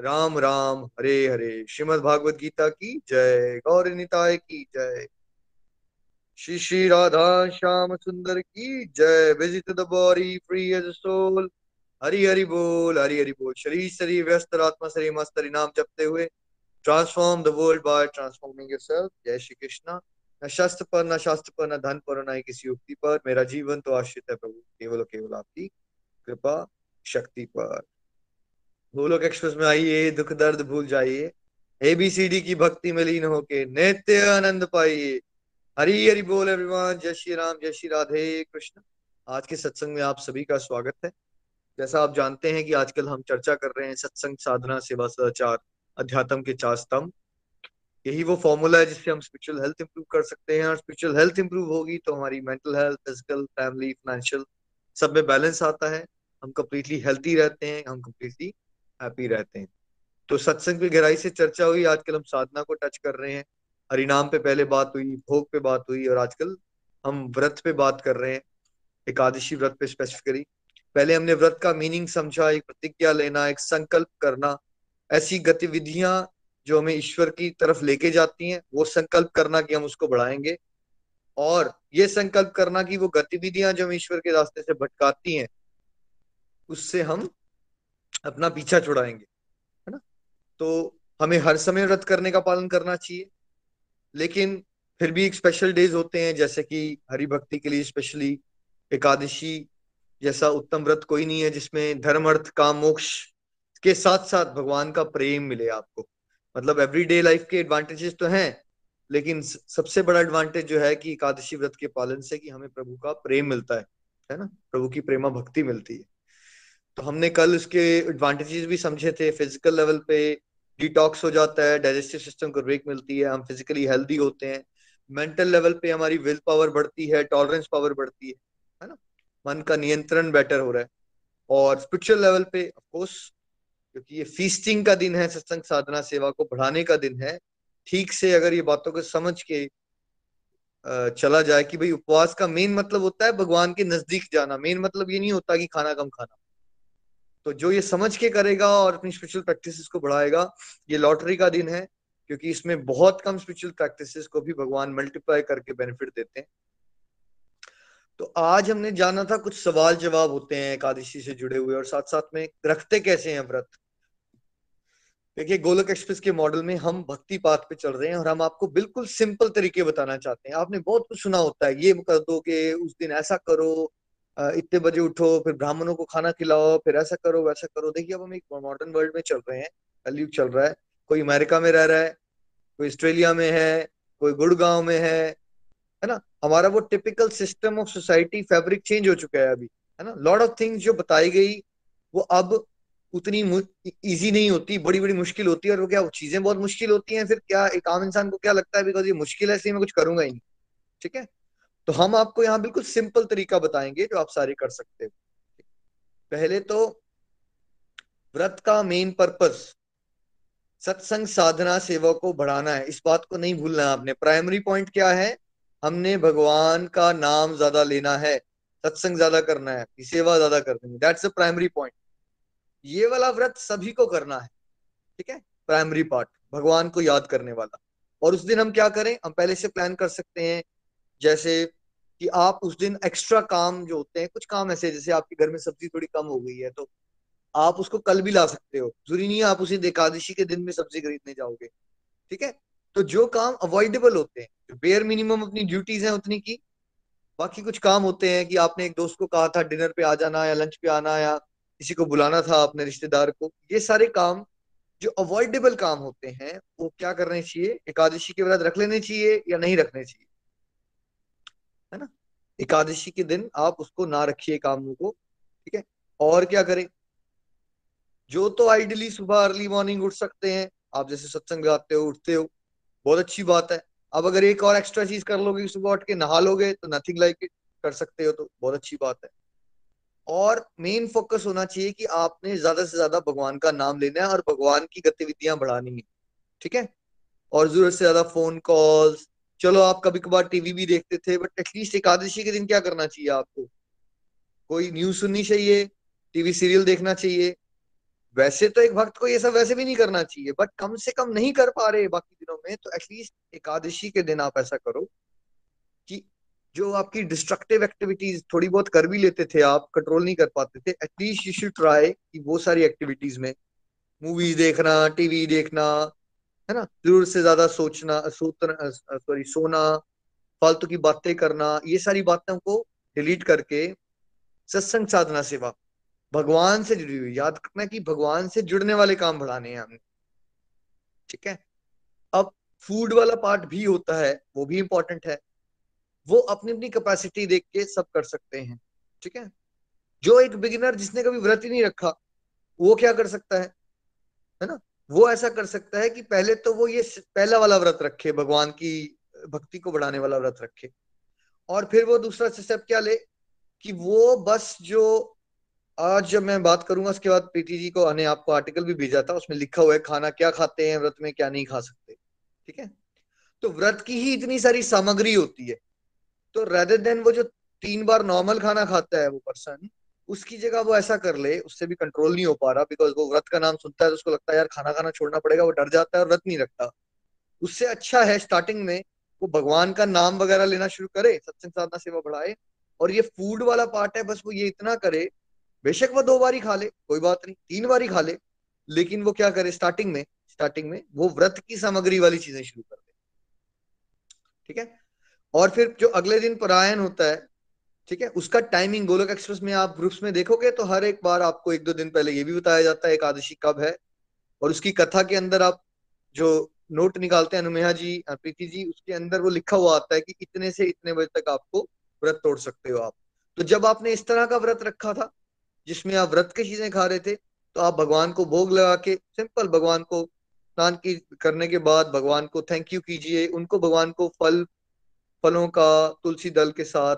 राम राम, हरे हरे। श्रीमद भागवत गीता की जय। गौर निताय की जय। श्री श्री राधा श्याम सुंदर की जय। Visit the body free as soul Hari Hari बोल, हरि हरि बोल। शरीर शरीर व्यस्त, आत्मा, शरीर मस्त, हरि नाम जपते हुए transform the world by transforming yourself जय श्री कृष्णा। न शस्त्र पर, न शास्त्र पर, न धन पर न ही किसी युक्ति पर। मेरा जीवन तो आश्रित है प्रभु। केवल केवल आपकी कृपा, शक्ति पर। गोलोक एक्सप्रेस में आइए, दुख दर्द भूल जाइए। एबीसीडी की भक्ति में लीन होके नित्य आनंद पाइए। हरी हरि बोल एवरीवन जय श्री राम, जय श्री राधे कृष्ण। आज के सत्संग में आप सभी का स्वागत है। जैसा आप जानते हैं कि आजकल हम चर्चा कर रहे हैं सत्संग साधना, सेवा सदाचार, अध्यात्म के चार स्तंभ। यही वो फॉर्मूला है जिससे हम स्पिरिचुअल हेल्थ इंप्रूव कर सकते हैं। और स्पिरिचुअल हेल्थ इंप्रूव होगी तो हमारी mental health physical family financial सब में बैलेंस आता है। हम कंप्लीटली हेल्थी रहते हैं, हम कंप्लीटली हैप्पी रहते हैं। तो सत्संग की गहराई से चर्चा हुई, आजकल हम साधना को टच कर रहे हैं। हरिनाम पे पहले बात हुई, भोग पे बात हुई और आजकल हम व्रत पे बात कर रहे हैं। एकादशी व्रत पे स्पेसिफिकली पहले हमने व्रत का मीनिंग समझा, एक प्रतिज्ञा लेना, एक संकल्प करना। ऐसी गतिविधियाँ जो हमें ईश्वर की तरफ़ लेके जाती हैं, वो संकल्प करना कि हम उसको बढ़ाएँगे। और ये संकल्प करना कि वो गतिविधियाँ जो हम ईश्वर के रास्ते से भटकाती हैं, उससे हम अपना पीछा छुड़ाएँगे, है ना? तो हमें हर समय व्रत करने का पालन करना चाहिए। लेकिन फिर भी एक स्पेशल डेज़ होते हैं, जैसे कि हरि भक्ति के लिए स्पेशली एकादशी जैसा उत्तम व्रत कोई नहीं है, जिसमें धर्म, अर्थ, काम, मोक्ष के साथ साथ भगवान का प्रेम मिले आपको। मतलब एवरीडे लाइफ के एडवांटेजेस तो हैं, लेकिन सबसे बड़ा एडवांटेज जो है कि एकादशी व्रत के पालन से कि हमें प्रभु का प्रेम मिलता है है ना? प्रभु की प्रेमा भक्ति मिलती है। तो हमने कल उसके एडवांटेजेस भी समझे थे फ़िज़िकल लेवल पे डिटॉक्स हो जाता है डाइजेस्टिव सिस्टम को ब्रेक मिलती है, हम फिजिकली हेल्दी होते हैं। मेंटल लेवल पे हमारी विल पावर बढ़ती है टॉलरेंस पावर बढ़ती है है ना? मन का नियंत्रण बेटर हो रहा है। और स्पिरिचुअल लेवल पे ऑफकोर्स क्योंकि ये फीस्टिंग का दिन है, सत्संग साधना सेवा को बढ़ाने का दिन है, ठीक से अगर ये बातों को समझ के चला जाए कि भाई उपवास का मेन मतलब होता है भगवान के नज़दीक जाना। मेन मतलब ये नहीं होता कि खाना कम खाना। तो जो ये समझ के करेगा और अपनी स्पिरिचुअल प्रैक्टिसेस को बढ़ाएगा, ये लॉटरी का दिन है, क्योंकि इसमें बहुत कम स्पिरिचुअल प्रैक्टिसेस को भी भगवान मल्टीप्लाई करके बेनिफिट देते हैं। तो आज हमने जाना था, कुछ सवाल जवाब होते हैं एकादशी से जुड़े हुए और साथ साथ में रखते कैसे हैं व्रत? देखिए, गोलक एक्सप्रेस के मॉडल में हम भक्ति पाथ पे चल रहे हैं और हम आपको बिल्कुल सिंपल तरीके बताना चाहते हैं। आपने बहुत कुछ सुना होता है, ये कर दो उस दिन ऐसा करो इतने बजे उठो, फिर ब्राह्मणों को खाना खिलाओ, फिर ऐसा करो, वैसा करो। देखिए, अब हम एक मॉडर्न वर्ल्ड में चल रहे हैं। कलयुग चल रहा है। कोई अमेरिका में रह रहा है, कोई ऑस्ट्रेलिया में है, कोई गुड़गांव में है है ना? हमारा वो typical system of society fabric change हो चुका है अभी, है ना? लॉट ऑफ़ थिंग्स जो बताई गई, वो अब उतनी इजी नहीं होती बड़ी बड़ी मुश्किल होती है, और वो क्या चीज़ें बहुत मुश्किल होती हैं, फिर क्या, एक आम इंसान को क्या लगता है बिकॉज़ ये मुश्किल है, इसलिए मैं कुछ करूँगा ही नहीं। ठीक है? तो हम आपको यहाँ बिल्कुल सिंपल तरीका बताएँगे जो आप सारे कर सकते हो। पहले तो व्रत का मेन पर्पस सत्संग साधना सेवा को बढ़ाना है। इस बात को नहीं भूलना है आपने। प्राइमरी पॉइंट क्या है? हमने भगवान का नाम ज़्यादा लेना है, सत्संग ज़्यादा करना है सेवा ज़्यादा करनी है। दैट्स द प्राइमरी पॉइंट ये वाला व्रत सभी को करना है, ठीक है? प्राइमरी पार्ट भगवान को याद करने वाला। और उस दिन हम क्या करें? हम पहले से प्लान कर सकते हैं, जैसे कि आप उस दिन एक्स्ट्रा काम जो होते हैं, कुछ काम ऐसे जैसे आपके घर में सब्ज़ी थोड़ी कम हो गई है तो आप उसको कल भी ला सकते हो। ज़रूरी नहीं आप उसी एकादशी के दिन में सब्ज़ी खरीदने जाओगे, ठीक है? तो जो काम अवॉइडेबल होते हैं बेयर मिनिमम अपनी ड्यूटीज़ हैं उतनी की, बाकी कुछ काम होते हैं कि आपने एक दोस्त को कहा था डिनर पे आ जाना या लंच पे आना या किसी को बुलाना था अपने रिश्तेदार को, ये सारे काम, जो अवॉइडेबल काम होते हैं, वो क्या करने चाहिए? एकादशी के बाद रख लेने चाहिए या नहीं रखने चाहिए? है ना? एकादशी के दिन आप उसको ना रखिए कामों को, ठीक है? और क्या करें? जो तो आइडियली सुबह अर्ली मॉर्निंग उठ सकते हैं। आप जैसे सत्संग गाते हो, उठते हो, बहुत अच्छी बात है। अब अगर एक और एक्स्ट्रा चीज़ कर लोगे सुबह उठ के नहा लोगे तो नथिंग लाइक इट कर सकते हो तो बहुत अच्छी बात है। और मेन फोकस होना चाहिए कि आपने ज़्यादा से ज़्यादा भगवान का नाम लेना है और भगवान की गतिविधियाँ बढ़ानी है, ठीक है? और ज़रूरत से ज़्यादा फ़ोन कॉल्स चलो आप कभी कभार टीवी भी देखते थे बट एटलीस्ट एकादशी के दिन क्या करना चाहिए आपको? कोई न्यूज़ सुननी चाहिए? टीवी सीरियल देखना चाहिए? वैसे तो एक भक्त को ये सब वैसे भी नहीं करना चाहिए बट कम से कम नहीं कर पा रहे बाकी दिनों में तो एटलीस्ट एकादशी के दिन आप ऐसा करो कि जो आपकी डिस्ट्रक्टिव एक्टिविटीज़ थोड़ी बहुत कर भी लेते थे, आप कंट्रोल नहीं कर पाते थे एटलीस्ट यू शुड ट्राई कि वो सारी एक्टिविटीज़ में मूवीज़ देखना टीवी देखना है ना? ज़रूर से ज़्यादा सोचना सॉरी सोना, फालतू की बातें करना, ये सारी बातों को डिलीट करके सत्संग साधना सेवा भगवान से जुड़ी हुई, याद रखना कि भगवान से जुड़ने वाले काम बढ़ाने हैं हमने। ठीक है? अब फ़ूड वाला पार्ट भी होता है, वो भी इंपॉर्टेंट है। वो अपनी अपनी कैपेसिटी देख के सब कर सकते हैं। ठीक है? जो एक बिगिनर जिसने कभी व्रत ही नहीं रखा, वो क्या कर सकता है? है ना? वो ऐसा कर सकता है कि पहले तो वो ये पहला वाला व्रत रखे, भगवान की भक्ति को बढ़ाने वाला व्रत रखे। और फिर वो दूसरा स्टेप क्या ले, कि वो बस जो आज जब मैं बात करूँगा, उसके बाद प्रीति जी को ने आपको आर्टिकल भी भेजा था, उसमें लिखा हुआ है, खाना क्या खाते हैं व्रत में, क्या नहीं खा सकते। ठीक है? तो व्रत की ही इतनी सारी सामग्री होती है। तो रेदर देन वो जो तीन बार नॉर्मल खाना खाता है वो पर्सन उसकी जगह वो ऐसा कर ले, उससे भी कंट्रोल नहीं हो पा रहा बिकॉज़ वो व्रत का नाम सुनता है तो उसको लगता है, यार खाना खाना छोड़ना पड़ेगा। वो डर जाता है और व्रत नहीं रखता। उससे अच्छा है स्टार्टिंग में, वो भगवान का नाम वगैरह लेना शुरू करे, सत्संग साधना सेवा बढ़ाए, और ये फ़ूड वाला पार्ट है, बस वो ये इतना करे, बेशक वो दो बार ही खा ले, कोई बात नहीं, तीन बार ही खा ले, लेकिन वो क्या करे स्टार्टिंग में स्टार्टिंग में वो व्रत की सामग्री वाली चीज़ें शुरू कर दे। ठीक है? और फिर जो अगले दिन परायण होता है ठीक है? उसका टाइमिंग गोलक एक्सप्रेस में आप ग्रुप्स में देखोगे तो हर एक बार आपको एक दो दिन पहले ये भी बताया जाता है एकादशी कब है। और उसकी कथा के अंदर आप जो नोट निकालते हैं, अनुमेहा जी प्रीति जी, उसके अंदर वो लिखा हुआ आता है कि इतने से इतने बजे तक आपको व्रत तोड़ सकते हो आप। तो जब आपने इस तरह का व्रत रखा था, जिसमें आप व्रत की चीज़ें खा रहे थे तो आप भगवान को भोग लगा के, सिंपल भगवान को स्नान की, करने के बाद भगवान को थैंक यू कीजिए, उनको भगवान को फल, फलों का, तुलसी दल के साथ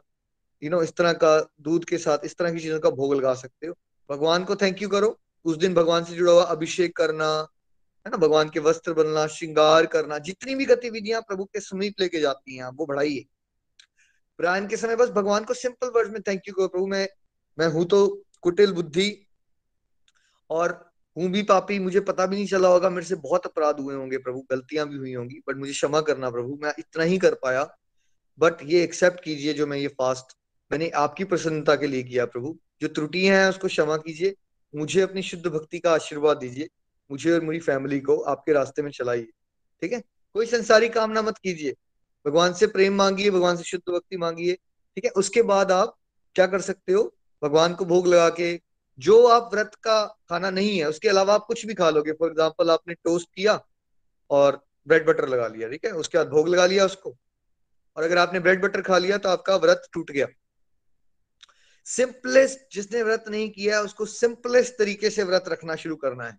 यू नो इस तरह का दूध के साथ इस तरह की चीज़ों का भोग लगा सकते हो। भगवान को थैंक यू करो। उस दिन भगवान से जुड़ा हुआ अभिषेक करना, है ना, भगवान के वस्त्र बनना, श्रृंगार करना, जितनी भी गतिविधियाँ प्रभु के समीप लेके जाती हैं, वो बढ़ाइए। प्रयाण के समय बस भगवान को सिंपल वर्ड में थैंक यू करो, प्रभु मैं मैं हूँ तो कुटिल बुद्धि और हूँ भी पापी, मुझे पता भी नहीं चला होगा, मेरे से बहुत अपराध हुए होंगे प्रभु, गलतियाँ भी हुई होंगी बट मुझे क्षमा करना प्रभु, मैं इतना ही कर पाया। बट ये एक्सेप्ट कीजिए जो मैं ये फास्ट मैंने आपकी प्रसन्नता के लिए किया प्रभु। जो त्रुटियाँ हैं, उसको क्षमा कीजिए। मुझे अपनी शुद्ध भक्ति का आशीर्वाद दीजिए। मुझे और मेरी फैमिली को आपके रास्ते में चलाइए। ठीक है? कोई संसारी कामना मत कीजिए। भगवान से प्रेम मांगिए, भगवान से शुद्ध भक्ति मांगिए। ठीक है? उसके बाद आप क्या कर सकते हो? भगवान को भोग लगा के जो आप व्रत का खाना नहीं है, उसके अलावा आप कुछ भी खा लोगे। फॉर एग्ज़ाम्पल आपने टोस्ट किया और ब्रेड बटर लगा लिया। ठीक है? उसके बाद भोग लगा लिया उसको। और अगर आपने ब्रेड बटर खा लिया तो आपका व्रत टूट गया। सिंपलेस्ट जिसने व्रत नहीं किया, उसको सिंपलेस्ट तरीके से व्रत रखना शुरू करना है।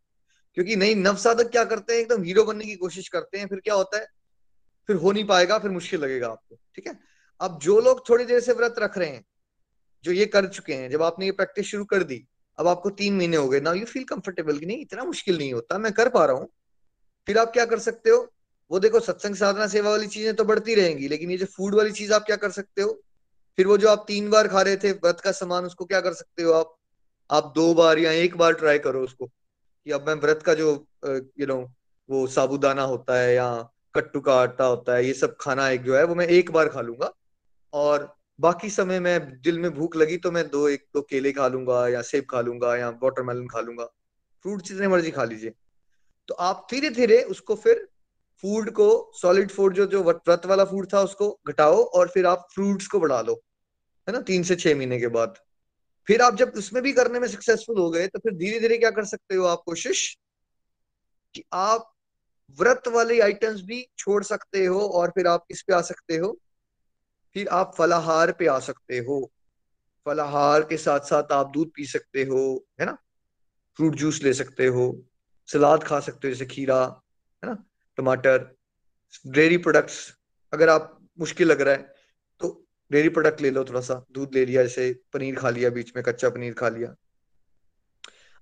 क्योंकि नई नव साधक क्या करते हैं? एकदम हीरो बनने की कोशिश करते हैं, फिर क्या होता है? फिर हो नहीं पाएगा, फिर मुश्किल लगेगा आपको, ठीक है? अब जो लोग थोड़ी देर से व्रत रख रहे हैं, जो ये कर चुके हैं, जब आपने ये प्रैक्टिस शुरू कर दी, अब आपको तीन महीने हो गए ना यू फील कंफर्टेबल कि नहीं, इतना मुश्किल नहीं होता, मैं कर पा रहा हूँ। फिर आप क्या कर सकते हो? वो देखो, सत्संग साधना सेवा वाली चीज़ें तो बढ़ती रहेंगी, लेकिन ये जो फ़ूड वाली चीज़ आप क्या कर सकते हो? फिर वो जो आप तीन बार खा रहे थे व्रत का सामान, उसको क्या कर सकते हो आप? आप दो बार या एक बार ट्राई करो उसको कि अब मैं व्रत का जो यू नो वो साबुदाना होता है या कट्टू का आटा होता है, ये सब खाना एक जो है, वो मैं एक बार खा लूँगा। और बाकी समय में दिल में भूख लगी तो मैं दो, एक दो केले खा लूँगा या सेब खा लूँगा या वाटरमेलन खा लूँगा। फ्रूट जितने मर्ज़ी खा लीजिए। तो आप धीरे धीरे उसको फिर फ़ूड को सॉलिड फ़ूड जो जो व्रत वाला फ़ूड था उसको घटाओ और फिर आप फ्रूट्स को बढ़ा लो, है ना, तीन से छह महीने के बाद। फिर आप जब उसमें भी करने में सक्सेसफुल हो गए तो फिर धीरे धीरे क्या कर सकते हो आप कोशिश कि आप व्रत वाले आइटम्स भी छोड़ सकते हो और फिर आप किस पे आ सकते हो? फिर आप फलाहार पे आ सकते हो। फलाहार के साथ साथ आप दूध पी सकते हो, है ना? फ्रूट जूस ले सकते हो, सलाद खा सकते हो, जैसे खीरा, है ना? टमाटर डेयरी प्रोडक्ट्स, अगर आप मुश्किल लग रहा है तो डेयरी प्रोडक्ट ले लो थोड़ा सा दूध ले लिया, जैसे पनीर खा लिया बीच में, कच्चा पनीर खा लिया।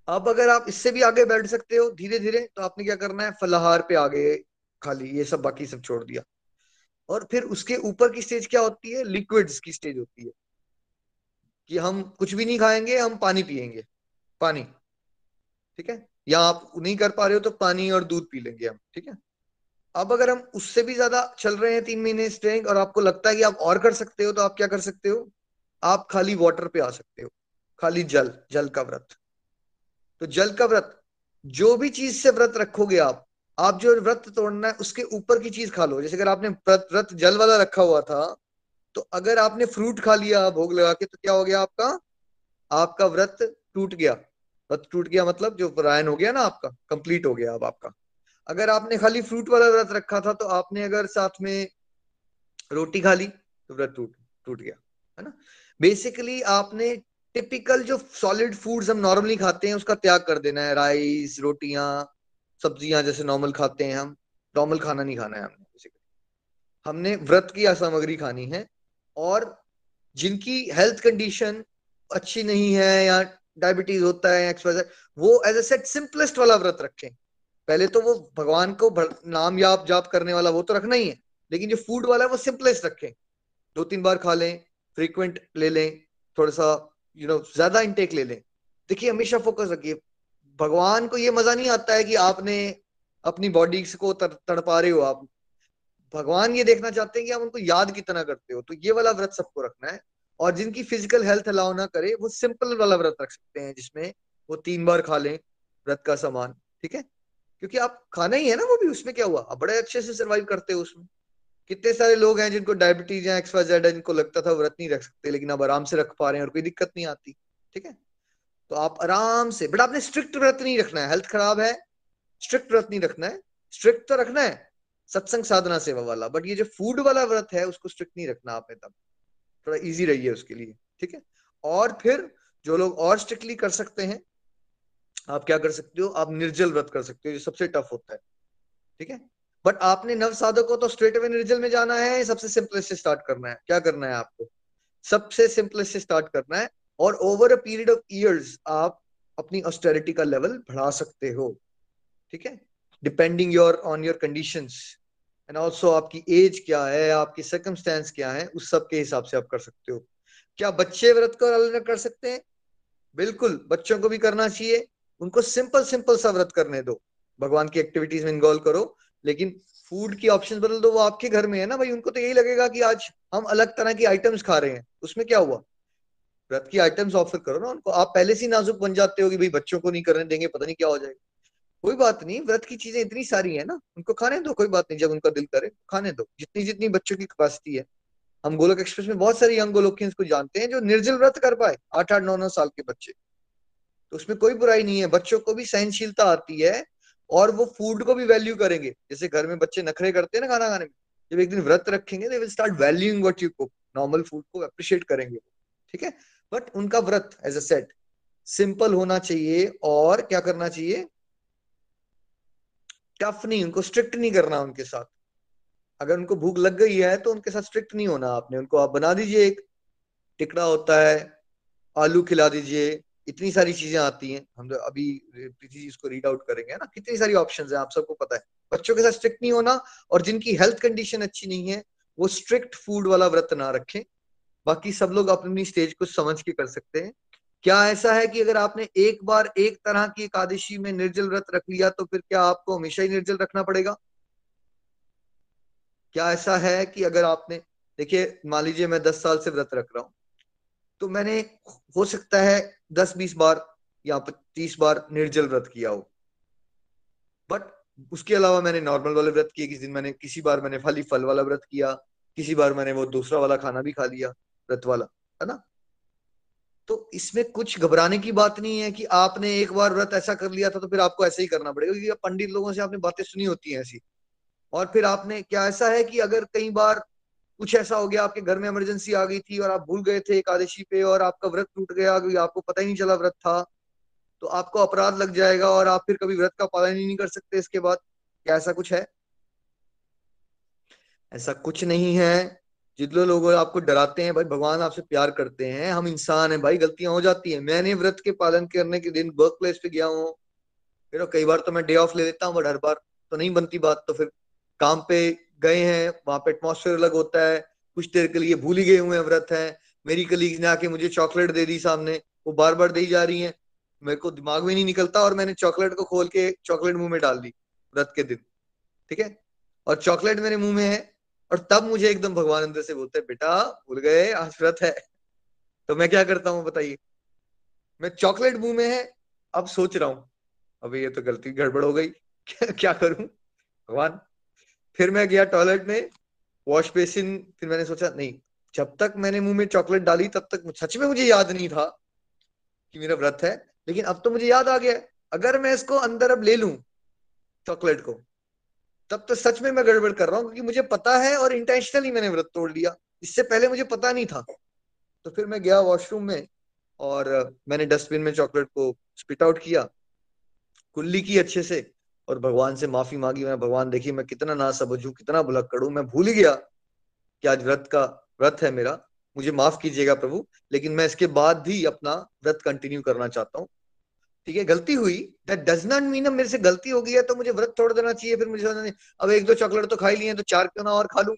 अब अगर आप इससे भी आगे बैठ सकते हो धीरे धीरे तो आपने क्या करना है, फलाहार पे आगे खाली, ये सब बाकी सब छोड़ दिया। और फिर उसके ऊपर की स्टेज क्या होती है? लिक्विड्स की स्टेज होती है। कि हम कुछ भी नहीं खाएँगे, हम पानी पियेंगे पानी, ठीक है? या आप नहीं कर पा रहे हो तो पानी और दूध पी लेंगे हम, ठीक है? अब अगर हम उससे भी ज़्यादा चल रहे हैं तीन महीने स्ट्रेंग और आपको लगता है कि आप और कर सकते हो तो आप क्या कर सकते हो? आप खाली वाटर पे आ सकते हो। खाली जल जल का व्रत। तो जल का व्रत, जो भी चीज़ से व्रत रखोगे आप आप जो व्रत तोड़ना है, उसके ऊपर की चीज़ खा लो। जैसे अगर आपने व्रत जल वाला रखा हुआ था तो अगर आपने फ्रूट खा लिया भोग लगा के तो क्या हो गया आपका? आपका व्रत टूट गया। व्रत टूट गया मतलब जो परायण हो गया ना आपका कंप्लीट हो गया अब आपका। अगर आपने खाली फ्रूट वाला व्रत रखा था तो आपने अगर साथ में रोटी खा ली तो व्रत टूट टूट गया, है ना? बेसिकली आपने टिपिकल जो सॉलिड फूड्स हम नॉर्मली खाते हैं, उसका त्याग कर देना है। राइस रोटियाँ, सब्ज़ियाँ जैसे नॉर्मल खाते हैं हम। नॉर्मल खाना नहीं खाना है हमने बेसिकली हमने व्रत की सामग्री खानी है, और जिनकी हेल्थ कंडीशन अच्छी नहीं है, या डायबिटीज़ होता है वो एज ए सेट सिंपलेस्ट वाला व्रत रखें। पहले तो वो भगवान को नाम याप, जाप करने वाला वो तो रखना ही है। लेकिन जो फ़ूड वाला है, वो सिंपलेस्ट रखें। दो तीन बार खा लें फ्रीक्वेंट ले लें थोड़ा सा यू नो ज़्यादा इंटेक ले लें। देखिए, हमेशा फोकस रखिए। भगवान को ये मज़ा नहीं आता है कि आपने अपनी बॉडी को तड़पा रहे हो आप। भगवान ये देखना चाहते हैं कि आप उनको याद कितना करते हो। तो ये वाला व्रत सबको रखना है। और जिनकी फ़िज़िकल हेल्थ अलाउ ना करे, वो सिंपल वाला व्रत रख सकते हैं, जिसमें वो तीन बार खा लें व्रत का सामान। ठीक है? क्योंकि आप खाना ही है ना वो भी, उसमें क्या हुआ? आप बड़े अच्छे से सर्वाइव करते हो उसमें। कितने सारे लोग हैं जिनको डायबिटीज़ या एक्सवाइजेड है, जिनको लगता था व्रत नहीं रख सकते, लेकिन अब आराम से रख पा रहे हैं और कोई दिक्कत नहीं आती, ठीक है? तो आप आराम से बट आपने स्ट्रिक्ट व्रत नहीं रखना है। हेल्थ खराब है स्ट्रिक्ट व्रत नहीं रखना है। स्ट्रिक्ट तो रखना है, सत्संग साधना सेवा वाला बट ये जो फ़ूड वाला व्रत है, उसको स्ट्रिक्ट नहीं रखना आपने तब। थोड़ा इजी रही है उसके लिए, ठीक है? और फिर जो लोग और स्ट्रिक्टली कर सकते हैं आप क्या कर सकते हो? आप निर्जल व्रत कर सकते हो जो सबसे टफ होता है। ठीक है? बट आपने नव साधक को तो स्ट्रेट अवे निर्जल में जाना है सबसे सिंपलेस्ट से स्टार्ट करना है। क्या करना है आपको? सबसे सिंपलेस्ट से स्टार्ट करना है और over a period of years आप अपनी ऑस्टेरिटी का लेवल बढ़ा सकते हो। ठीक है? Depending your on your conditions and also आपकी एज क्या है, आपकी सर्कमस्टेंस क्या है, उस सब के हिसाब से आप कर सकते हो। क्या बच्चे व्रत को कर सकते हैं? बिल्कुल, बच्चों को भी करना चाहिए। उनको सिंपल सिंपल सा व्रत करने दो। भगवान की एक्टिविटीज़ में इन्वॉल्व करो, लेकिन फ़ूड की ऑप्शन बदल दो, वो आपके घर में है ना भाई। उनको तो यही लगेगा कि आज हम अलग तरह की आइटम्स खा रहे हैं। उसमें क्या हुआ? व्रत की आइटम्स ऑफ़र करो ना उनको। आप पहले से नाजुक बन जाते हो कि भाई बच्चों को नहीं करने देंगे, पता नहीं क्या हो जाएगा। कोई बात नहीं, व्रत की चीज़ें इतनी सारी है ना, उनको खाने दो, कोई बात नहीं, जब उनका दिल करे, खाने दो। जितनी जितनी बच्चों की कैपेसिटी है। हम गोलक एक्सप्रेस में बहुत सारे यंग गोलोकियंस को जानते हैं, जो निर्जल व्रत कर पाए, आठ आठ, नौ नौ साल के बच्चे। तो उसमें कोई बुराई नहीं है। बच्चों को भी सहनशीलता आती है और वो फ़ूड को भी वैल्यू करेंगे। जैसे घर में बच्चे नखरे करते हैं ना खाना खाने में, जब एक दिन व्रत रखेंगे they will start valuing what you cook normal food को अप्रिशिएट करेंगे ठीक है? बट उनका व्रत एज अ सेट सिंपल होना चाहिए और क्या करना चाहिए? टफ नहीं, उनको स्ट्रिक्ट नहीं करना उनके साथ। अगर उनको भूख लग गई है तो उनके साथ स्ट्रिक्ट नहीं होना आपने। उनको आप बना दीजिए एक, टिकड़ा होता है, आलू खिला दीजिए इतनी सारी चीज़ें आती हैं, हम तो अभी प्रीति जी इसको रीड आउट करेंगे ना? कितनी सारी ऑप्शन है, आप सबको पता है। बच्चों के साथ स्ट्रिक्ट नहीं होना और जिनकी हेल्थ कंडीशन अच्छी नहीं है, वो स्ट्रिक्ट फ़ूड वाला व्रत ना रखें। बाकी सब लोग अपनी स्टेज को समझ के कर सकते हैं। क्या ऐसा है कि अगर आपने एक बार एक तरह की एकादशी में निर्जल व्रत रख लिया तो फिर क्या आपको हमेशा ही निर्जल रखना पड़ेगा? क्या ऐसा है कि अगर आपने, देखिए, मान लीजिए मैं दस साल से व्रत रख रहा हूँ तो मैंने हो सकता है दस बीस बार या पच्चीस बार निर्जल व्रत किया हो। बट उसके अलावा मैंने नॉर्मल वाले व्रत किए, किसी दिन मैंने, किसी बार मैंने खाली फल वाला व्रत किया, किसी बार मैंने वो दूसरा वाला खाना भी खा लिया, व्रत वाला, है ना? तो इसमें कुछ घबराने की बात नहीं है कि आपने एक बार व्रत ऐसा कर लिया था तो फिर आपको ऐसे ही करना पड़ेगा, क्योंकि पंडित लोगों से आपने बातें सुनी होती हैं ऐसी। और फिर आपने, क्या ऐसा है कि अगर कई बार कुछ ऐसा हो गया, आपके घर में इमरजेंसी आ गई थी और आप भूल गए थे एकादशी पे और आपका व्रत टूट गया आपको पता ही नहीं चला व्रत था तो आपको अपराध लग जाएगा और आप फिर कभी व्रत का पालन ही नहीं कर सकते इसके बाद। क्या ऐसा कुछ है? ऐसा कुछ नहीं है। जितने लोग आपको डराते हैं, भाई भगवान आपसे प्यार करते हैं, हम इंसान हैं, भाई गलतियाँ हो जाती हैं। मैंने व्रत के पालन करने के दिन वर्क प्लेस पे गया हूँ। फिर कई बार तो मैं डे ऑफ़ ले लेता हूँ बट हर बार तो नहीं बनती बात तो फिर काम पे गए हैं, वहाँ पे एटमोसफेयर अलग होता है। कुछ देर के लिए भूल ही गए हुए हैं, व्रत है। मेरी कलीग ने आके मुझे चॉकलेट दे दी सामने। वो बार बार दी जा रही है। मेरे को दिमाग में नहीं निकलता और मैंने चॉकलेट को खोल के चॉकलेट मुँह में डाल दी व्रत के दिन। ठीक है? और चॉकलेट मेरे मुँह में है और तब मुझे एकदम भगवान अंदर से बोलते बेटा, भूल गए, आज व्रत है। तो मैं क्या करता हूँ बताइए? मैं चॉकलेट मुँह में है, अब सोच रहा हूँ अभी ये तो गलती, गड़बड़ हो गई। क्या करूँ? भगवान फिर मैं गया टॉयलेट में वॉश बेसिन फिर मैंने सोचा, नहीं, जब तक मैंने मुँह में चॉकलेट डाली, तब तक सच में मुझे याद नहीं था कि मेरा व्रत है, लेकिन अब तो मुझे याद आ गया अगर मैं इसको अंदर अब ले लू चॉकलेट को, तब तो सच में मैं गड़बड़ कर रहा हूँ, क्योंकि मुझे पता है और इंटेंशनली मैंने व्रत तोड़ लिया। इससे पहले मुझे पता नहीं था। तो फिर मैं गया वॉशरूम में और मैंने डस्टबिन में चॉकलेट को स्पिट आउट किया, कुल्ली की अच्छे से। और भगवान से माफ़ी मांगी, मैं भगवान देखिए, मैं कितना ना समझू कितना भुलक करूँ, मैं भूल गया कि आज व्रत का, व्रत है मेरा, मुझे माफ़ कीजिएगा प्रभु, लेकिन मैं इसके बाद भी अपना व्रत कंटिन्यू करना चाहता हूँ। ठीक है, गलती हुई दैट डज नॉट मीन मेरे से गलती हो गई है तो मुझे व्रत छोड़ देना चाहिए, फिर मुझे अब एक दो चॉकलेट तो खाई लिए तो चार क्यों ना और खा लू?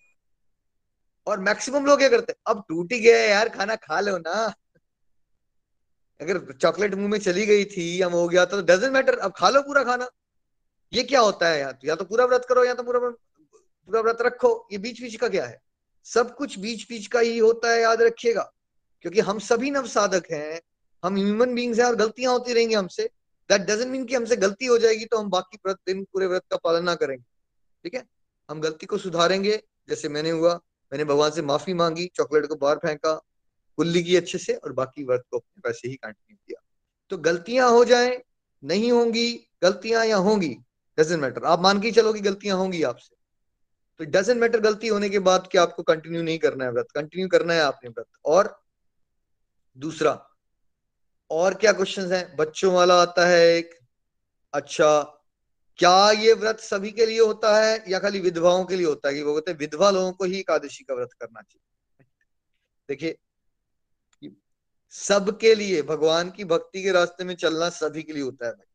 और मैक्सिमम लोग क्या करते अब टूट ही गया यार, खाना खा लो ना। अगर चॉकलेट मुँह में चली गई थी, या हो गया तो डजेंट मैटर अब खा लो पूरा खाना। ये क्या होता है? यार या तो पूरा व्रत करो, या तो पूरा पूरा व्रत रखो। ये बीच बीच का क्या है? सब कुछ बीच बीच का ही होता है, याद रखिएगा। क्योंकि हम सभी नव साधक हैं, हम ह्यूमन बींग्स हैं और गलतियाँ होती रहेंगी हमसे। दैट डजेंट मीन कि हमसे गलती हो जाएगी तो हम बाकी व्रत, दिन पूरे व्रत का पालन ना करेंगे। ठीक है? हम गलती को सुधारेंगे, जैसे मैंने हुआ। मैंने भगवान से माफ़ी मांगी, चॉकलेट को बाहर फेंका, कुल्ली की अच्छे से, और बाकी व्रत को वैसे ही कंटिन्यू किया। तो गलतियाँ हो जाए, नहीं होंगी, गलतियाँ या होंगी डजेंट मैटर आप मान के चलो कि गलतियाँ होंगी आपसे। तो डजेंट मैटर गलती होने के बाद कि आपको कंटिन्यू नहीं करना है व्रत। कंटिन्यू करना है आपने व्रत। और दूसरा, और क्या क्वेश्चंस हैं? बच्चों वाला आता है एक अच्छा क्या ये व्रत सभी के लिए होता है या खाली विधवाओं के लिए होता है? कि वो कहते हैं, विधवा लोगों को ही एकादशी का व्रत करना चाहिए। देखिए, सबके लिए, भगवान की भक्ति के रास्ते में चलना सभी के लिए होता है भाई।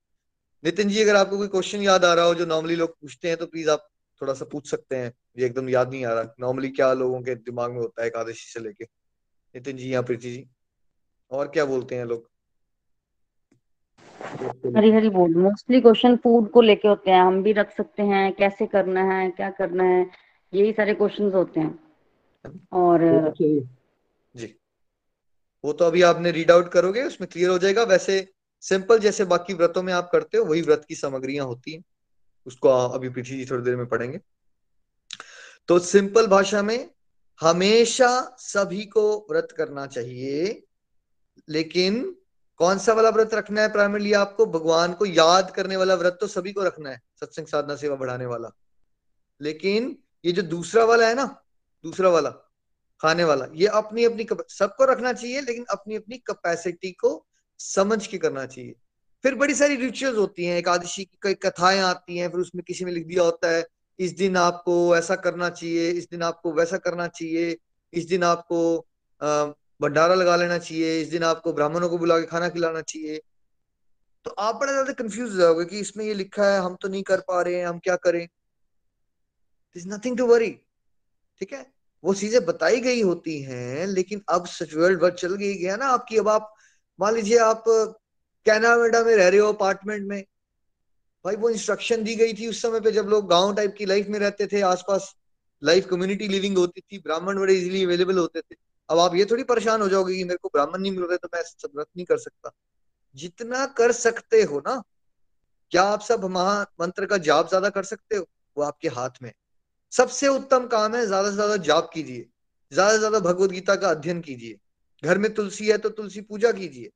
नितिन जी अगर आपको कोई क्वेश्चन याद आ रहा हो जो नॉर्मली लोग पूछते हैं तो प्लीज़ आप थोड़ा सा पूछ सकते हैं। ये एकदम याद नहीं आ रहा। नॉर्मली क्या लोगों के दिमाग में होता है एकादशी से लेके? नितिन जी या प्रीति जी? और क्या बोलते हैं लोग? हरी हरी बोल। मोस्टली क्वेश्चन फ़ूड को लेके होते हैं। हम भी रख सकते हैं। कैसे करना है? क्या करना है? यही सारे क्वेश्चंस होते हैं। और जी। वो तो अभी आपने रीड आउट करोगे उसमें क्लियर हो जाएगा। वैसे सिंपल जैसे बाकी व्रतों में आप करते हो, वही व्रत की सामग्रियाँ होती हैं। उसको अभी पीछे जी थोड़ी देर में पढ़ेंगे। तो सिंपल भाषा में हमेशा सभी को व्रत करना चाहिए, लेकिन कौन सा वाला व्रत रखना है प्राइमरली आपको? भगवान को याद करने वाला व्रत तो सभी को रखना है, सत्संग साधना सेवा बढ़ाने वाला। लेकिन ये जो दूसरा वाला है ना, दूसरा वाला, खाने वाला, ये अपनी अपनी सबको रखना चाहिए, लेकिन अपनी अपनी कैपेसिटी को समझ के करना चाहिए। फिर बड़ी सारी रिचुअल्स होती हैं, एकादशी की कई कथाएँ आती हैं, फिर उसमें किसी में लिख दिया होता है, इस दिन आपको ऐसा करना चाहिए, इस दिन आपको वैसा करना चाहिए, इस दिन आपको भंडारा लगा लेना चाहिए, इस दिन आपको ब्राह्मणों को बुला के खाना खिलाना चाहिए। तो आप बड़ा ज़्यादा कंफ्यूज हो जाओगे कि इसमें ये लिखा है, हम तो नहीं कर पा रहे हैं, हम क्या करें? इज़ नथिंग टू वरी ठीक है? वो चीज़ें बताई गई होती हैं, लेकिन अब वर्ल्ड वर्ड चल गई गया ना आपकी, अब आप मान लीजिए आप कैनाडा में रह रहे हो अपार्टमेंट में। भाई वो इंस्ट्रक्शन दी गई थी उस समय पे जब लोग गाँव टाइप की लाइफ में रहते थे, आसपास लाइफ कम्युनिटी लिविंग होती थी, ब्राह्मण बड़े इजीली अवेलेबल होते थे। अब आप ये थोड़ी परेशान हो जाओगे कि मेरे को ब्राह्मण नहीं मिल रहे तो मैं व्रत नहीं कर सकता। जितना कर सकते हो ना, क्या आप सब महामंत्र का जाप ज़्यादा कर सकते हो? वो आपके हाथ में। सबसे उत्तम काम है ज़्यादा से ज़्यादा जाप कीजिए। ज़्यादा से ज़्यादा भगवत गीता का अध्ययन कीजिए। घर में तुलसी है तो तुलसी पूजा कीजिए।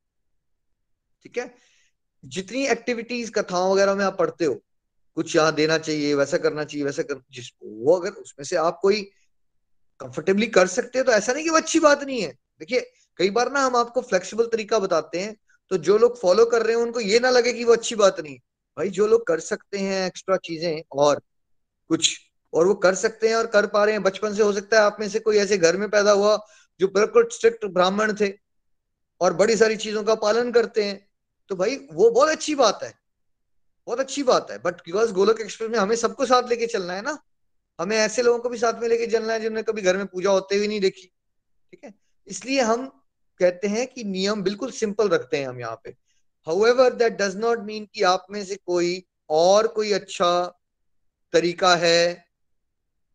ठीक है? जितनी एक्टिविटीज़ कथाओं वगैरह में आप पढ़ते हो, कुछ यहाँ देना चाहिए, वैसा करना चाहिए, वैसा कर जिसको वो अगर उसमें से आप कोई कंफर्टेबली कर सकते हो तो ऐसा नहीं कि वो अच्छी बात नहीं है। देखिए, कई बार ना हम आपको फ्लेक्सिबल तरीका बताते हैं तो जो लोग फॉलो कर रहे हैं, उनको ये ना लगे कि वो अच्छी बात नहीं भाई, जो लोग कर सकते हैं एक्स्ट्रा चीज़ें और कुछ, और वो कर सकते हैं और कर पा रहे हैं। बचपन से हो सकता है आप में से कोई ऐसे घर में पैदा हुआ जो बिल्कुल स्ट्रिक्ट ब्राह्मण थे और बड़ी सारी चीज़ों का पालन करते हैं तो भाई वो बहुत अच्छी बात है, बहुत अच्छी बात है। बट बिकॉज़ गोलक एक्सप्रेस में हमें सबको साथ लेके चलना है ना, हमें ऐसे लोगों को भी साथ में लेके चलना है जिन्होंने कभी घर में पूजा होते हुए नहीं देखी, ठीक है? इसलिए हम कहते हैं कि नियम बिल्कुल सिंपल रखते हैं हम यहाँ पे। However that does not mean कि आप में से कोई और कोई अच्छा तरीका है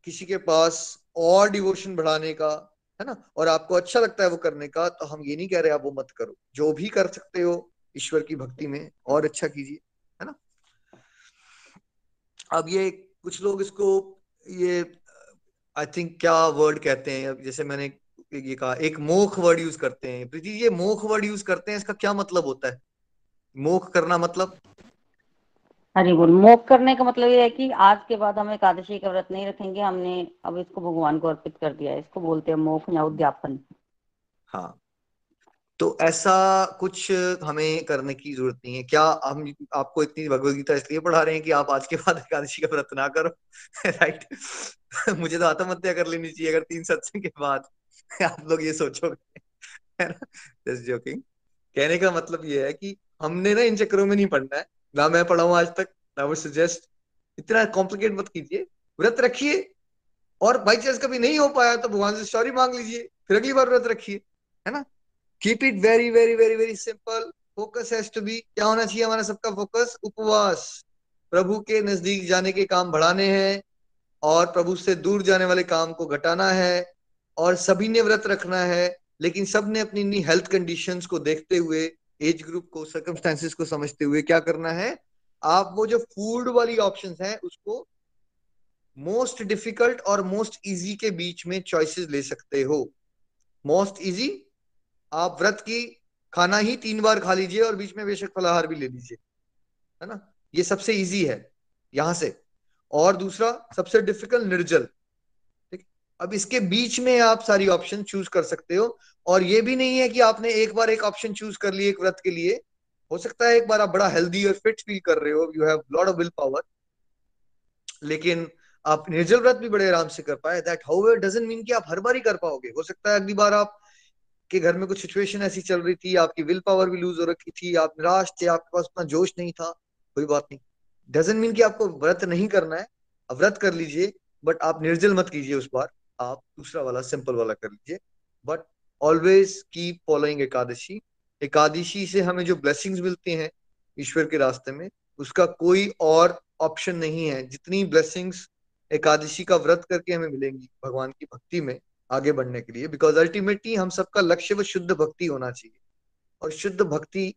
किसी के पास और डिवोशन बढ़ाने का। है ना? और आपको अच्छा लगता है वो करने का तो हम ये नहीं कह रहे आप वो मत करो। जो भी कर सकते हो, ईश्वर की भक्ति में, और अच्छा कीजिए, है ना? अब ये कुछ लोग इसको, ये आई थिंक क्या वर्ड कहते हैं? अब जैसे मैंने ये कहा, एक मोख वर्ड यूज़ करते हैं। प्रीति, ये मोख वर्ड यूज़ करते हैं, इसका क्या मतलब होता है? मोख करना मतलब? हरी बोल। मोख करने का मतलब ये है कि आज के बाद हम एकादशी का व्रत नहीं रखेंगे, हमने अब इसको भगवान को अर्पित कर दिया है। इसको बोलते हैं मोख या उद्यापन। हाँ। तो ऐसा कुछ हमें करने की ज़रूरत नहीं है। क्या हम आपको इतनी भगवदगीता इसलिए पढ़ा रहे हैं कि आप आज के बाद एकादशी का व्रत ना करो? राइट मुझे तो आत्महत्या कर लेनी चाहिए अगर तीन सत्संग के बाद। आप लोग ये सोचोगे, है जस्ट जोकिंग कहने का मतलब ये है कि हमने ना इन चक्करों में नहीं पढ़ना है। ना मैं पढ़ा हूँ आज तक। ना वो सजेस्ट इतना कॉम्प्लिकेट मत कीजिए। व्रत रखिए। और बाई चांस कभी नहीं हो पाया तो भगवान से सॉरी मांग लीजिए। फिर अगली बार व्रत रखिए, है ना? Keep it very very very very simple focus has to be क्या होना चाहिए हमारा सबका फोकस उपवास। प्रभु के नज़दीक जाने के काम बढ़ाने हैं और प्रभु से दूर जाने वाले काम को घटाना है और सभी ने व्रत रखना है, लेकिन सबने अपनी अपनी हेल्थ कंडीशंस को देखते हुए एज ग्रुप को सर्कमस्टांसिस को समझते हुए क्या करना है? आप वो जो फ़ूड वाली ऑप्शन है, उसको मोस्ट डिफ़िकल्ट और मोस्ट इजी के बीच में चॉइसेस ले सकते हो। मोस्ट इजी आप व्रत की खाना ही तीन बार खा लीजिए और बीच में बेशक फलाहार भी ले लीजिए, है ना? ये सबसे इजी है, यहाँ से। और दूसरा, सबसे डिफ़िकल्ट निर्जल। ठीक? अब इसके बीच में आप सारी ऑप्शन चूज़ कर सकते हो। और ये भी नहीं है कि आपने एक बार एक ऑप्शन चूज़ कर लिए एक व्रत के लिए। हो सकता है एक बार आप बड़ा हेल्दी और फिट फील कर रहे हो you have lot of will power लेकिन आप निर्जल व्रत भी बड़े आराम से कर पाए। दैट हाउ डजेंट मीन कि आप हर बार ही कर पाओगे। हो सकता है अगली बार आप के घर में कुछ सिचुएशन ऐसी चल रही थी, आपकी विल पावर भी लूज हो रखी थी, आप निराश थे, आपके पास उतना जोश नहीं था, कोई बात नहीं। डजेंट मीन कि आपको व्रत नहीं करना है। व्रत कर लीजिए बट आप निर्जल मत कीजिए उस बार, आप दूसरा वाला सिंपल वाला कर लीजिए। But always keep following Ekadashi Ekadashi से हमें जो ब्लेसिंग्स मिलती हैं ईश्वर के रास्ते में, उसका कोई और ऑप्शन नहीं है। जितनी ब्लेसिंग्स एकादशी का व्रत करके हमें मिलेंगी भगवान की भक्ति में आगे बढ़ने के लिए बिकॉज़ अल्टीमेटली हम सबका लक्ष्य वो शुद्ध भक्ति होना चाहिए। और शुद्ध भक्ति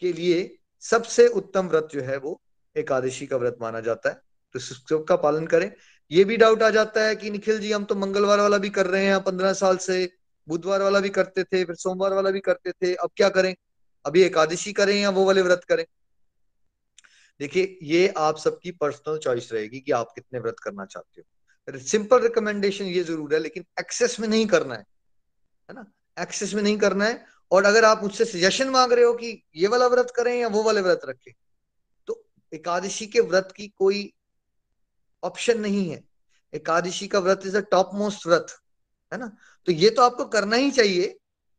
के लिए सबसे उत्तम व्रत जो है वो एकादशी का व्रत माना जाता है। तो सबका पालन करें। ये भी डाउट आ जाता है कि निखिल जी, हम तो मंगलवार वाला भी कर रहे हैं, पंद्रह साल से बुधवार वाला भी करते थे, फिर सोमवार वाला भी करते थे। अब क्या करें? अभी एकादशी करें या वो वाले व्रत करें? देखिए, ये आप सबकी पर्सनल चॉइस रहेगी कि आप कितने व्रत करना चाहते हो। सिंपल रिकमेंडेशन ये ज़रूर है, लेकिन एक्सेस में नहीं करना है। है ना? एक्सेस में नहीं करना है। और अगर आप मुझसे सजेशन मांग रहे हो कि ये वाला व्रत करें या वो वाले व्रत रखें तो एकादशी के व्रत की कोई ऑप्शन नहीं है। एकादशी का व्रत इज़ अ टॉप मोस्ट व्रत, है ना? तो ये तो आपको करना ही चाहिए।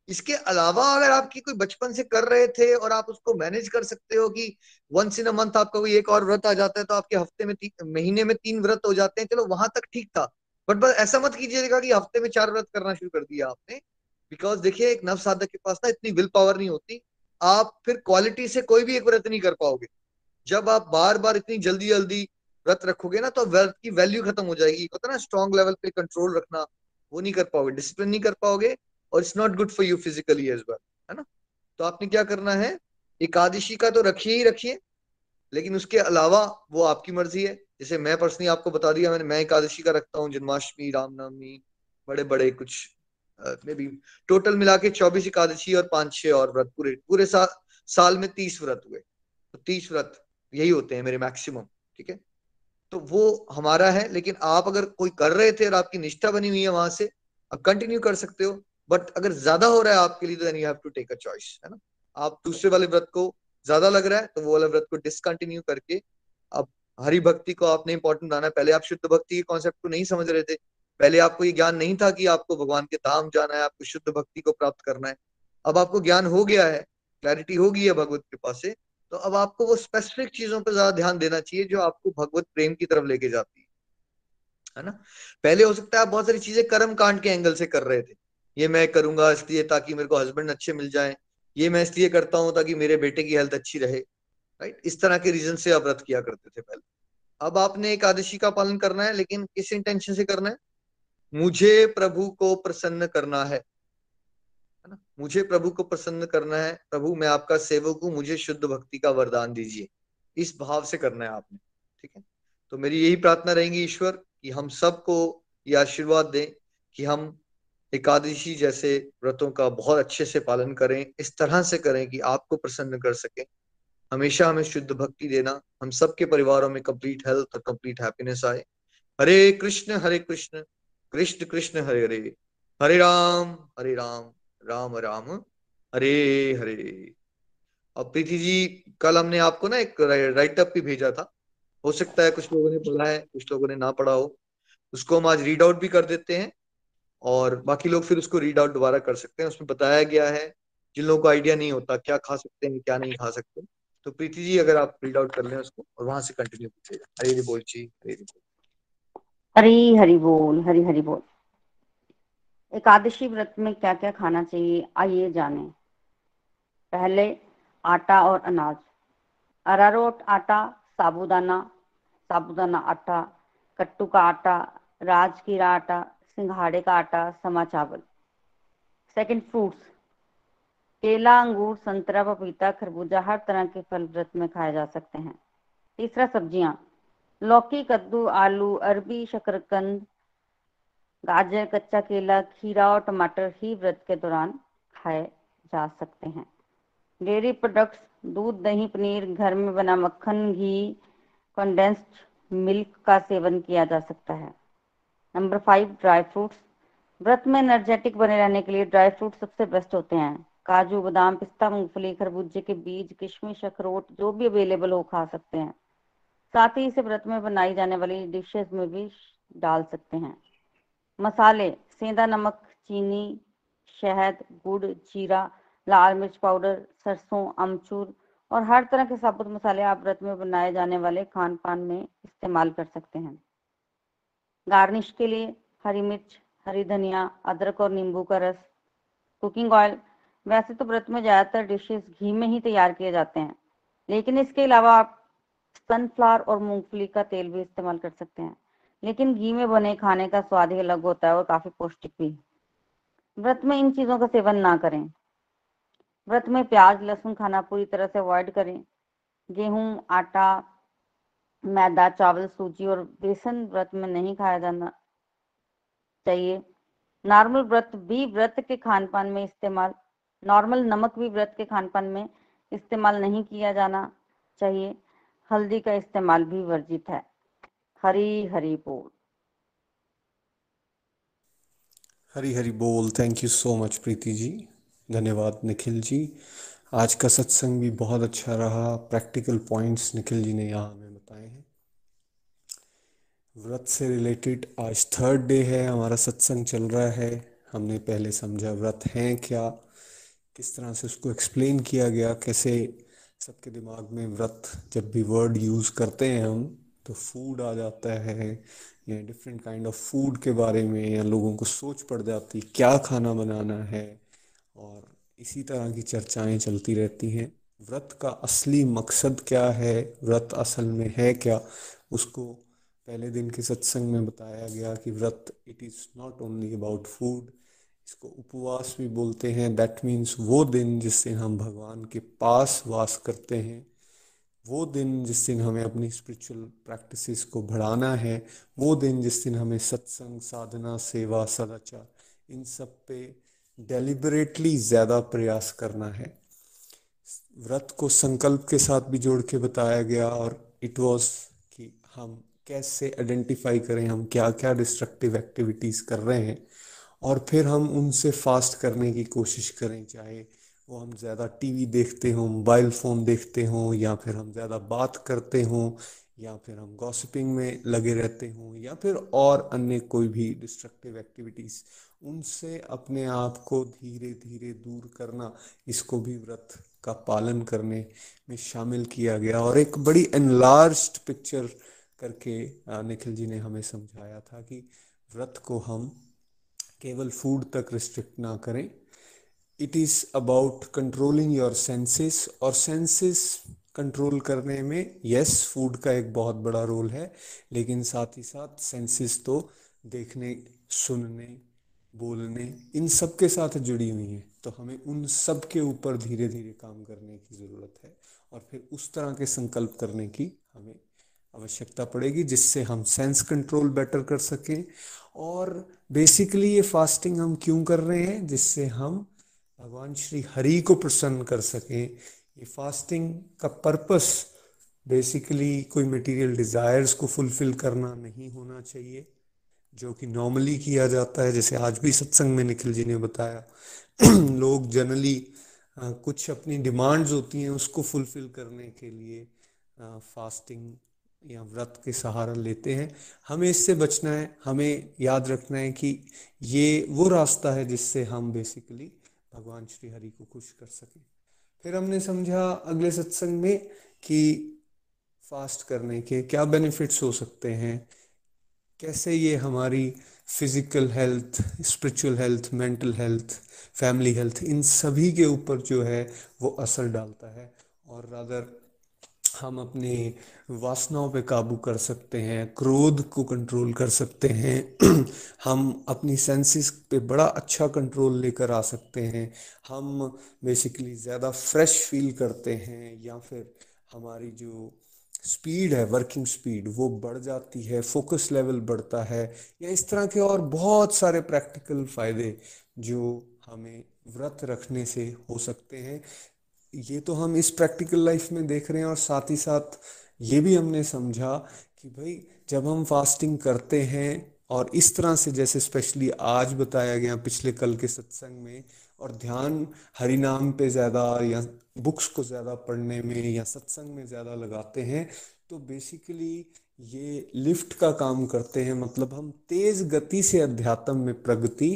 इसके अलावा अगर आपकी कोई बचपन से कर रहे थे और आप उसको मैनेज कर सकते हो कि वंस इन अ मंथ आपका कोई एक और व्रत आ जाता है तो आपके हफ़्ते में महीने में तीन व्रत हो जाते हैं, चलो वहाँ तक ठीक था। बट बस ऐसा मत कीजिएगा कि हफ़्ते में चार व्रत करना शुरू कर दिया आपने। बिकॉज़ देखिए, एक नव साधक के पास ना इतनी विल पावर नहीं होती। आप फिर क्वालिटी से कोई भी एक व्रत नहीं कर पाओगे। जब आप बार बार इतनी जल्दी जल्दी व्रत रखोगे ना तो व्रत की वैल्यू खत्म हो जाएगी। होता ना स्ट्रॉन्ग लेवल पे कंट्रोल रखना। वो नहीं कर पाओगे डिसिप्लिन नहीं कर पाओगे और it's not good for you physically as well है ना? तो आपने क्या करना है? एकादशी का तो रखिए ही रखिए लेकिन उसके अलावा वो आपकी मर्ज़ी है। जैसे मैं पर्सनली आपको बता दिया मैंने मैं एकादशी का रखता हूँ जन्माष्टमी रामनवमी बड़े बड़े कुछ मे बी टोटल मिला के चौबीस एकादशी और पाँच छह और व्रत पूरे पूरे सा, साल में तीस व्रत हुए। तो तीस व्रत यही होते हैं मेरे मैक्सिमम ठीक है? तो वो हमारा है, लेकिन आप अगर कोई कर रहे थे और आपकी निष्ठा बनी हुई है वहाँ से, आप कंटिन्यू कर सकते हो बट अगर ज़्यादा हो रहा है आपके लिए तो you have to take a choice है ना? आप दूसरे वाले व्रत को ज़्यादा लग रहा है तो वो वाला व्रत को डिसकंटिन्यू करके, अब हरि भक्ति को आपने इंपॉर्टेंट बनाना पहले आप शुद्ध भक्ति के कॉन्सेप्ट को नहीं समझ रहे थे। पहले आपको ये ज्ञान नहीं था कि आपको भगवान के धाम जाना है, आपको शुद्ध भक्ति को प्राप्त करना है। अब आपको ज्ञान हो गया है क्लैरिटी हो गई है भगवत कृपा से तो अब आपको वो स्पेसिफिक चीज़ों पर ज़्यादा ध्यान देना चाहिए, जो आपको भगवत प्रेम की तरफ़ लेके जाती है। है ना? पहले हो सकता है आप बहुत सारी चीज़ें कर्म कांड के एंगल से कर रहे थे। ये मैं करूँगा इसलिए ताकि मेरे को हस्बैंड अच्छे मिल जाए। ये मैं इसलिए करता हूँ ताकि मेरे बेटे की हेल्थ अच्छी रहे। राइट इस तरह के रीजन से आप व्रत किया करते थे पहले। अब आपने एकादशी का पालन करना है, लेकिन किस इंटेंशन से करना है? मुझे प्रभु को प्रसन्न करना है। है ना? मुझे प्रभु को प्रसन्न करना है। प्रभु, मैं आपका सेवक हूँ। मुझे शुद्ध भक्ति का वरदान दीजिए। इस भाव से करना है आपने, ठीक है? तो मेरी यही प्रार्थना रहेगी ईश्वर, कि हम सबको ये आशीर्वाद दें, कि हम एकादशी जैसे व्रतों का बहुत अच्छे से पालन करें, इस तरह से करें कि आपको प्रसन्न कर सके। हमेशा हमें शुद्ध भक्ति देना। हम सबके परिवारों में कंप्लीट हेल्थ और कंप्लीट हैप्पीनेस आए। हरे कृष्ण हरे कृष्ण। कृष्ण कृष्ण, हरे हरे। हरे राम हरे राम। राम राम, हरे हरे। अब प्रीति जी, कल हमने आपको ना एक राइट अप भी भेजा था। हो सकता है कुछ लोगों ने पढ़ा है, कुछ लोगों ने ना पढ़ा हो। उसको हम आज रीड आउट भी कर देते हैं और बाकी लोग फिर उसको रीड आउट दोबारा कर सकते हैं। उसमें बताया गया है, जिन लोगों को आइडिया नहीं होता, क्या खा सकते हैं, क्या नहीं खा सकते। तो प्रीति जी, अगर आप रीड आउट कर लें उसको और वहाँ से कंटिन्यू कीजिएगा। हरी बोल जी हरी बोल। हरी हरी बोल, हरी हरी बोल। एकादशी व्रत में क्या क्या खाना चाहिए? आइए जाने। पहले आटा और अनाज। अरारोट आटा, साबुदाना साबुदाना आटा, कट्टू का आटा राजकीरा आटा, सिंघाड़े का आटा, समा चावल। सेकंड फ्रूट्स केला, अंगूर, संतरा, पपीता, खरबूजा, हर तरह के फल व्रत में खाए जा सकते हैं। तीसरा सब्ज़ियाँ। लौकी, कद्दू, आलू, अरबी, शकरकंद गाजर, कच्चा केला, खीरा और टमाटर ही व्रत के दौरान खाए जा सकते हैं। डेयरी प्रोडक्ट्स, दूध, दही, पनीर, घर में बना मक्खन, घी कंडेंस्ड मिल्क का सेवन किया जा सकता है। नंबर फाइव ड्राई फ्रूट्स व्रत में एनर्जेटिक बने रहने के लिए ड्राई फ्रूट सबसे बेस्ट होते हैं। काजू, बादाम, पिस्ता, मूंगफली, खरबूजे के बीज, किशमिश, अखरोट, जो भी अवेलेबल हो खा सकते हैं। साथ ही इसे व्रत में बनाई जाने वाली डिशेस में भी डाल सकते हैं। मसाले, सेंधा नमक, चीनी, शहद, गुड़, जीरा, लाल मिर्च पाउडर, सरसों, अमचूर और हर तरह के साबुत मसाले आप व्रत में बनाए जाने वाले खान पान में इस्तेमाल कर सकते हैं। गार्निश के लिए हरी मिर्च, हरी धनिया, अदरक और नींबू का रस, कुकिंग ऑयल। वैसे तो व्रत में ज़्यादातर डिशेस घी में ही तैयार किए जाते हैं, लेकिन इसके अलावा आप सनफ्लावर और मूंगफली का तेल भी इस्तेमाल कर सकते हैं। लेकिन घी में बने खाने का स्वाद ही अलग होता है और काफ़ी पौष्टिक भी। व्रत में इन चीज़ों का सेवन ना करें। व्रत में प्याज, लहसुन खाना पूरी तरह से अवॉइड करें। गेहूँ, आटा, मैदा, चावल, सूजी और बेसन व्रत में नहीं खाया जाना चाहिए। नॉर्मल व्रत भी व्रत के खान पान में इस्तेमाल, नॉर्मल नमक भी व्रत के खान पान में इस्तेमाल नहीं किया जाना चाहिए। हल्दी का इस्तेमाल भी वर्जित है। हरी हरी बोल। हरी हरी बोल। Thank you so much Preeti ji. धन्यवाद, निखिल जी। आज का सत्संग भी बहुत अच्छा रहा। प्रैक्टिकल पॉइंट्स निखिल जी ने यहाँ हमें बताए हैं। व्रत से रिलेटेड आज थर्ड डे है। हमारा सत्संग चल रहा है। हमने पहले समझा व्रत है क्या? किस तरह से उसको एक्सप्लेन किया गया? कैसे सबके दिमाग में व्रत जब भी वर्ड यूज़ करते हैं हम तो फ़ूड आ जाता है, या डिफरेंट काइंड ऑफ़ फ़ूड के बारे में, या लोगों को सोच पड़ जाती क्या खाना बनाना है, और इसी तरह की चर्चाएँ चलती रहती हैं। व्रत का असली मकसद क्या है, व्रत असल में है क्या, उसको पहले दिन के सत्संग में बताया गया कि व्रत it is not only about food इसको उपवास भी बोलते हैं। दैट मीन्स वो दिन जिससे हम भगवान के पास वास करते हैं वो दिन जिस दिन हमें अपनी स्पिरिचुअल प्रैक्टिसेस को बढ़ाना है, वो दिन जिस दिन हमें सत्संग, साधना, सेवा, सदाचार, इन सब पे डेलिबरेटली ज़्यादा प्रयास करना है। व्रत को संकल्प के साथ भी जोड़ के बताया गया और इट वॉज़ कि हम कैसे आइडेंटिफाई करें, हम क्या क्या डिस्ट्रक्टिव एक्टिविटीज़ कर रहे हैं और फिर हम उनसे फास्ट करने की कोशिश करें, चाहे वो हम ज़्यादा टीवी देखते हों, मोबाइल फ़ोन देखते हों, या फिर हम ज़्यादा बात करते हों, या फिर हम गॉसिपिंग में लगे रहते हों, या फिर और अन्य कोई भी डिस्ट्रक्टिव एक्टिविटीज़ उनसे अपने आप को धीरे धीरे दूर करना, इसको भी व्रत का पालन करने में शामिल किया गया। और एक बड़ी एनलार्ज पिक्चर करके निखिल जी ने हमें समझाया था कि व्रत को हम केवल फ़ूड तक रिस्ट्रिक्ट ना करें it is about controlling your senses और सेंसेस कंट्रोल करने में यस फ़ूड का एक बहुत बड़ा रोल है, लेकिन साथ ही साथ सेंसेस तो देखने, सुनने, बोलने, इन सब के साथ जुड़ी हुई हैं। तो हमें उन सब के ऊपर धीरे धीरे काम करने की ज़रूरत है और फिर उस तरह के संकल्प करने की हमें आवश्यकता पड़ेगी, जिससे हम सेंस कंट्रोल बेटर कर सकें। और बेसिकली ये फास्टिंग हम क्यों कर रहे हैं, जिससे हम भगवान श्री हरि को प्रसन्न कर सकें। ये फास्टिंग का पर्पस बेसिकली कोई मटेरियल डिज़ायर्स को फुलफिल करना नहीं होना चाहिए, जो कि नॉर्मली किया जाता है। जैसे आज भी सत्संग में निखिल जी ने बताया, लोग जनरली कुछ अपनी डिमांड्स होती हैं उसको फुलफिल करने के लिए फास्टिंग या व्रत के सहारा लेते हैं। हमें इससे बचना है, हमें याद रखना है कि ये वो रास्ता है जिससे हम बेसिकली भगवान श्री हरि को खुश कर सके। फिर हमने समझा अगले सत्संग में कि फास्ट करने के क्या बेनिफिट्स हो सकते हैं, कैसे ये हमारी physical health spiritual health mental health family health इन सभी के ऊपर जो है वो असर डालता है। और रादर हम अपने वासनाओं पे काबू कर सकते हैं, क्रोध को कंट्रोल कर सकते हैं। हम अपनी सेंसेस पे बड़ा अच्छा कंट्रोल लेकर आ सकते हैं। हम बेसिकली ज़्यादा फ्रेश फील करते हैं या फिर हमारी जो स्पीड है वर्किंग स्पीड वो बढ़ जाती है फोकस लेवल बढ़ता है या इस तरह के और बहुत सारे प्रैक्टिकल फ़ायदे जो हमें व्रत रखने से हो सकते हैं। ये तो हम इस प्रैक्टिकल लाइफ में देख रहे हैं और साथ ही साथ ये भी हमने समझा कि भाई, जब हम फास्टिंग करते हैं और इस तरह से जैसे स्पेशली आज बताया गया पिछले कल के सत्संग में और ध्यान हरि नाम पे ज़्यादा या बुक्स को ज़्यादा पढ़ने में या सत्संग में ज़्यादा लगाते हैं तो बेसिकली ये लिफ्ट का काम करते हैं। मतलब हम तेज़ गति से अध्यात्म में प्रगति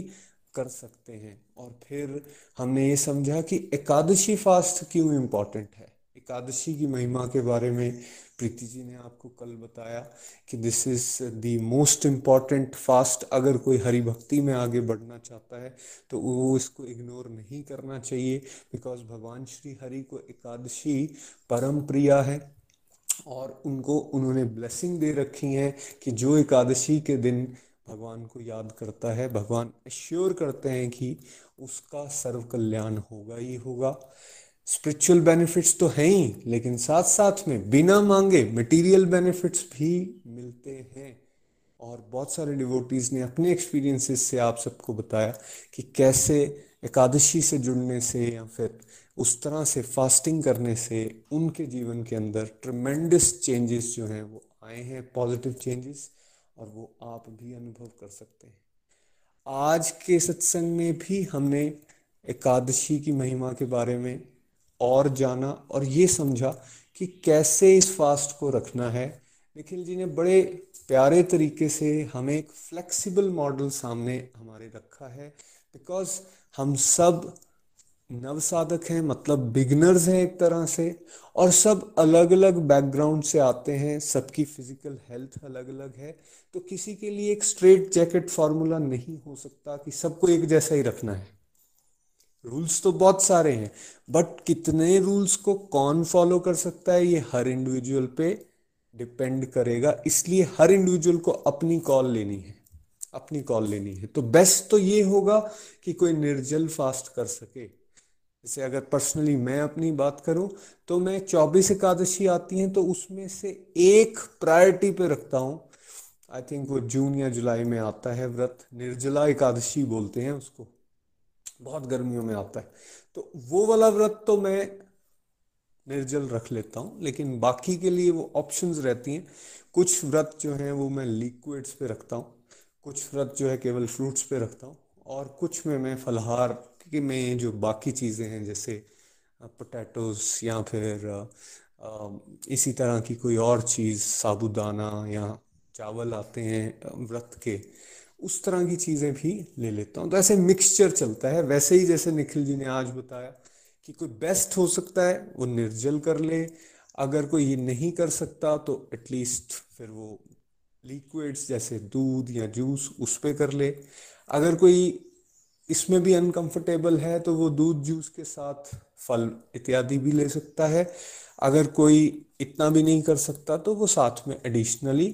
कर सकते हैं। और फिर हमने ये समझा कि एकादशी फास्ट क्यों इम्पोर्टेंट है? एकादशी की महिमा के बारे में प्रीति जी ने आपको कल बताया कि this is the most important fast अगर कोई हरि भक्ति में आगे बढ़ना चाहता है तो वो इसको इग्नोर नहीं करना चाहिए बिकॉज़ भगवान श्री हरि को एकादशी परम प्रिया है और उनको, उन्होंने ब्लेसिंग दे रखी है कि जो एकादशी के दिन भगवान को याद करता है, भगवान एश्योर करते हैं कि उसका सर्व कल्याण होगा ही होगा। स्पिरिचुअल बेनिफिट्स तो हैं ही, लेकिन साथ साथ में बिना मांगे मटेरियल बेनिफिट्स भी मिलते हैं। और बहुत सारे डिवोटीज ने अपने एक्सपीरियंसेस से आप सबको बताया कि कैसे एकादशी से जुड़ने से या फिर उस तरह से फास्टिंग करने से उनके जीवन के अंदर ट्रमेंडस चेंजेस जो हैं, वो आए हैं पॉजिटिव चेंजेस और वो आप भी अनुभव कर सकते हैं। आज के सत्संग में भी हमने एकादशी की महिमा के बारे में और जाना और ये समझा कि कैसे इस फास्ट को रखना है। निखिल जी ने बड़े प्यारे तरीके से हमें एक फ्लेक्सिबल मॉडल सामने हमारे रखा है बिकॉज़ हम सब नव साधक हैं मतलब बिगनर्स हैं एक तरह से, और सब अलग अलग बैकग्राउंड से आते हैं, सबकी फ़िज़िकल हेल्थ अलग अलग है तो किसी के लिए एक स्ट्रेट जैकेट फॉर्मूला नहीं हो सकता कि सबको एक जैसा ही रखना है। रूल्स तो बहुत सारे हैं बट कितने रूल्स को कौन फॉलो कर सकता है, ये हर इंडिविजुअल पे डिपेंड करेगा, इसलिए हर इंडिविजुअल को अपनी कॉल लेनी है, अपनी कॉल लेनी है। तो बेस्ट तो ये होगा कि कोई निर्जल फास्ट कर सके। जैसे अगर पर्सनली मैं अपनी बात करूँ तो मैं चौबीस एकादशी आती हैं तो उसमें से एक प्रायोरिटी पे रखता हूँ। आई थिंक वो जून या जुलाई में आता है व्रत। निर्जला एकादशी बोलते हैं उसको। बहुत गर्मियों में आता है। तो वो वाला व्रत तो मैं निर्जल रख लेता हूँ, लेकिन बाकी के लिए वो ऑप्शंस रहती हैं। कुछ व्रत जो हैं, वो मैं लिक्विड्स पे रखता हूँ। कुछ व्रत जो है, केवल फ्रूट्स पे रखता हूँ। और कुछ में मैं फलहार में जो बाकी चीज़ें हैं, जैसे पोटैटोस या फिर इसी तरह की कोई और चीज़, साबुदाना या चावल आते हैं व्रत के, उस तरह की चीज़ें भी ले लेता हूँ। तो ऐसे मिक्सचर चलता है। वैसे ही जैसे निखिल जी ने आज बताया कि कोई बेस्ट हो सकता है, वो निर्जल कर ले। अगर कोई ये नहीं कर सकता तो एटलीस्ट फिर वो लिक्विड्स जैसे दूध या जूस उस पर कर ले। अगर कोई इसमें भी अनकंफर्टेबल है तो वो दूध जूस के साथ फल इत्यादि भी ले सकता है। अगर कोई इतना भी नहीं कर सकता तो वो साथ में एडिशनली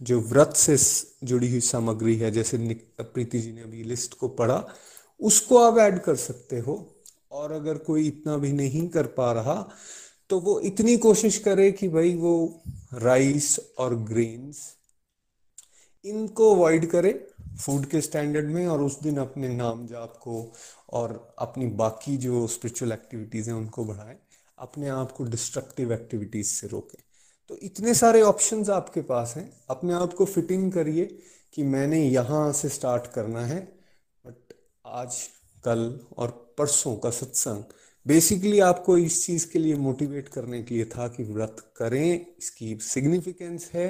जो व्रत से जुड़ी हुई सामग्री है, जैसे प्रीति जी ने अभी लिस्ट को पढ़ा, उसको आप ऐड कर सकते हो। और अगर कोई इतना भी नहीं कर पा रहा तो वो इतनी कोशिश करे कि भाई वो राइस और ग्रेन्स इनको अवॉइड करे। फ़ूड के स्टैंडर्ड में और उस दिन अपने नाम जाप को और अपनी बाकी जो स्पिरिचुअल एक्टिविटीज़ हैं उनको बढ़ाएँ, अपने आप को डिस्ट्रक्टिव एक्टिविटीज़ से रोकें। तो इतने सारे ऑप्शंस आपके पास हैं। अपने आप को फिटिंग करिए कि मैंने यहाँ से स्टार्ट करना है बट आज, कल और परसों का सत्संग बेसिकली आपको इस चीज़ के लिए मोटिवेट करने के लिए था कि व्रत करें, इसकी सिग्निफिकेंस है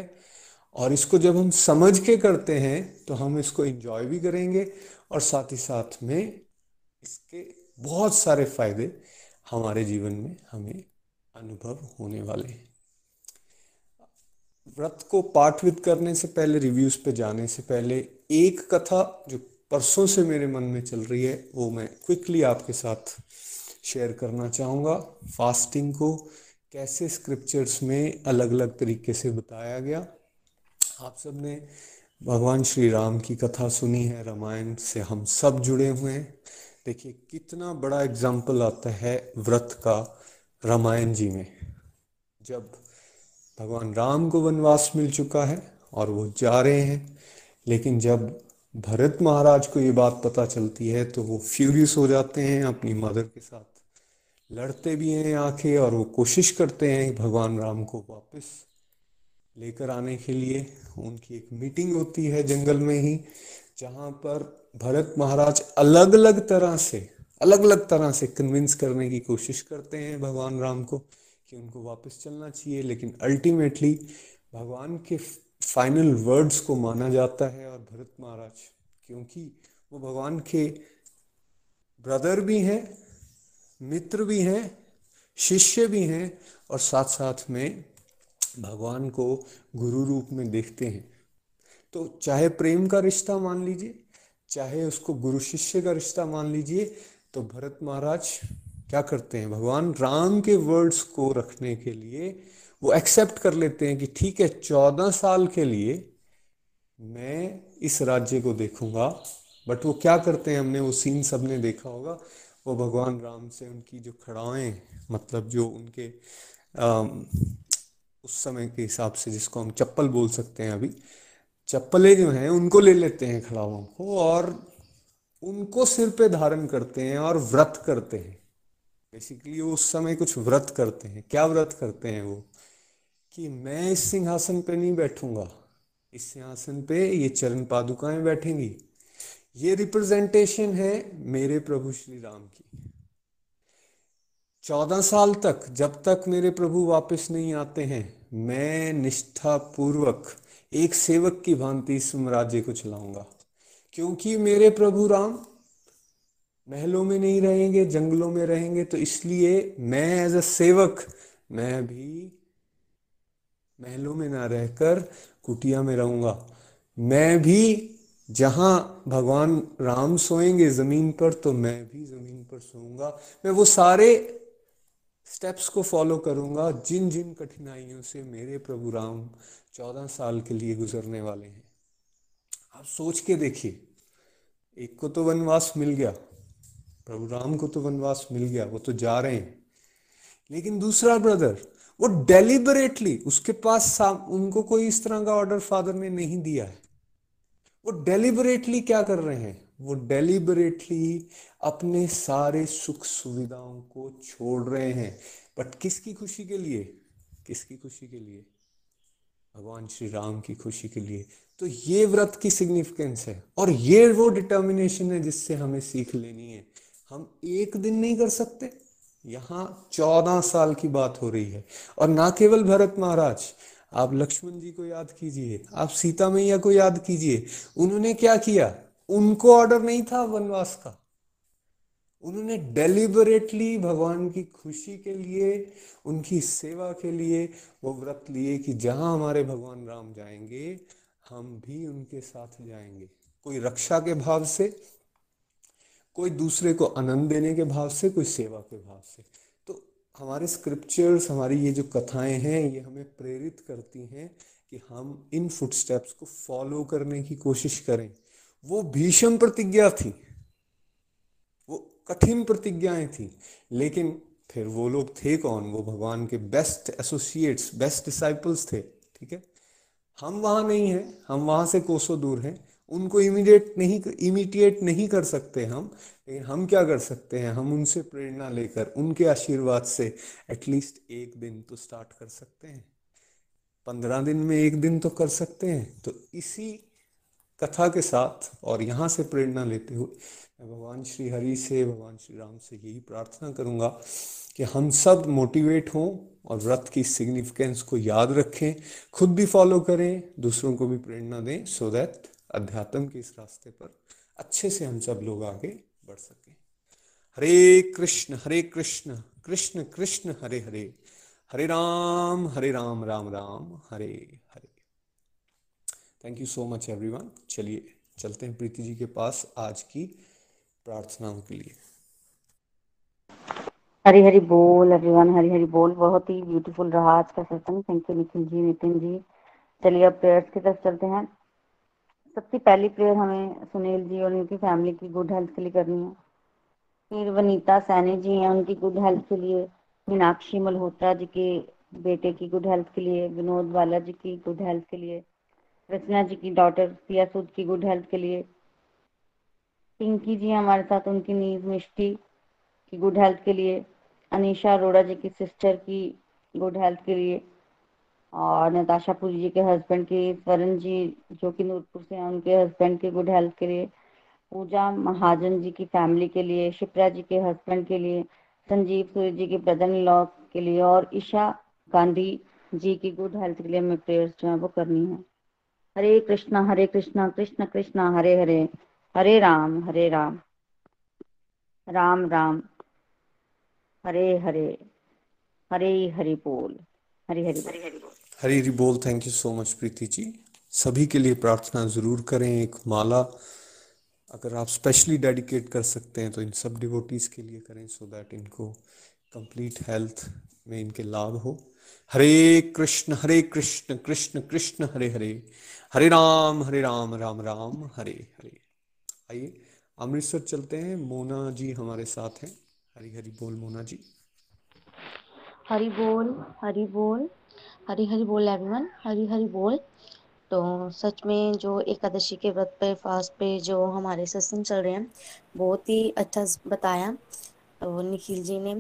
और इसको जब हम समझ के करते हैं तो हम इसको एंजॉय भी करेंगे और साथ ही साथ में इसके बहुत सारे फ़ायदे हमारे जीवन में हमें अनुभव होने वाले हैं। व्रत को पाठवित करने से पहले रिव्यूज़ पे जाने से पहले, एक कथा जो परसों से मेरे मन में चल रही है, वो मैं क्विकली आपके साथ शेयर करना चाहूँगा। फास्टिंग को कैसे स्क्रिप्चर्स में अलग अलग तरीके से बताया गया आप सबने भगवान श्री राम की कथा सुनी है, रामायण से हम सब जुड़े हुए हैं। देखिए, कितना बड़ा एग्ज़ाम्पल आता है व्रत का रामायण जी में। जब भगवान राम को वनवास मिल चुका है और वो जा रहे हैं, लेकिन जब भरत महाराज को ये बात पता चलती है तो वो फ्यूरियस हो जाते हैं, अपनी मदर के साथ लड़ते भी हैं आके और वो कोशिश करते हैं भगवान राम को वापस लेकर आने के लिए उनकी एक मीटिंग होती है जंगल में ही, जहाँ पर भरत महाराज अलग अलग तरह से अलग अलग तरह से कन्विंस करने की कोशिश करते हैं भगवान राम को कि उनको वापस चलना चाहिए। लेकिन अल्टीमेटली भगवान के फाइनल वर्ड्स को माना जाता है और भरत महाराज, क्योंकि वो भगवान के ब्रदर भी हैं, मित्र भी हैं, शिष्य भी हैं और साथ साथ में भगवान को गुरु रूप में देखते हैं। तो चाहे प्रेम का रिश्ता मान लीजिए चाहे उसको गुरु शिष्य का रिश्ता मान लीजिए तो भरत महाराज क्या करते हैं? भगवान राम के वर्ड्स को रखने के लिए वो एक्सेप्ट कर लेते हैं कि ठीक है चौदह साल के लिए मैं इस राज्य को देखूँगा। बट वो क्या करते हैं? हमने वो सीन सबने देखा होगा। वो भगवान राम से उनकी जो खड़ाएँ मतलब जो उनके आ, उस समय के हिसाब से जिसको हम चप्पल बोल सकते हैं अभी, चप्पलें जो हैं, उनको ले लेते हैं खड़ाओं को और उनको सिर पे धारण करते हैं और व्रत करते हैं। बेसिकली वो उस समय कुछ व्रत करते हैं। क्या व्रत करते हैं वो? कि मैं इस सिंहासन पे नहीं बैठूँगा। इस सिंहासन पे ये चरण पादुकाएँ बैठेंगी। ये रिप्रेजेंटेशन है मेरे प्रभु श्री राम की। चौदह साल तक, जब तक मेरे प्रभु वापस नहीं आते हैं मैं निष्ठा पूर्वक एक सेवक की भांति इस राज्य को चलाऊँगा। क्योंकि मेरे प्रभु राम महलों में नहीं रहेंगे, जंगलों में रहेंगे तो इसलिए मैं एज अ सेवक, मैं भी महलों में ना रहकर कुटिया में रहूँगा। मैं भी जहाँ भगवान राम सोएँगे ज़मीन पर तो मैं भी ज़मीन पर सोऊँगा। मैं वो सारे स्टेप्स को फॉलो करूँगा। जिन जिन कठिनाइयों से मेरे प्रभु राम चौदह साल के लिए गुजरने वाले हैं। आप सोच के देखिए। एक को तो वनवास मिल गया। प्रभु राम को तो वनवास मिल गया। वो तो जा रहे हैं। लेकिन दूसरा ब्रदर वो डेलिबरेटली उसके पास उनको कोई इस तरह का ऑर्डर फादर ने नहीं दिया है। वो डेलिबरेटली क्या कर रहे हैं? वो डेलिबरेटली अपने सारे सुख सुविधाओं को छोड़ रहे हैं। बट किसकी खुशी के लिए? किसकी खुशी के लिए? भगवान श्री राम की खुशी के लिए। तो ये व्रत की सिग्निफिकेंस है। और ये वो डिटर्मिनेशन है जिससे हमें सीख लेनी है। हम एक दिन नहीं कर सकते। यहाँ चौदह साल की बात हो रही है। और ना केवल भरत महाराज, आप लक्ष्मण जी को याद कीजिए। आप सीता मैया को याद कीजिए। उन्होंने क्या किया? उनको ऑर्डर नहीं था वनवास का। उन्होंने डेलिबरेटली भगवान की खुशी के लिए, उनकी सेवा के लिए वो व्रत लिए कि जहाँ हमारे भगवान राम जाएँगे, हम भी उनके साथ जाएँगे। कोई रक्षा के भाव से, कोई दूसरे को आनंद देने के भाव से, कोई सेवा के भाव से। तो हमारे स्क्रिप्चर्स हमारी ये जो कथाएँ हैं, ये हमें प्रेरित करती हैं कि हम इन फुटस्टेप्स को फॉलो करने की कोशिश करें। वो भीषम प्रतिज्ञा थी। वो कठिन प्रतिज्ञाएँ थी। लेकिन फिर वो लोग थे कौन? वो भगवान के बेस्ट एसोसिएट्स बेस्ट डिसाइपल्स थे, ठीक है? हम वहाँ नहीं हैं। हम वहाँ से कोसों दूर हैं। उनको इमीडिएट नहीं इमीडिएट नहीं कर सकते हम। लेकिन हम क्या कर सकते हैं? हम उनसे प्रेरणा लेकर, उनके आशीर्वाद से एटलीस्ट एक दिन तो स्टार्ट कर सकते हैं। पंद्रह दिन में एक दिन तो कर सकते हैं। तो इसी कथा के साथ और यहाँ से प्रेरणा लेते हुए मैं भगवान श्री हरि से, भगवान श्री राम से यही प्रार्थना करूँगा कि हम सब मोटिवेट हों और व्रत की सिग्निफिकेंस को याद रखें, खुद भी फॉलो करें, दूसरों को भी प्रेरणा दें सो दैट अध्यात्म के इस रास्ते पर अच्छे से हम सब लोग आगे बढ़ सकें। Hare Krishna Hare Krishna Krishna Krishna, Hare Hare. Hare Ram Hare Ram Ram Ram, Hare Hare. Thank you so much everyone चलिए, चलते हैं प्रीति जी के पास आज की प्रार्थनाओं के लिए। हरी हरी बोल एवरीवन हरी हरी बोल। बहुत ही ब्यूटीफुल रहा आज का सत्संग थैंक यू निखिल जी, नितिन जी। चलिए, अब प्रेयर्स की तरफ़ चलते हैं। सबसे पहली प्रेयर हमें सुनील जी और उनकी फैमिली की गुड हेल्थ के लिए करनी है। फिर वनीता सैनी जी हैं, उनकी गुड हेल्थ के लिए। मीनाक्षी मल्होत्रा जी के बेटे की गुड हेल्थ के लिए। विनोद वाला जी की गुड हेल्थ के लिए। रचना जी की डॉटर पिया सूद की गुड हेल्थ के लिए। पिंकी जी हमारे साथ उनकी नीज मिष्टी की गुड हेल्थ के लिए। अनीशा अरोड़ा जी की सिस्टर की गुड हेल्थ के लिए। और नताशा पुरी जी के हस्बैंड की स्वरण जी जो कि नूरपुर से हैं, उनके हस्बैंड की गुड हेल्थ के लिए। पूजा महाजन जी की फैमिली के लिए शिप्रा जी के हस्बैंड के लिए, संजीव सूर्य जी के ब्रदर इन लॉ के लिए और ईशा गांधी जी की गुड हेल्थ के लिए हमें प्रेयर्स जो है वो करनी है। हरे कृष्णा हरे कृष्णा, कृष्ण कृष्णा, हरे हरे हरे राम हरे राम राम राम, हरे हरे हरे हरि बोल, हरे हरि हरी हरी बोल thank you so much Preeti ji. सभी के लिए प्रार्थना ज़रूर करें, एक माला अगर आप स्पेशली डेडिकेट कर सकते हैं तो इन सब डिवोटीज के लिए करें सो so दैट इनको कंप्लीट हेल्थ में इनके लाभ हो। हरे कृष्ण हरे कृष्ण कृष्ण कृष्ण, हरे हरे। हरे राम हरे राम राम राम, हरे हरे। आइए, अमृतसर चलते हैं। मोना जी हमारे साथ हैं। हरी हरी बोल मोना जी। हरी बोल हरी बोल, हरी हरी बोल एवरीवन हरी हरी बोल। तो सच में जो एकादशी के व्रत पे फास्ट पे जो हमारे सत्संग चल रहे हैं, बहुत ही अच्छा बताया तो निखिल जी ने।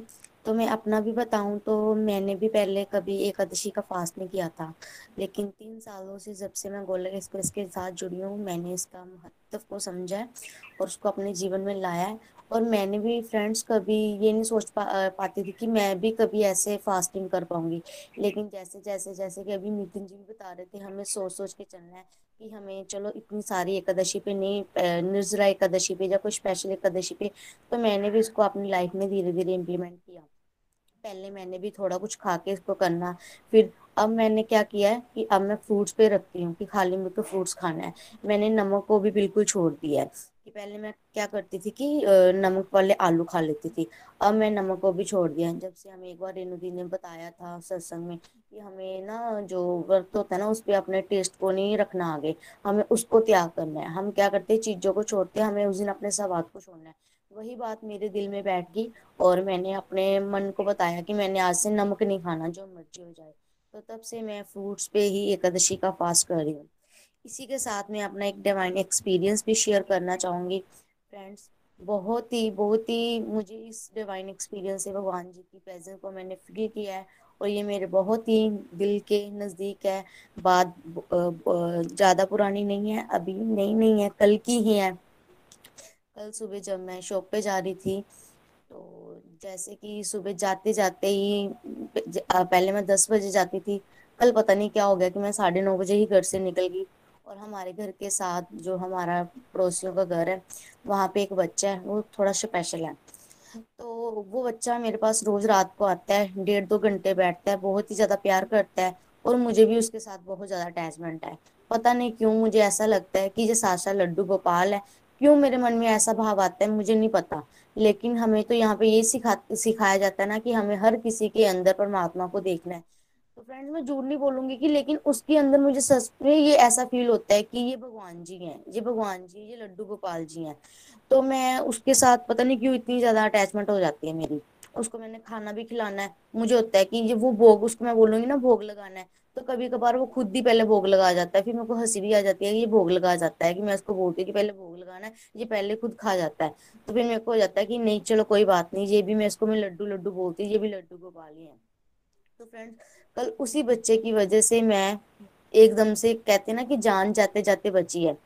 तो मैं अपना भी बताऊँ तो मैंने भी पहले कभी एकादशी का फास्ट नहीं किया था। लेकिन तीन सालों से जब से मैं गोलक एक्सप्रेस के साथ जुड़ी हूँ, मैंने इसका महत्व को समझा है और उसको अपने जीवन में लाया है। और मैंने भी फ्रेंड्स कभी ये नहीं सोच पा पाती थी कि मैं भी कभी ऐसे फास्टिंग कर पाऊँगी। लेकिन जैसे जैसे जैसे कि अभी नितिन जी भी बता रहे थे, हमें सोच सोच के चलना है कि हमें चलो इतनी सारी एकादशी पे नहीं निर्जला एकादशी पे या कोई स्पेशल एकादशी पे तो मैंने भी इसको अपनी लाइफ में धीरे धीरे इम्प्लीमेंट किया। पहले मैंने भी थोड़ा कुछ खा के इसको करना फिर अब मैंने क्या किया है कि अब मैं फ्रूट्स पे रखती हूँ कि खाली मेरे को फ्रूट्स खाना है। मैंने नमक को भी बिल्कुल छोड़ दिया है कि पहले मैं क्या करती थी कि नमक वाले आलू खा लेती थी। अब मैं नमक को भी छोड़ दिया जब से हमें एक बार रेणु दी ने बताया था सत्संग में कि हमें ना जो व्रत होता है ना उस पर अपने टेस्ट को नहीं रखना आगे, हमें उसको त्याग करना है। हम क्या करते हैं, चीज़ों को छोड़ते हैं, हमें उस दिन अपने स्वाद को छोड़ना है। वही बात मेरे दिल में बैठ गई और मैंने अपने मन को बताया कि मैंने आज से नमक नहीं खाना, जो मर्ज़ी हो जाए। तो तब से मैं फ्रूट्स पे ही एकादशी का फास्ट कर रही हूँ। इसी के साथ मैं अपना एक डिवाइन एक्सपीरियंस भी शेयर करना चाहूँगी। फ्रेंड्स बहुत ही बहुत ही मुझे इस डिवाइन एक्सपीरियंस से भगवान जी की प्रेजेंस को मैंने फील किया है और ये मेरे बहुत ही दिल के नज़दीक है। बात ज़्यादा पुरानी नहीं है, अभी नहीं नहीं है, कल की ही है। कल सुबह जब मैं शॉप पे जा रही थी तो जैसे कि सुबह जाते जाते ही पहले मैं दस बजे जाती थी, कल पता नहीं क्या हो गया कि मैं साढ़े नौ बजे ही घर से निकल गई और हमारे घर के साथ जो हमारा पड़ोसियों का घर है, वहाँ पे एक बच्चा है, वो थोड़ा स्पेशल है। तो वो बच्चा मेरे पास रोज रात को आता है, डेढ़ दो घंटे बैठता है, बहुत ही ज़्यादा प्यार करता है और मुझे भी उसके साथ बहुत ज़्यादा अटैचमेंट है। पता नहीं क्यों मुझे ऐसा लगता है कि ये साशा लड्डू गोपाल है क्यों मेरे मन में ऐसा भाव आता है मुझे नहीं पता। लेकिन हमें तो यहाँ पे ये सिखा, सिखाया जाता है ना कि हमें हर किसी के अंदर परमात्मा को देखना है। तो फ्रेंड्स मैं झूठ नहीं बोलूँगी कि लेकिन उसके अंदर मुझे सच में ये ऐसा फील होता है कि ये भगवान जी हैं, ये भगवान जी, ये लड्डू गोपाल जी हैं। तो मैं उसके साथ पता नहीं क्यों इतनी ज़्यादा अटैचमेंट हो जाती है मेरी। उसको मैंने खाना भी खिलाना है। मुझे होता है कि ये वो भोग, उसको मैं बोलूँगी ना भोग लगाना है। तो कभी कभार वो खुद ही पहले भोग लगा जाता है, फिर मेरे को हँसी भी आ जाती है कि ये भोग लगा जाता है, कि मैं उसको बोलती हूँ कि पहले भोग लगाना है, ये पहले खुद खा जाता है। तो फिर मेरे को हो जाता है कि नहीं, चलो कोई बात नहीं, ये भी मैं इसको, मैं लड्डू लड्डू बोलती हूँ, ये भी लड्डू को गोपाली है। तो फ्रेंड्स, कल उसी बच्चे की वजह से मैं एकदम से कहते ना कि जान जाते जाते बची है।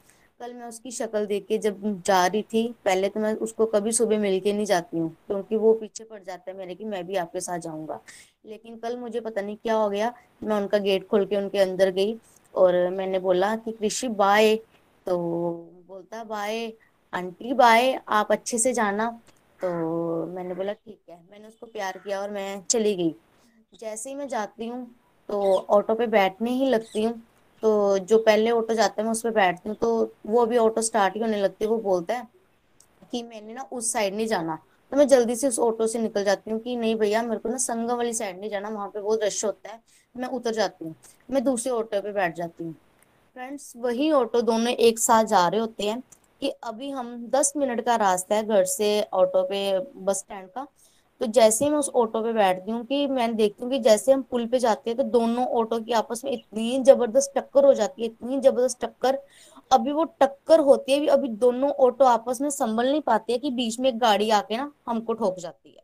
कल मैं उसकी शक्ल देख के जब जा रही थी, पहले तो मैं उसको कभी सुबह मिल के नहीं जाती हूँ, क्योंकि वो पीछे पड़ जाता है मेरे कि मैं भी आपके साथ जाऊँगा। लेकिन कल मुझे पता नहीं क्या हो गया, मैं उनका गेट खोल के उनके अंदर गई और मैंने बोला कि कृषि बाय तो बोलता बाय आंटी बाय आप अच्छे से जाना। तो मैंने बोला, ठीक है। मैंने उसको प्यार किया और मैं चली गई। जैसे ही मैं जाती हूँ तो ऑटो पे बैठने ही लगती हूँ। तो जो पहले ऑटो जाता है, मैं उस पर बैठती हूँ तो वो अभी ऑटो स्टार्ट ही होने लगती है, वो बोलता है कि मैंने ना उस साइड नहीं जाना। तो मैं जल्दी से उस ऑटो से निकल जाती हूँ कि नहीं भैया, मेरे को ना संगम वाली साइड नहीं जाना, वहाँ पे बहुत रश होता है, मैं उतर जाती हूँ, मैं दूसरे ऑटो पे बैठ जाती हूँ। फ्रेंड्स वही ऑटो दोनों एक साथ जा रहे होते हैं कि अभी हम दस मिनट का रास्ता है घर से ऑटो पे बस स्टैंड का तो जैसे ही मैं उस ऑटो पे बैठती हूँ कि मैं देखती हूँ कि जैसे हम पुल पे जाते हैं तो दोनों ऑटो की आपस में इतनी ज़बरदस्त टक्कर हो जाती है, इतनी ज़बरदस्त टक्कर। अभी वो टक्कर होती है, अभी दोनों ऑटो आपस में संभल नहीं पाती है कि बीच में एक गाड़ी आके ना हमको ठोक जाती है।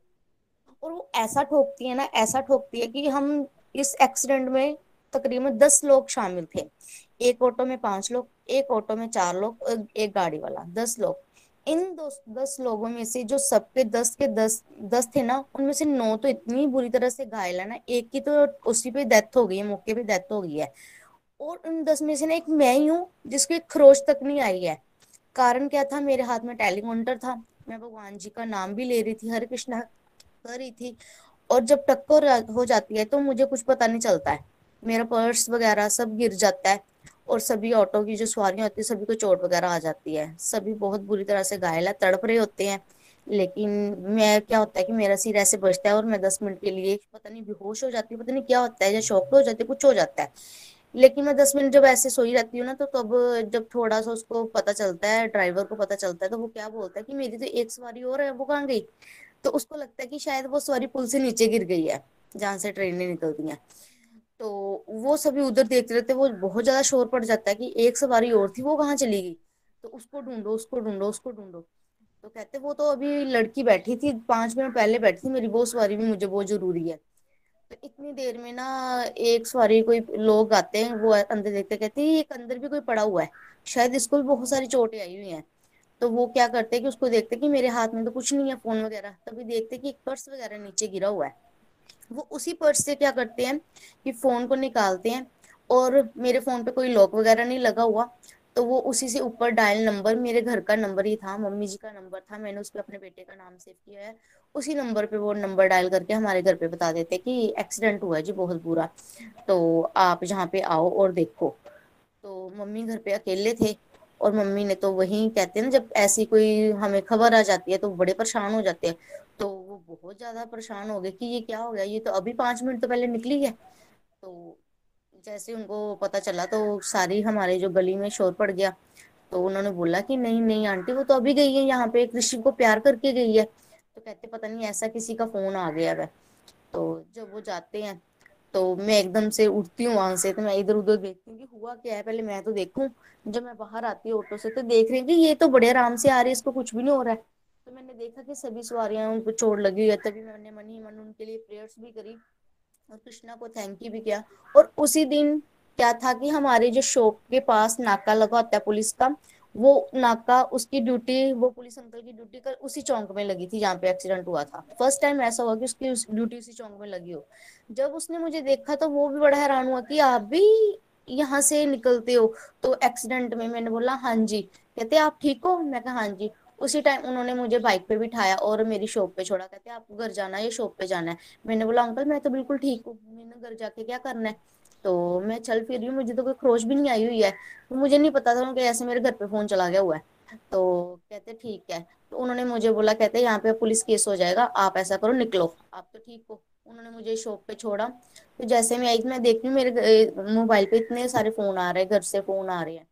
और वो ऐसा ठोकती है ना, ऐसा ठोकती है कि हम इस एक्सीडेंट में तकरीबन दस लोग शामिल थे। एक ऑटो में पाँच लोग, एक ऑटो में चार लोग, एक गाड़ी वाला, दस लोग। इन दो दस लोगों में से जो सबके दस के दस दस थे ना, उनमें से नौ तो इतनी बुरी तरह से घायल है ना, एक की तो उसी पे डेथ हो गई है, मौके पे डेथ हो गई है। और उन दस में से ना एक मैं ही हूँ, जिसकी खरोच तक नहीं आई है। कारण क्या था? मेरे हाथ में टेलीकाउंटर था। मैं भगवान जी का नाम भी ले रही थी, हरे कृष्णा कर रही थी। और जब टक्कर हो जाती है तो मुझे कुछ पता नहीं चलता है। मेरा पर्स वगैरह सब गिर जाता है। और सभी ऑटो की जो सवारियाँ होती है, सभी को चोट वगैरह आ जाती है। सभी बहुत बुरी तरह से घायल है, तड़प रहे होते हैं। लेकिन मैं, क्या होता है कि मेरा सिर ऐसे बचता है और मैं दस मिनट के लिए पता नहीं बेहोश हो जाती हूँ, पता नहीं क्या होता है, या शौक हो जाती है, कुछ हो जाता है। लेकिन मैं दस मिनट जब ऐसे सोई रहती हूँ ना तो तब जब थोड़ा सा उसको पता चलता है, ड्राइवर को पता चलता है तो वो क्या बोलता है कि मेरी तो एक सवारी और है, वो कहाँ गई? तो उसको लगता है कि शायद वो सवारी पुल से नीचे गिर गई है, जहाँ से ट्रेनें निकलती हैं। तो वो सभी उधर देखते रहते वो बहुत ज़्यादा शोर पड़ जाता है कि एक सवारी और थी, वो कहाँ चली गई? तो उसको ढूंढो उसको ढूंढो उसको ढूंढो। तो कहते वो तो अभी लड़की बैठी थी, पाँच मिनट पहले बैठी थी मेरी, वो सवारी भी मुझे बहुत ज़रूरी है। तो इतनी देर में ना एक सवारी कोई लोग आते हैं, वो अंदर देखते कहते हैं एक अंदर भी कोई पड़ा हुआ है, शायद इसको भी बहुत सारी चोटें आई हुई हैं। तो वो क्या करते हैं कि उसको देखते कि मेरे हाथ में तो कुछ नहीं है, फ़ोन वगैरह, तभी देखते कि एक पर्स वगैरह नीचे गिरा हुआ है। वो उसी पर्स से क्या करते हैं कि फ़ोन को निकालते हैं और मेरे फ़ोन पे कोई लॉक वगैरह नहीं लगा हुआ तो वो उसी से ऊपर डायल नंबर, मेरे घर का नंबर ही था, मम्मी जी का नंबर था, मैंने उस पर अपने बेटे का नाम सेव किया है, उसी नंबर पे वो नंबर डायल करके हमारे घर पे बता देते कि एक्सीडेंट हुआ है जी, बहुत बुरा। तो आप जहाँ पे आओ और देखो। तो मम्मी घर पे अकेले थे और मम्मी ने तो वही कहते हैं ना, जब ऐसी कोई हमें खबर आ जाती है तो बड़े परेशान हो जाते हैं। बहुत ज़्यादा परेशान हो गए कि ये क्या हो गया? ये तो अभी पाँच मिनट तो पहले निकली है। तो जैसे उनको पता चला तो सारी हमारे जो गली में शोर पड़ गया। तो उन्होंने बोला कि नहीं नहीं आंटी, वो तो अभी गई है, यहाँ पे कृषि को प्यार करके गई है। तो कहते पता नहीं ऐसा किसी का फ़ोन आ गया है। तो जब वो जाते हैं तो मैं एकदम से उठती हूँ वहाँ से तो मैं इधर उधर देखती हूँ कि हुआ क्या है? पहले मैं तो देखूँ। जब मैं बाहर आती हूँ ऑटो से तो देख रही हूँ कि ये तो बड़े आराम से आ रही है, इसको कुछ भी नहीं हो रहा है। मैंने देखा कि सभी सवारियाँ उनको चोट लगी हुई है, तभी मैंने मन ही मन उनके लिए प्रेयर्स भी करी और कृष्णा को थैंक यू भी किया। और उसी दिन क्या था कि हमारे जो शॉप के पास नाका लगा होता है पुलिस का, वो नाका उसकी ड्यूटी वो पुलिस अंकल की ड्यूटी कर उसी चौक में लगी थी जहाँ पे एक्सीडेंट हुआ था। फ़र्स्ट टाइम ऐसा हुआ कि उसकी उस ड्यूटी उसी चौक में लगी हो। जब उसने मुझे देखा तो वो भी बड़ा हैरान हुआ कि आप भी यहाँ से निकलते हो तो एक्सीडेंट में मैंने बोला हाँ जी। कहते, आप ठीक हो? मैं कहा हाँ जी। उसी टाइम उन्होंने मुझे बाइक पे बिठाया और मेरी शॉप पे छोड़ा। कहते, आपको घर जाना है शॉप पे जाना है। मैंने बोला, अंकल, मैं तो बिल्कुल ठीक हूँ। मैंने घर जाके क्या करना है? तो मैं चल फिर रही हूँ। मुझे तो कोई खरोच भी नहीं आई हुई है। तो मुझे नहीं पता था ऐसे मेरे घर पे फ़ोन चला गया हुआ है। तो कहते, ठीक है। तो उन्होंने मुझे बोला, कहते, यहाँ पे पुलिस केस हो जाएगा। आप ऐसा करो, निकलो। आप तो ठीक हो। उन्होंने मुझे शॉप पे छोड़ा। तो जैसे मैं आई, मैं देखती हूँ मेरे मोबाइल पे इतने सारे फ़ोन आ रहे हैं, घर से फ़ोन आ रहे हैं।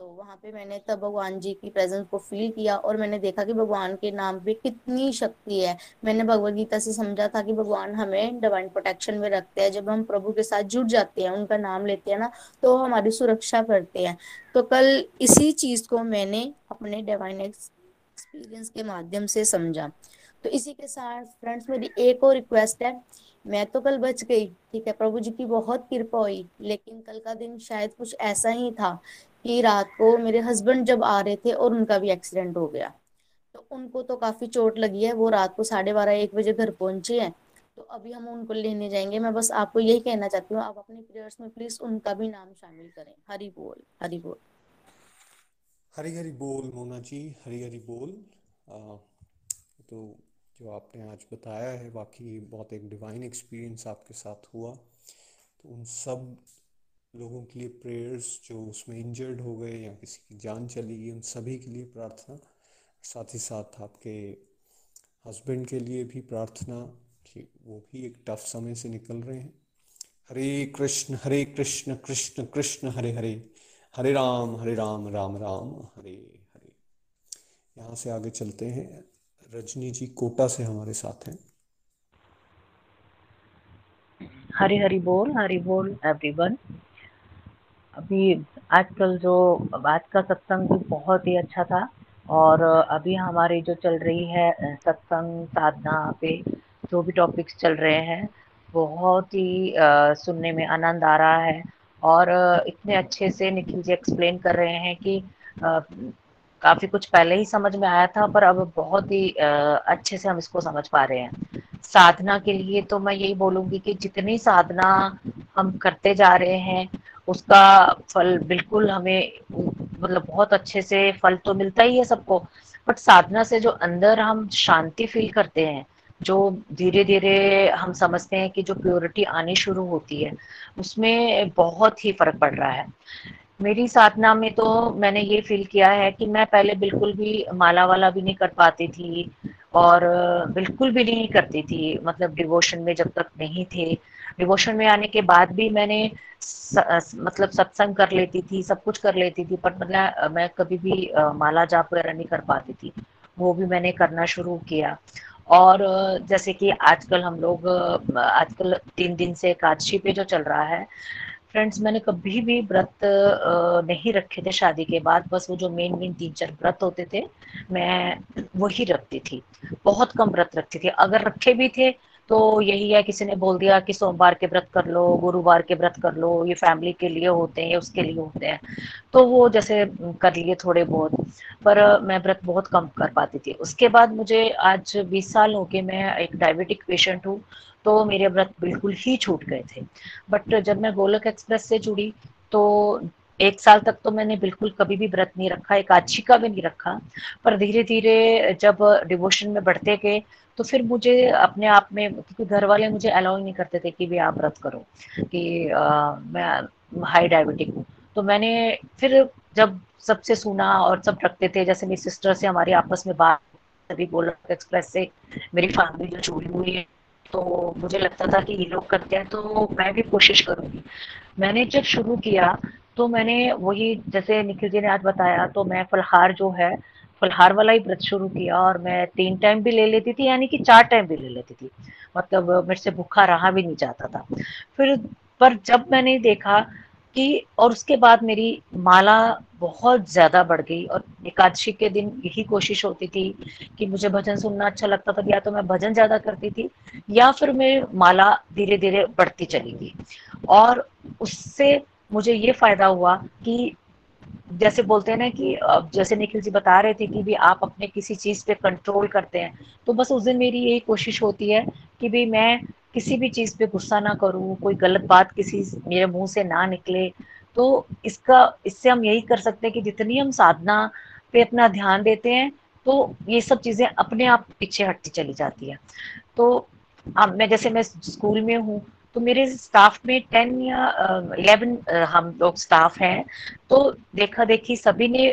तो वहाँ पे मैंने तब भगवान जी की प्रेजेंस को फील किया और मैंने देखा कि भगवान के नाम पे कितनी शक्ति है। मैंने भगवत गीता से समझा था कि भगवान हमें डिवाइन प्रोटेक्शन में रखते हैं। जब हम प्रभु के साथ जुड़ जाते हैं, उनका नाम लेते हैं ना तो हमारी सुरक्षा करते हैं। तो कल इसी चीज़ को मैंने अपने डिवाइन एक्सपीरियंस के माध्यम से समझा। तो इसी के साथ फ्रेंड्स मेरी एक और रिक्वेस्ट है। मैं तो कल बच गई, ठीक है? प्रभु जी की बहुत कृपा हुई, लेकिन कल का दिन शायद कुछ ऐसा ही था कि रात को मेरे हस्बैंड जब आ रहे थे और उनका भी एक्सीडेंट हो गया। तो उनको तो काफ़ी चोट लगी है वो रात को साढ़े बारह एक बजे घर पहुँचे हैं। तो अभी हम उनको लेने जाएँगे। मैं बस आपको यही कहना चाहती हूँ आप अपने प्रेयर्स में प्लीज़ उनका भी नाम शामिल करें। हरी बोल हरी बोल। हरी हरी बोल मोना जी हरी हरी बोल। आ, तो जो आपने आज बताया है बाकी बहुत एक डिवाइन एक्सपीरियंस आपके साथ हुआ। तो उन सब लोगों के लिए प्रेयर्स जो उसमें इंजर्ड हो गए या किसी की जान चली गई, उन सभी के लिए प्रार्थना। साथ ही साथ आपके हस्बैंड के लिए भी प्रार्थना कि वो भी एक टफ समय से निकल रहे हैं। हरे कृष्ण हरे कृष्ण कृष्ण कृष्ण, हरे हरे। हरे राम हरे राम राम राम, हरे हरे। यहाँ से आगे चलते हैं। रजनी जी कोटा से हमारे साथ हैं। हरी हरी बोल हरी बोल एवरीवन अभी आजकल जो आज का सत्संग भी बहुत ही अच्छा था और अभी हमारी जो चल रही है सत्संग, साधना पे जो भी टॉपिक्स चल रहे हैं, बहुत ही सुनने में आनंद आ रहा है और इतने अच्छे से निखिल जी एक्सप्लेन कर रहे हैं कि काफ़ी कुछ पहले ही समझ में आया था पर अब बहुत ही अच्छे से हम इसको समझ पा रहे हैं। साधना के लिए तो मैं यही बोलूँगी कि जितनी साधना हम करते जा रहे हैं उसका फल बिल्कुल हमें मतलब बहुत अच्छे से फल तो मिलता ही है सबको बट साधना से जो अंदर हम शांति फील करते हैं, जो धीरे धीरे हम समझते हैं कि जो प्योरिटी आनी शुरू होती है, उसमें बहुत ही फ़र्क पड़ रहा है। मेरी साधना में तो मैंने ये फील किया है कि मैं पहले बिल्कुल भी माला वाला भी नहीं कर पाती थी और बिल्कुल भी नहीं करती थी मतलब डिवोशन में जब तक नहीं थे डिवोशन में आने के बाद भी मैंने स, मतलब सत्संग कर लेती थी सब कुछ कर लेती थी पर मतलब मैं कभी भी माला जाप वगैरह नहीं कर पाती थी। वो भी मैंने करना शुरू किया। और जैसे कि आजकल हम लोग आजकल तीन दिन से एकादशी पे जो चल रहा है फ्रेंड्स मैंने कभी भी व्रत नहीं रखे थे शादी के बाद। बस वो जो मेन मेन तीन चार व्रत होते थे मैं वही रखती थी। बहुत कम व्रत रखती थी। अगर रखे भी थे तो यही है, किसी ने बोल दिया कि सोमवार के व्रत कर लो, गुरुवार के व्रत कर लो, ये फैमिली के लिए होते हैं उसके लिए होते हैं। तो वो जैसे कर लिए थोड़े बहुत, पर मैं व्रत बहुत कम कर पाती थी। उसके बाद मुझे आज 20 साल हो के मैं एक डायबिटिक पेशेंट हूँ तो मेरे व्रत बिल्कुल ही छूट गए थे। बट जब मैं गोलक एक्सप्रेस से जुड़ी तो एक साल तक तो मैंने बिल्कुल कभी भी व्रत नहीं रखा, एक आछी का भी नहीं रखा। पर धीरे धीरे जब डिवोशन में बढ़ते गए तो फिर मुझे अपने आप में क्योंकि घर वाले मुझे अलाउ नहीं करते थे कि भी आप व्रत करो कि आ, मैं हाई डायबिटिक हूँ। तो मैंने फिर जब सबसे सुना और सब रखते थे जैसे मेरी सिस्टर से हमारी आपस में बात अभी गोलक एक्सप्रेस से मेरी फैमिली जो जुड़ी हुई है तो मुझे लगता था कि ये लोग करते हैं तो मैं भी कोशिश करूँगी। मैंने जब शुरू किया तो मैंने वही जैसे निखिल जी ने आज बताया तो मैं फलहार जो है फलहार वाला ही व्रत शुरू किया और मैं तीन टाइम भी ले लेती थी, यानी कि चार टाइम भी ले लेती थी। मतलब मेरे से भूखा रहा भी नहीं जाता था। फिर पर जब मैंने देखा कि और उसके बाद मेरी माला बहुत ज़्यादा बढ़ गई और एकादशी के दिन यही कोशिश होती थी कि मुझे भजन सुनना अच्छा लगता था, या तो मैं भजन ज़्यादा करती थी, या फिर मैं माला धीरे धीरे बढ़ती चली गई। और उससे मुझे ये फ़ायदा हुआ कि जैसे बोलते हैं ना कि जैसे निखिल जी बता रहे थे कि भी आप अपने किसी चीज़ पे कंट्रोल करते हैं तो बस उस दिन मेरी यही कोशिश होती है कि भी मैं किसी भी चीज़ पे गुस्सा ना करूँ, कोई गलत बात किसी मेरे मुँह से ना निकले तो इसका, इससे हम यही कर सकते हैं कि जितनी हम साधना पे अपना ध्यान देते हैं तो ये सब चीज़ें अपने आप पीछे हटती चली जाती है। तो अब मैं, जैसे मैं स्कूल में हूँ तो मेरे स्टाफ में टेन या इलेवन हम लोग स्टाफ हैं। तो देखा देखी सभी ने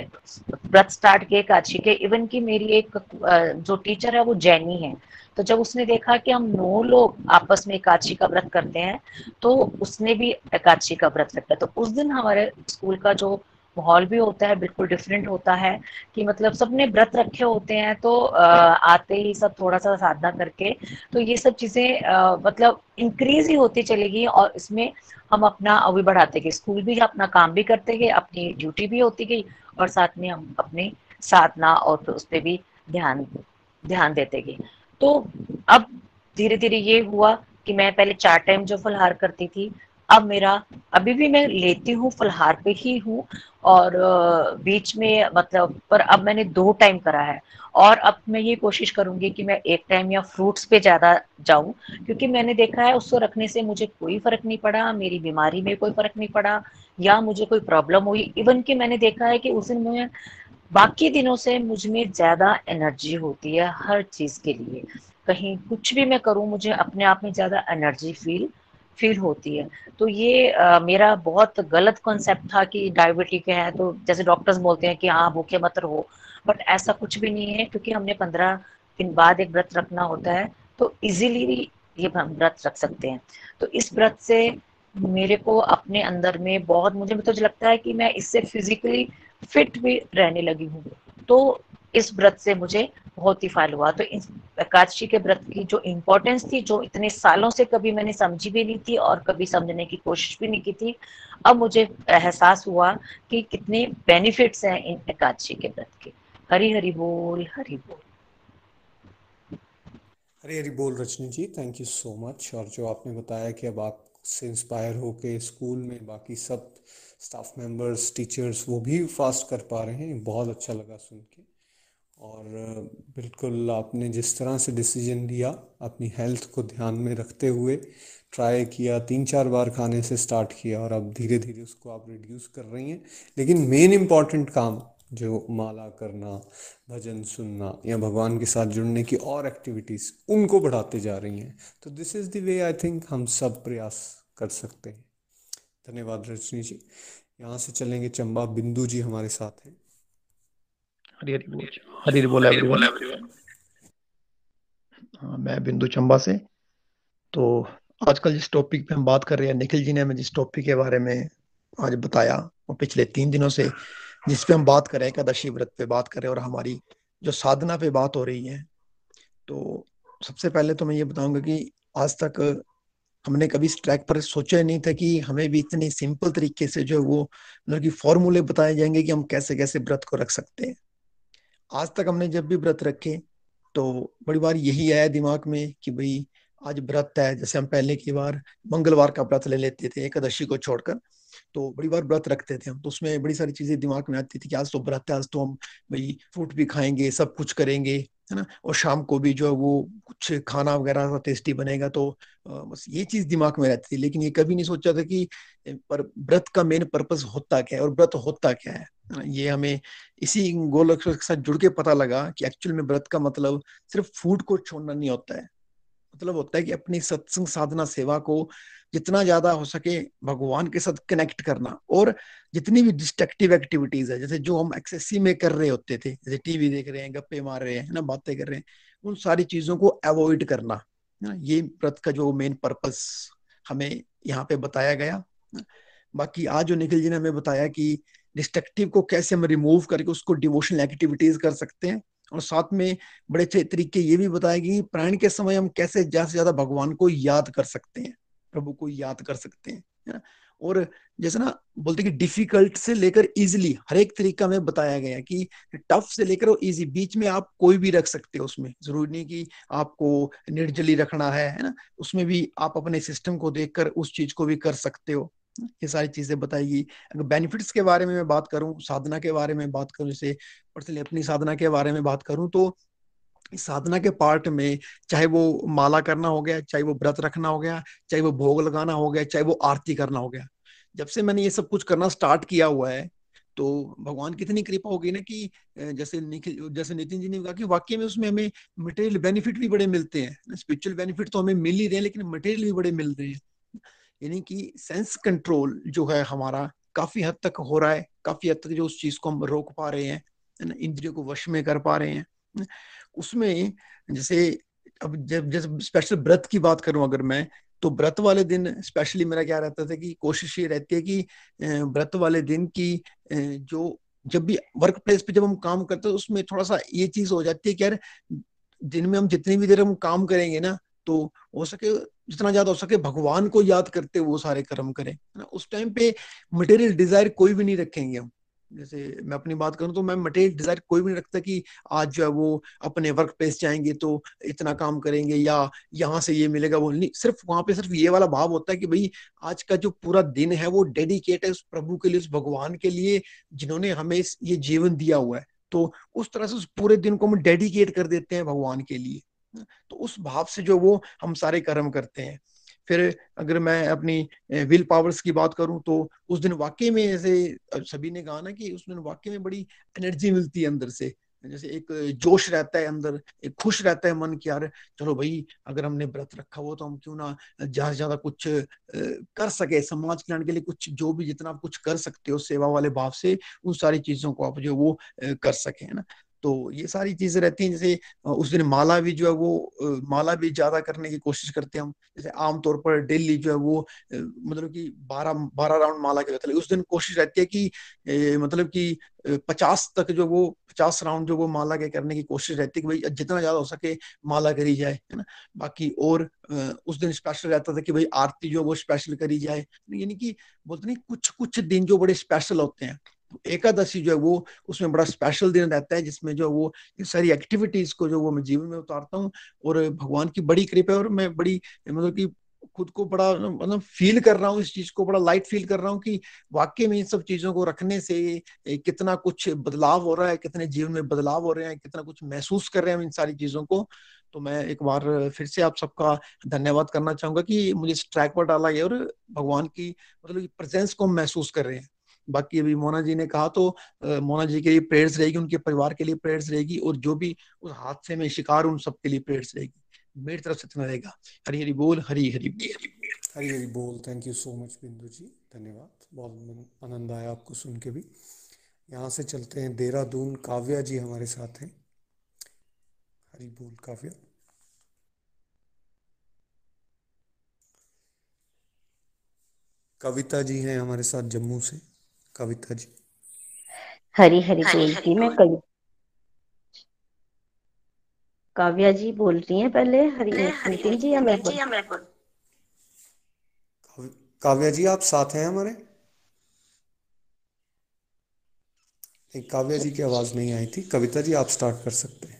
व्रत स्टार्ट किए, काशी के। इवन की मेरी एक जो टीचर है वो जैनी है। तो जब उसने देखा कि हम नौ लोग आपस में एकादशी का व्रत करते हैं तो उसने भी एकादशी का व्रत रखा। तो उस दिन हमारे स्कूल का जो माहौल भी होता है, बिल्कुल डिफरेंट होता है कि मतलब सबने व्रत रखे होते हैं तो आते ही सब थोड़ा सा साधना करके तो ये सब चीज़ें मतलब इंक्रीज ही होती चलेगी और इसमें हम अपना अभी बढ़ाते गए। स्कूल भी अपना काम भी करते गए, अपनी ड्यूटी भी होती गई और साथ में हम अपनी साधना और तो उस पर भी ध्यान ध्यान देते गए। तो अब धीरे धीरे ये हुआ कि मैं पहले चार टाइम जो फलहार करती थी अब मेरा, अभी भी मैं लेती हूँ, फलहार पे ही हूँ और बीच में मतलब पर अब मैंने दो टाइम करा है और अब मैं ये कोशिश करूँगी कि मैं एक टाइम या फ्रूट्स पे ज़्यादा जाऊँ क्योंकि मैंने देखा है उसको रखने से मुझे कोई फ़र्क नहीं पड़ा, मेरी बीमारी में कोई फ़र्क नहीं पड़ा या मुझे कोई प्रॉब्लम हुई। इवन कि मैंने देखा है कि उस दिन मैं, बाकी दिनों से मुझमें ज़्यादा एनर्जी होती है हर चीज़ के लिए। कहीं कुछ भी मैं करूँ, मुझे अपने आप में ज़्यादा एनर्जी फील फील होती है। तो ये आ, मेरा बहुत गलत कॉन्सेप्ट था कि डायबिटिक है तो जैसे डॉक्टर्स बोलते हैं कि हाँ भूखे मत रहो। बट ऐसा कुछ भी नहीं है क्योंकि हमने पंद्रह दिन बाद एक व्रत रखना होता है तो इजीली ये हम व्रत रख सकते हैं। तो इस व्रत से मेरे को अपने अंदर में बहुत मुझे तो लगता है कि मैं इससे फिजिकली फिट भी रहने लगी हूँ। तो इस व्रत से मुझे बहुत ही फायल हुआ। तो एकादशी के व्रत की जो इम्पोर्टेंस थी, जो इतने सालों से कभी मैंने समझी भी नहीं थी और कभी समझने की कोशिश भी नहीं की थी, अब मुझे एहसास हुआ कि कितने बेनिफिट्स हैं इन एकादशी के व्रत के। हरी हरी बोल हरी बोल। हरी हरी बोल Rajni ji thank you so much और जो आपने बताया कि अब आप से इंस्पायर होके स्कूल में बाकी सब स्टाफ मेंबर्स टीचर्स वो भी फास्ट कर पा रहे हैं, बहुत अच्छा लगा सुन के। और बिल्कुल आपने जिस तरह से डिसीज़न लिया, अपनी हेल्थ को ध्यान में रखते हुए ट्राई किया, तीन चार बार खाने से स्टार्ट किया और अब धीरे धीरे उसको आप रिड्यूस कर रही हैं। लेकिन मेन इंपॉर्टेंट काम जो माला करना, भजन सुनना या भगवान के साथ जुड़ने की और एक्टिविटीज़ उनको बढ़ाते जा रही हैं। तो this is the way I think हम सब प्रयास कर सकते हैं। धन्यवाद रजनी जी। यहाँ से चलेंगे चंबा। बिंदु जी हमारे साथ हैं। हरी हरी बोल। हरी हरी बोल एवरीवन हाँ, मैं बिंदु चंबा से। तो आजकल जिस टॉपिक पे हम बात कर रहे हैं निखिल जी ने हमें जिस टॉपिक के बारे में आज बताया वो पिछले तीन दिनों से जिस पे हम बात कर रहे हैं एकादशी व्रत पे बात कर रहे हैं और हमारी जो साधना पे बात हो रही है तो सबसे पहले तो मैं ये बताऊँगा कि आज तक हमने कभी इस ट्रैक पर सोचा नहीं था कि हमें भी इतने सिंपल तरीके से जो वो मतलब कि फॉर्मूले बताए जाएँगे कि हम कैसे कैसे व्रत को रख सकते हैं। आज तक हमने जब भी व्रत रखे तो बड़ी बार यही आया दिमाग में कि भाई, आज व्रत है। जैसे हम पहले की बार मंगलवार का व्रत ले लेते थे, एकादशी को छोड़कर तो बड़ी बार व्रत रखते थे हम। तो उसमें बड़ी सारी चीज़ें दिमाग में आती थी कि आज तो व्रत है, आज तो हम भाई फ्रूट भी खाएँगे, सब कुछ करेंगे। है ना? और शाम को भी जो है वो कुछ खाना वगैरह टेस्टी बनेगा तो बस ये चीज़ दिमाग में रहती थी, लेकिन ये कभी नहीं सोचा था कि पर व्रत का मेन पर्पस होता क्या है और व्रत होता क्या है? ये हमें इसी गोल के साथ जुड़ के पता लगा कि एक्चुअल में व्रत का मतलब सिर्फ़ फ़ूड को छोड़ना नहीं होता है। मतलब होता है कि अपनी सत्संग साधना, सेवा को जितना ज़्यादा हो सके भगवान के साथ कनेक्ट करना। और जितनी भी डिस्ट्रक्टिव एक्टिविटीज़ है, जैसे जो हम एक्सेसी में कर रहे होते थे, जैसे टीवी देख रहे हैं, गप्पे मार रहे हैं ना, बातें कर रहे हैं, उन सारी चीज़ों को अवॉइड करना ना, ये व्रत का जो मेन पर्पस हमें यहाँ पे बताया गया। बाकी आज जो निखिल जी ने हमें बताया कि डिस्ट्रक्टिव को कैसे हम रिमूव करके उसको डिवोशनल एक्टिविटीज़ कर सकते हैं और साथ में बड़े अच्छे तरीके ये भी बताया कि प्राण के समय हम कैसे ज़्यादा से ज़्यादा भगवान को याद कर सकते हैं, प्रभु को याद कर सकते हैं और जैसे ना बोलते कि डिफ़िकल्ट से लेकर इजिली हर एक तरीका में बताया गया कि टफ से लेकर और इजी बीच में आप कोई भी रख सकते हो उसमें, ज़रूरी नहीं कि आपको निर्जली रखना है है ना? उसमें भी आप अपने सिस्टम को देखकर उस चीज़ को भी कर सकते हो। ये सारी चीज़ें बताएगी अगर बेनिफिट्स के बारे में मैं बात करूँ, साधना के बारे में बात करूँ, जैसे पर्सनली अपनी साधना के बारे में बात करूँ तो साधना के पार्ट में चाहे वो माला करना हो गया, चाहे वो व्रत रखना हो गया, चाहे वो भोग लगाना हो गया, चाहे वो आरती करना हो गया, जब से मैंने ये सब कुछ करना स्टार्ट किया हुआ है तो भगवान की इतनी कृपा होगी ना कि जैसे जैसे नितिन जी ने कहा कि वाकई में उसमें हमें मटेरियल बेनिफिट भी बड़े मिलते हैं स्पिरिचुअल बेनिफिट तो हमें मिल ही रहे हैं, लेकिन मटेरियल भी बड़े मिल रहे हैं। यानी कि सेंस कंट्रोल जो है हमारा काफ़ी हद तक हो रहा है, काफ़ी हद तक जो उस चीज़ को हम रोक पा रहे हैं इंद्रियों को वश में कर पा रहे हैं उसमें जैसे अब जब जैसे स्पेशल व्रत की बात करूँ अगर मैं तो व्रत वाले दिन स्पेशली मेरा क्या रहता था कि कोशिश ये रहती है कि व्रत वाले दिन की जो जब भी वर्क प्लेस पे जब हम काम करते हैं, उसमें थोड़ा सा ये चीज़ हो जाती है कि यार दिन में हम जितनी भी देर हम काम करेंगे ना तो हो सके, जितना ज़्यादा हो सके भगवान को याद करते वो सारे कर्म करें, है ना? उस टाइम पे मटेरियल डिज़ायर कोई भी नहीं रखेंगे हम। जैसे मैं अपनी बात करूँ तो मैं मटेरियल डिज़ायर कोई भी नहीं रखता कि आज जो है वो अपने वर्क प्लेस जाएँगे तो इतना काम करेंगे या यहाँ से ये मिलेगा वो नहीं। सिर्फ़ वहाँ पे सिर्फ़ ये वाला भाव होता है कि भाई आज का जो पूरा दिन है वो डेडिकेट है उस प्रभु के लिए, उस भगवान के लिए जिन्होंने हमें ये जीवन दिया हुआ है। तो उस तरह से उस पूरे दिन को हम डेडिकेट कर देते हैं भगवान के लिए। तो उस भाव से जो वो हम सारे कर्म करते हैं। फिर अगर मैं अपनी विल पावर्स की बात करूँ तो उस दिन वाकई में जैसे सभी ने कहा ना कि उस दिन वाकई में बड़ी एनर्जी मिलती है अंदर से। जैसे एक जोश रहता है अंदर, एक खुश रहता है मन की यार, चलो भाई, अगर हमने व्रत रखा हो तो हम क्यों ना ज़्यादा से ज़्यादा कुछ कर सके। समाज कल्याण के लिए कुछ, जो भी जितना आप कुछ कर सकते हो, सेवा वाले भाव से उन सारी चीज़ों को आप जो वो कर सके, है ना? तो ये सारी चीज़ें रहती हैं, जैसे उस दिन माला भी जो है वो माला भी ज़्यादा करने की कोशिश करते हैं हम। जैसे आमतौर पर डेली जो है वो मतलब कि बारह बारह राउंड माला के रहते उस दिन कोशिश रहती है कि मतलब कि पचास तक जो वो, पचास राउंड जो वो माला के करने की कोशिश रहती है कि भाई जितना ज़्यादा हो सके माला करी जाए, है ना? बाकी और उस दिन स्पेशल रहता था कि भाई आरती जो वो स्पेशल करी जाए। यानी कि बोलते नहीं कुछ कुछ दिन जो बड़े स्पेशल होते हैं। एकादशी जो है वो, उसमें बड़ा स्पेशल दिन रहता है, जिसमें जो वो इन सारी एक्टिविटीज़ को जो वो मैं जीवन में उतारता हूँ और भगवान की बड़ी कृपा है और मैं बड़ी मतलब कि खुद को बड़ा मतलब फील कर रहा हूँ, इस चीज़ को बड़ा लाइट फील कर रहा हूँ कि वाकई में इन सब चीज़ों को रखने से कितना कुछ बदलाव हो रहा है, कितने जीवन में बदलाव हो रहे हैं, कितना कुछ महसूस कर रहे हैं इन सारी चीज़ों को। तो मैं एक बार फिर से आप सबका धन्यवाद करना चाहूँगा कि मुझे इस ट्रैक पर डाला गया और भगवान की मतलब प्रेजेंस को हम महसूस कर रहे हैं। बाकी अभी मोना जी ने कहा तो मोना जी के लिए प्रेयर्स रहेगी, उनके परिवार के लिए प्रेयर्स रहेगी और जो भी उस हादसे में शिकार उन सबके लिए प्रेयर्स रहेगी। मेरी तरफ़ से इतना रहेगा। हरी हरी बोल, हरी हरी हरी हरी बोल। थैंक यू सो मच बिंदु जी। धन्यवाद। बहुत आनंद आया आपको सुन के भी। यहाँ से चलते हैं देहरादून। काव्या जी हमारे साथ हैं। हरी बोल, काव्या। कविता जी हैं हमारे साथ जम्मू से। कविता जी। हरी हरी बोलती मैं कवि काव्या जी बोल रही हैं पहले हरी नितिन जी या मैं बोल। काव्या जी आप साथ हैं हमारे? काव्या जी की आवाज़ नहीं आई थी। कविता जी आप स्टार्ट कर सकते हैं।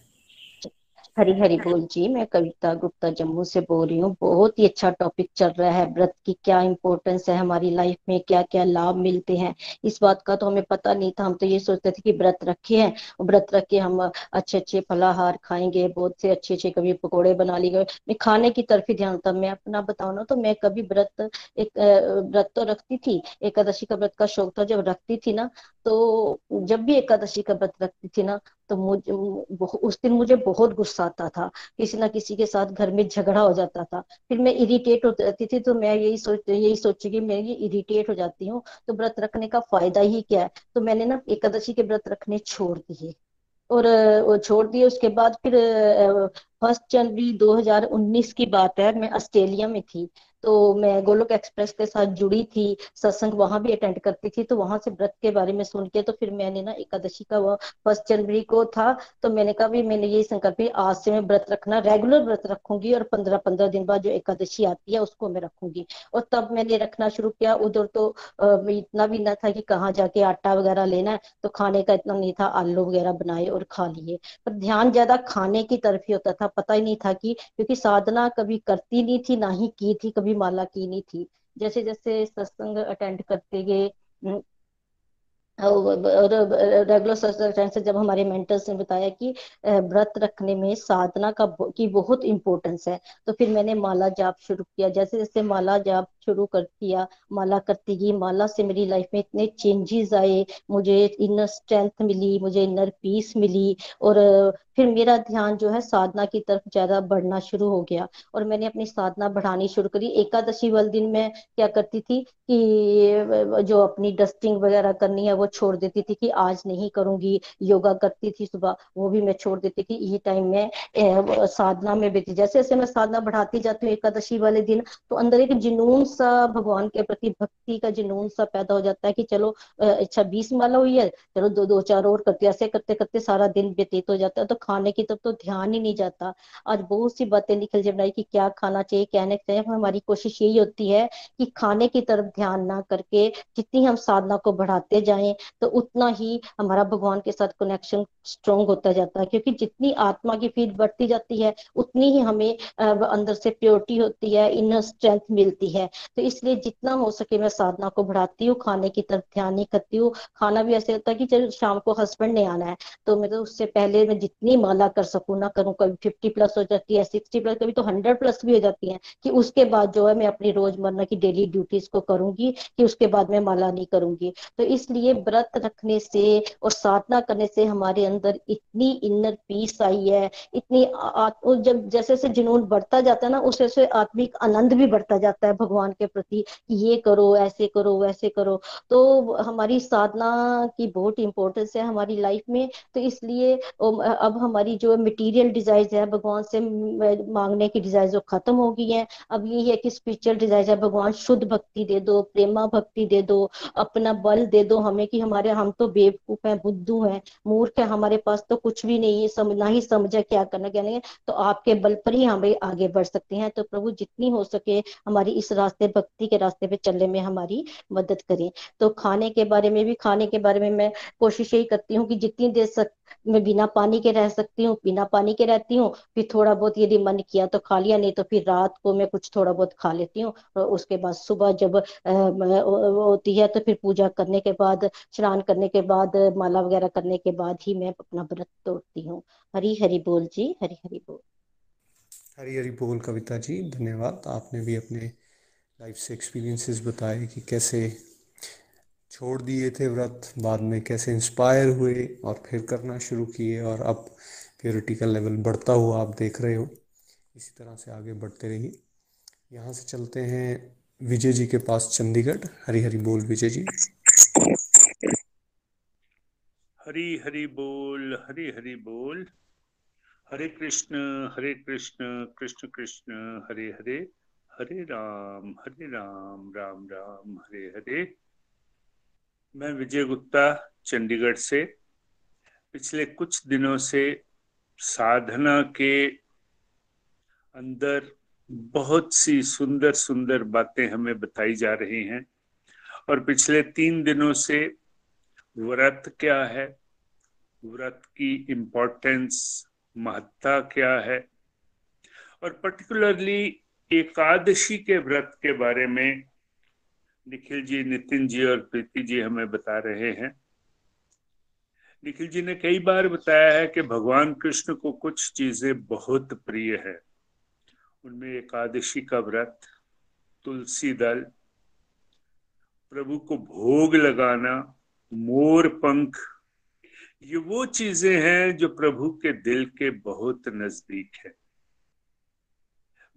हरी हरी बोल। जी मैं कविता गुप्ता जम्मू से बोल रही हूँ। बहुत ही अच्छा टॉपिक चल रहा है व्रत की। क्या इंपॉर्टेंस है हमारी लाइफ में? क्या क्या लाभ मिलते हैं? इस बात का तो हमें पता नहीं था। हम तो ये सोचते थे कि व्रत रखे हैं। व्रत रख के हम अच्छे अच्छे फलाहार खाएँगे बहुत से अच्छे अच्छे कभी पकौड़े बना लिए। मैं खाने की तरफ़ ही ध्यान था। मैं अपना बताऊ ना तो मैं कभी व्रत एक व्रत तो रखती थी। एकादशी का व्रत का शौक था। जब रखती थी ना तो जब भी एकादशी का व्रत रखती थी ना तो मुझे उस दिन मुझे बहुत गुस्सा आता था। किसी ना किसी के साथ घर में झगड़ा हो जाता था। फिर मैं इरिटेट हो जाती थी तो मैं यही सोच, यही सोची कि मैं ये इरिटेट हो जाती हूँ तो व्रत रखने का फ़ायदा ही क्या है? तो मैंने ना एकादशी के व्रत रखने छोड़ दिए। और छोड़ दिए, उसके बाद फिर फ़र्स्ट जनवरी 2019 की बात है, मैं ऑस्ट्रेलिया में थी। तो मैं गोलोक एक्सप्रेस के साथ जुड़ी थी, सत्संग वहाँ भी अटेंड करती थी तो वहाँ से व्रत के बारे में सुन के तो फिर मैंने ना एकादशी का वो फ़र्स्ट जनवरी को था तो मैंने कहा भी मैंने ये संकल्प आज से मैं व्रत रखना रेगुलर व्रत रखूँगी और पंद्रह पंद्रह दिन बाद जो एकादशी आती है उसको मैं रखूँगी। और तब मैंने रखना शुरू किया, उधर तो इतना भी ना था कि कहाँ जाके आटा वगैरह लेना है तो खाने का इतना नहीं था, आलू वगैरह बनाए और खा लिए। पर ध्यान ज़्यादा खाने की तरफ़ ही होता था, पता ही नहीं था कि, क्योंकि साधना कभी करती नहीं थी, ना ही की थी, कभी माला की नहीं थी। जैसे जैसे सत्संग अटेंड करते गए रेगुलर टाइम से जब हमारे मेंटर्स ने बताया कि व्रत रखने में साधना का की बहुत इंपॉर्टेंस है तो फिर मैंने माला जाप शुरू किया। जैसे जैसे माला जाप शुरू कर दिया माला करती गई, माला से मेरी लाइफ में इतने चेंजेस आए, मुझे इनर स्ट्रेंथ मिली, मुझे इनर पीस मिली, और, फिर मेरा ध्यान जो है साधना की तरफ़ ज़्यादा बढ़ना शुरू हो गया। और मैंने अपनी साधना बढ़ानी शुरू करी। एकादशी वाले दिन मैं क्या करती थी कि जो अपनी डस्टिंग वगैरह करनी है, वो छोड़ देती थी कि आज नहीं करूँगी, योगा करती थी सुबह, वो भी मैं छोड़ देती थी। ये टाइम में साधना में बेती जैसे जैसे मैं साधना बढ़ाती जाती हूँ एकादशी वाले दिन तो अंदर एक जुनून सा, भगवान के प्रति भक्ति का जुनून सा पैदा हो जाता है कि चलो अच्छा बीस माला हुई है, चलो दो दो, चार और करते ऐसे करते करते सारा दिन व्यतीत हो जाता है तो खाने की तरफ़ तो ध्यान ही नहीं जाता। आज बहुत सी बातें निकल जी बनाई कि क्या खाना चाहिए, क्या नहीं चाहिए। हमारी कोशिश यही होती है कि खाने की तरफ़ ध्यान ना करके जितनी हम साधना को बढ़ाते जाएँ तो उतना ही हमारा भगवान के साथ कनेक्शन स्ट्रोंग होता जाता है। क्योंकि जितनी आत्मा की फ़ीड बढ़ती जाती है, उतनी ही हमें अंदर से प्योरिटी होती है इनर स्ट्रेंथ मिलती है। तो इसलिए जितना हो सके मैं साधना को बढ़ाती हूँ, खाने की तरफ़ ध्यान नहीं करती हूँ। खाना भी ऐसे होता है कि चलो शाम को हस्बैंड ने आना है तो मैं तो उससे पहले मैं जितनी माला कर सकूँ, ना करूँ, कभी फिफ्टी प्लस हो जाती है सिक्सटी प्लस कभी तो हंड्रेड प्लस भी हो जाती है, कि उसके बाद जो है मैं अपनी रोज़मर्रा की डेली ड्यूटीज़ को करूँगी, कि उसके बाद मैं माला नहीं करूँगी। तो इसलिए व्रत रखने से और साधना करने से हमारे अंदर इतनी इनर पीस आई है, इतनी जब जैसे जैसे जुनून बढ़ता जाता है ना, उस वैसे आत्मिक आनंद भी बढ़ता जाता है भगवान के प्रति कि ये करो, ऐसे करो, वैसे करो। तो हमारी साधना की बहुत इंपॉर्टेंस है हमारी लाइफ में। तो इसलिए अब हमारी जो मटेरियल डिज़ाइन है, भगवान से मांगने की डिज़ाइन जो खत्म हो गई है। अब ये है कि स्पिरिचुअल डिज़ाइन है, भगवान शुद्ध भक्ति दे दो, प्रेमा भक्ति दे दो, अपना बल दे दो हमें कि हमारे, हम तो बेवकूफ़ हैं, बुद्धू हैं, मूर्ख है, हमारे पास तो कुछ भी नहीं है समझ ना ही समझा क्या करना, क्या नहीं तो आपके बल पर ही हम आगे बढ़ सकते हैं। तो प्रभु, जितनी हो सके हमारी इस रास्ते, भक्ति के रास्ते पे चलने में हमारी मदद करें। तो खाने के बारे में भी, खाने के बारे में मैं कोशिश यही करती हूँ कि जितनी देर सक मैं बिना पानी के रह सकती हूँ, बिना पानी के रहती हूँ, फिर थोड़ा बहुत यदि मन किया तो खा लिया, नहीं तो फिर रात को मैं कुछ थोड़ा बहुत खा लेती हूँ उसके बाद सुबह जब होती है तो फिर पूजा करने के बाद, स्नान करने के बाद, माला वगैरह करने के बाद ही मैं अपना व्रत तोड़ती हूँ। हरी हरी बोल जी, हरी हरी बोल। हरी हरी बोल कविता जी, धन्यवाद। आपने भी अपने लाइफ से एक्सपीरियंसेस बताए कि कैसे छोड़ दिए थे व्रत, बाद में कैसे इंस्पायर हुए और फिर करना शुरू किए और अब प्योरिटिकल लेवल बढ़ता हुआ आप देख रहे हो। इसी तरह से आगे बढ़ते रहिए। यहाँ से चलते हैं विजय जी के पास चंडीगढ़। हरी हरी बोल विजय जी। हरी हरी बोल, हरी हरी बोल। हरे कृष्ण हरे कृष्ण कृष्ण कृष्ण, हरे हरे। हरे राम हरे राम राम राम, हरे हरे। मैं विजय गुप्ता, चंडीगढ़ से। पिछले कुछ दिनों से साधना के अंदर बहुत सी सुंदर सुंदर बातें हमें बताई जा रही हैं। और पिछले तीन दिनों से व्रत क्या है, व्रत की इम्पोर्टेंस महत्ता क्या है, और पर्टिकुलरली एकादशी के व्रत के बारे में निखिल जी, नितिन जी और प्रीति जी हमें बता रहे हैं। निखिल जी ने कई बार बताया है कि भगवान कृष्ण को कुछ चीज़ें बहुत प्रिय है। उनमें एकादशी का व्रत, तुलसी दल, प्रभु को भोग लगाना, मोर पंख, ये वो चीज़ें हैं जो प्रभु के दिल के बहुत नज़दीक है।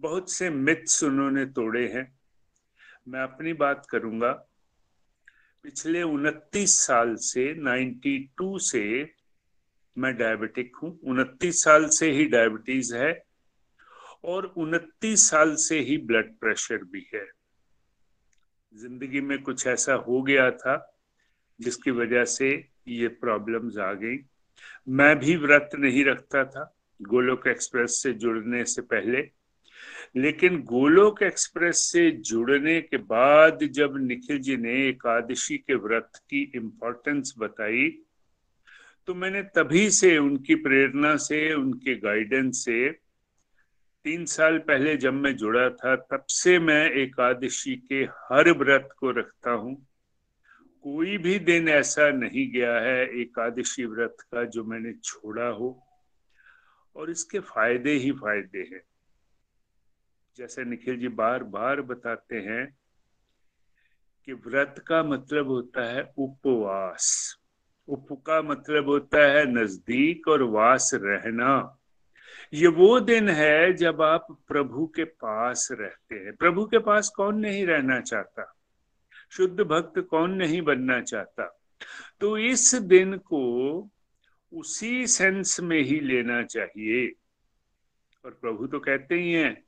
बहुत से मिथ्स उन्होंने तोड़े हैं। मैं अपनी बात करूँगा। पिछले उनतीस साल से 92 से मैं डायबिटिक हूँ। उनतीस साल से ही डायबिटीज़ है और उनतीस साल से ही ब्लड प्रेशर भी है। ज़िंदगी में कुछ ऐसा हो गया था जिसकी वजह से ये प्रॉब्लम्स आ गई। मैं भी व्रत नहीं रखता था। गोलोक एक्सप्रेस से जुड़ने से पहले लेकिन गोलोक एक्सप्रेस से जुड़ने के बाद जब निखिल जी ने एकादशी के व्रत की इम्पोर्टेंस बताई तो मैंने तभी से उनकी प्रेरणा से, उनके गाइडेंस से, तीन साल पहले जब मैं जुड़ा था, तब से मैं एकादशी के हर व्रत को रखता हूँ। कोई भी दिन ऐसा नहीं गया है एकादशी व्रत का जो मैंने छोड़ा हो। और इसके फ़ायदे ही फ़ायदे हैं। जैसे निखिल जी बार बार बताते हैं कि व्रत का मतलब होता है उपवास। उप का मतलब होता है नज़दीक और वास रहना। ये वो दिन है जब आप प्रभु के पास रहते हैं। प्रभु के पास कौन नहीं रहना चाहता? शुद्ध भक्त कौन नहीं बनना चाहता? तो इस दिन को उसी सेंस में ही लेना चाहिए। और प्रभु तो कहते ही हैं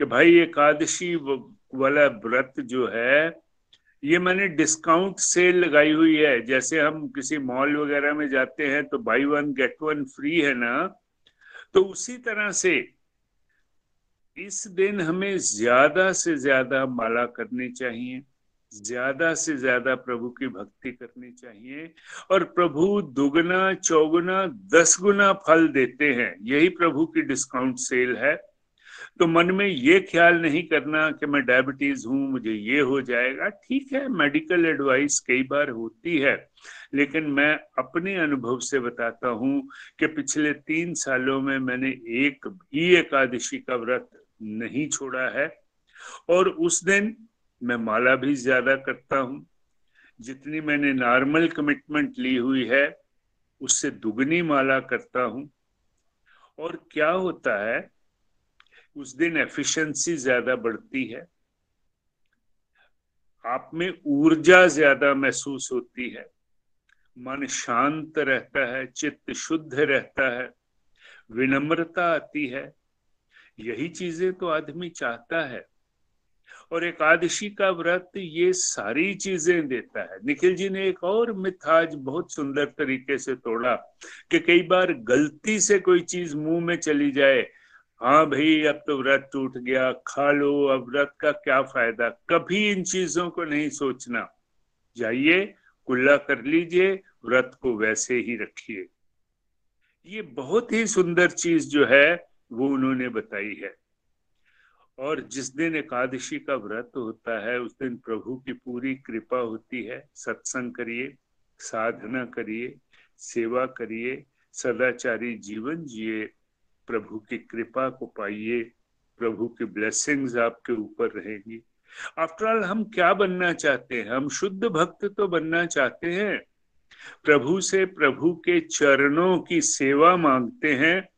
कि भाई एकादशी वाला व्रत जो है, ये मैंने डिस्काउंट सेल लगाई हुई है। जैसे हम किसी मॉल वगैरह में जाते हैं तो buy one get one free है ना तो उसी तरह से इस दिन हमें ज़्यादा से ज़्यादा माला करनी चाहिए, ज़्यादा से ज़्यादा प्रभु की भक्ति करनी चाहिए, और प्रभु दुगना, चौगुना दस गुना फल देते हैं। यही प्रभु की डिस्काउंट सेल है। तो मन में ये ख्याल नहीं करना कि मैं डायबिटीज़ हूँ, मुझे ये हो जाएगा। ठीक है मेडिकल एडवाइस कई बार होती है, लेकिन मैं अपने अनुभव से बताता हूँ कि पिछले तीन सालों में मैंने एक भी एकादशी का व्रत नहीं छोड़ा है और उस दिन मैं माला भी ज़्यादा करता हूँ। जितनी मैंने नॉर्मल कमिटमेंट ली हुई है, उससे दुगनी माला करता हूँ। और क्या होता है उस दिन एफिशिएंसी ज़्यादा बढ़ती है। आप में ऊर्जा ज़्यादा महसूस होती है। मन शांत रहता है, चित्त शुद्ध रहता है, विनम्रता आती है। यही चीज़ें तो आदमी चाहता है। और एकादशी का व्रत ये सारी चीज़ें देता है। निखिल जी ने एक और मिथ आज बहुत सुंदर तरीके से तोड़ा कि कई बार गलती से कोई चीज़ मुँह में चली जाए हाँ भाई, अब तो व्रत टूट गया, खा लो। अब व्रत का क्या फ़ायदा? कभी इन चीज़ों को नहीं सोचना। जाइए, कुल्ला कर लीजिए, व्रत को वैसे ही रखिए। ये बहुत ही सुंदर चीज़ जो है, वो उन्होंने बताई है। और जिस दिन एकादशी का व्रत होता है, उस दिन प्रभु की पूरी कृपा होती है। सत्संग करिए, साधना करिए, सेवा करिए, सदाचारी जीवन जिए। प्रभु की कृपा को पाइए, प्रभु की ब्लेसिंग्स आपके ऊपर रहेंगी। आफ्टर ऑल हम क्या बनना चाहते हैं? हम शुद्ध भक्त तो बनना चाहते हैं। प्रभु से प्रभु के चरणों की सेवा मांगते हैं।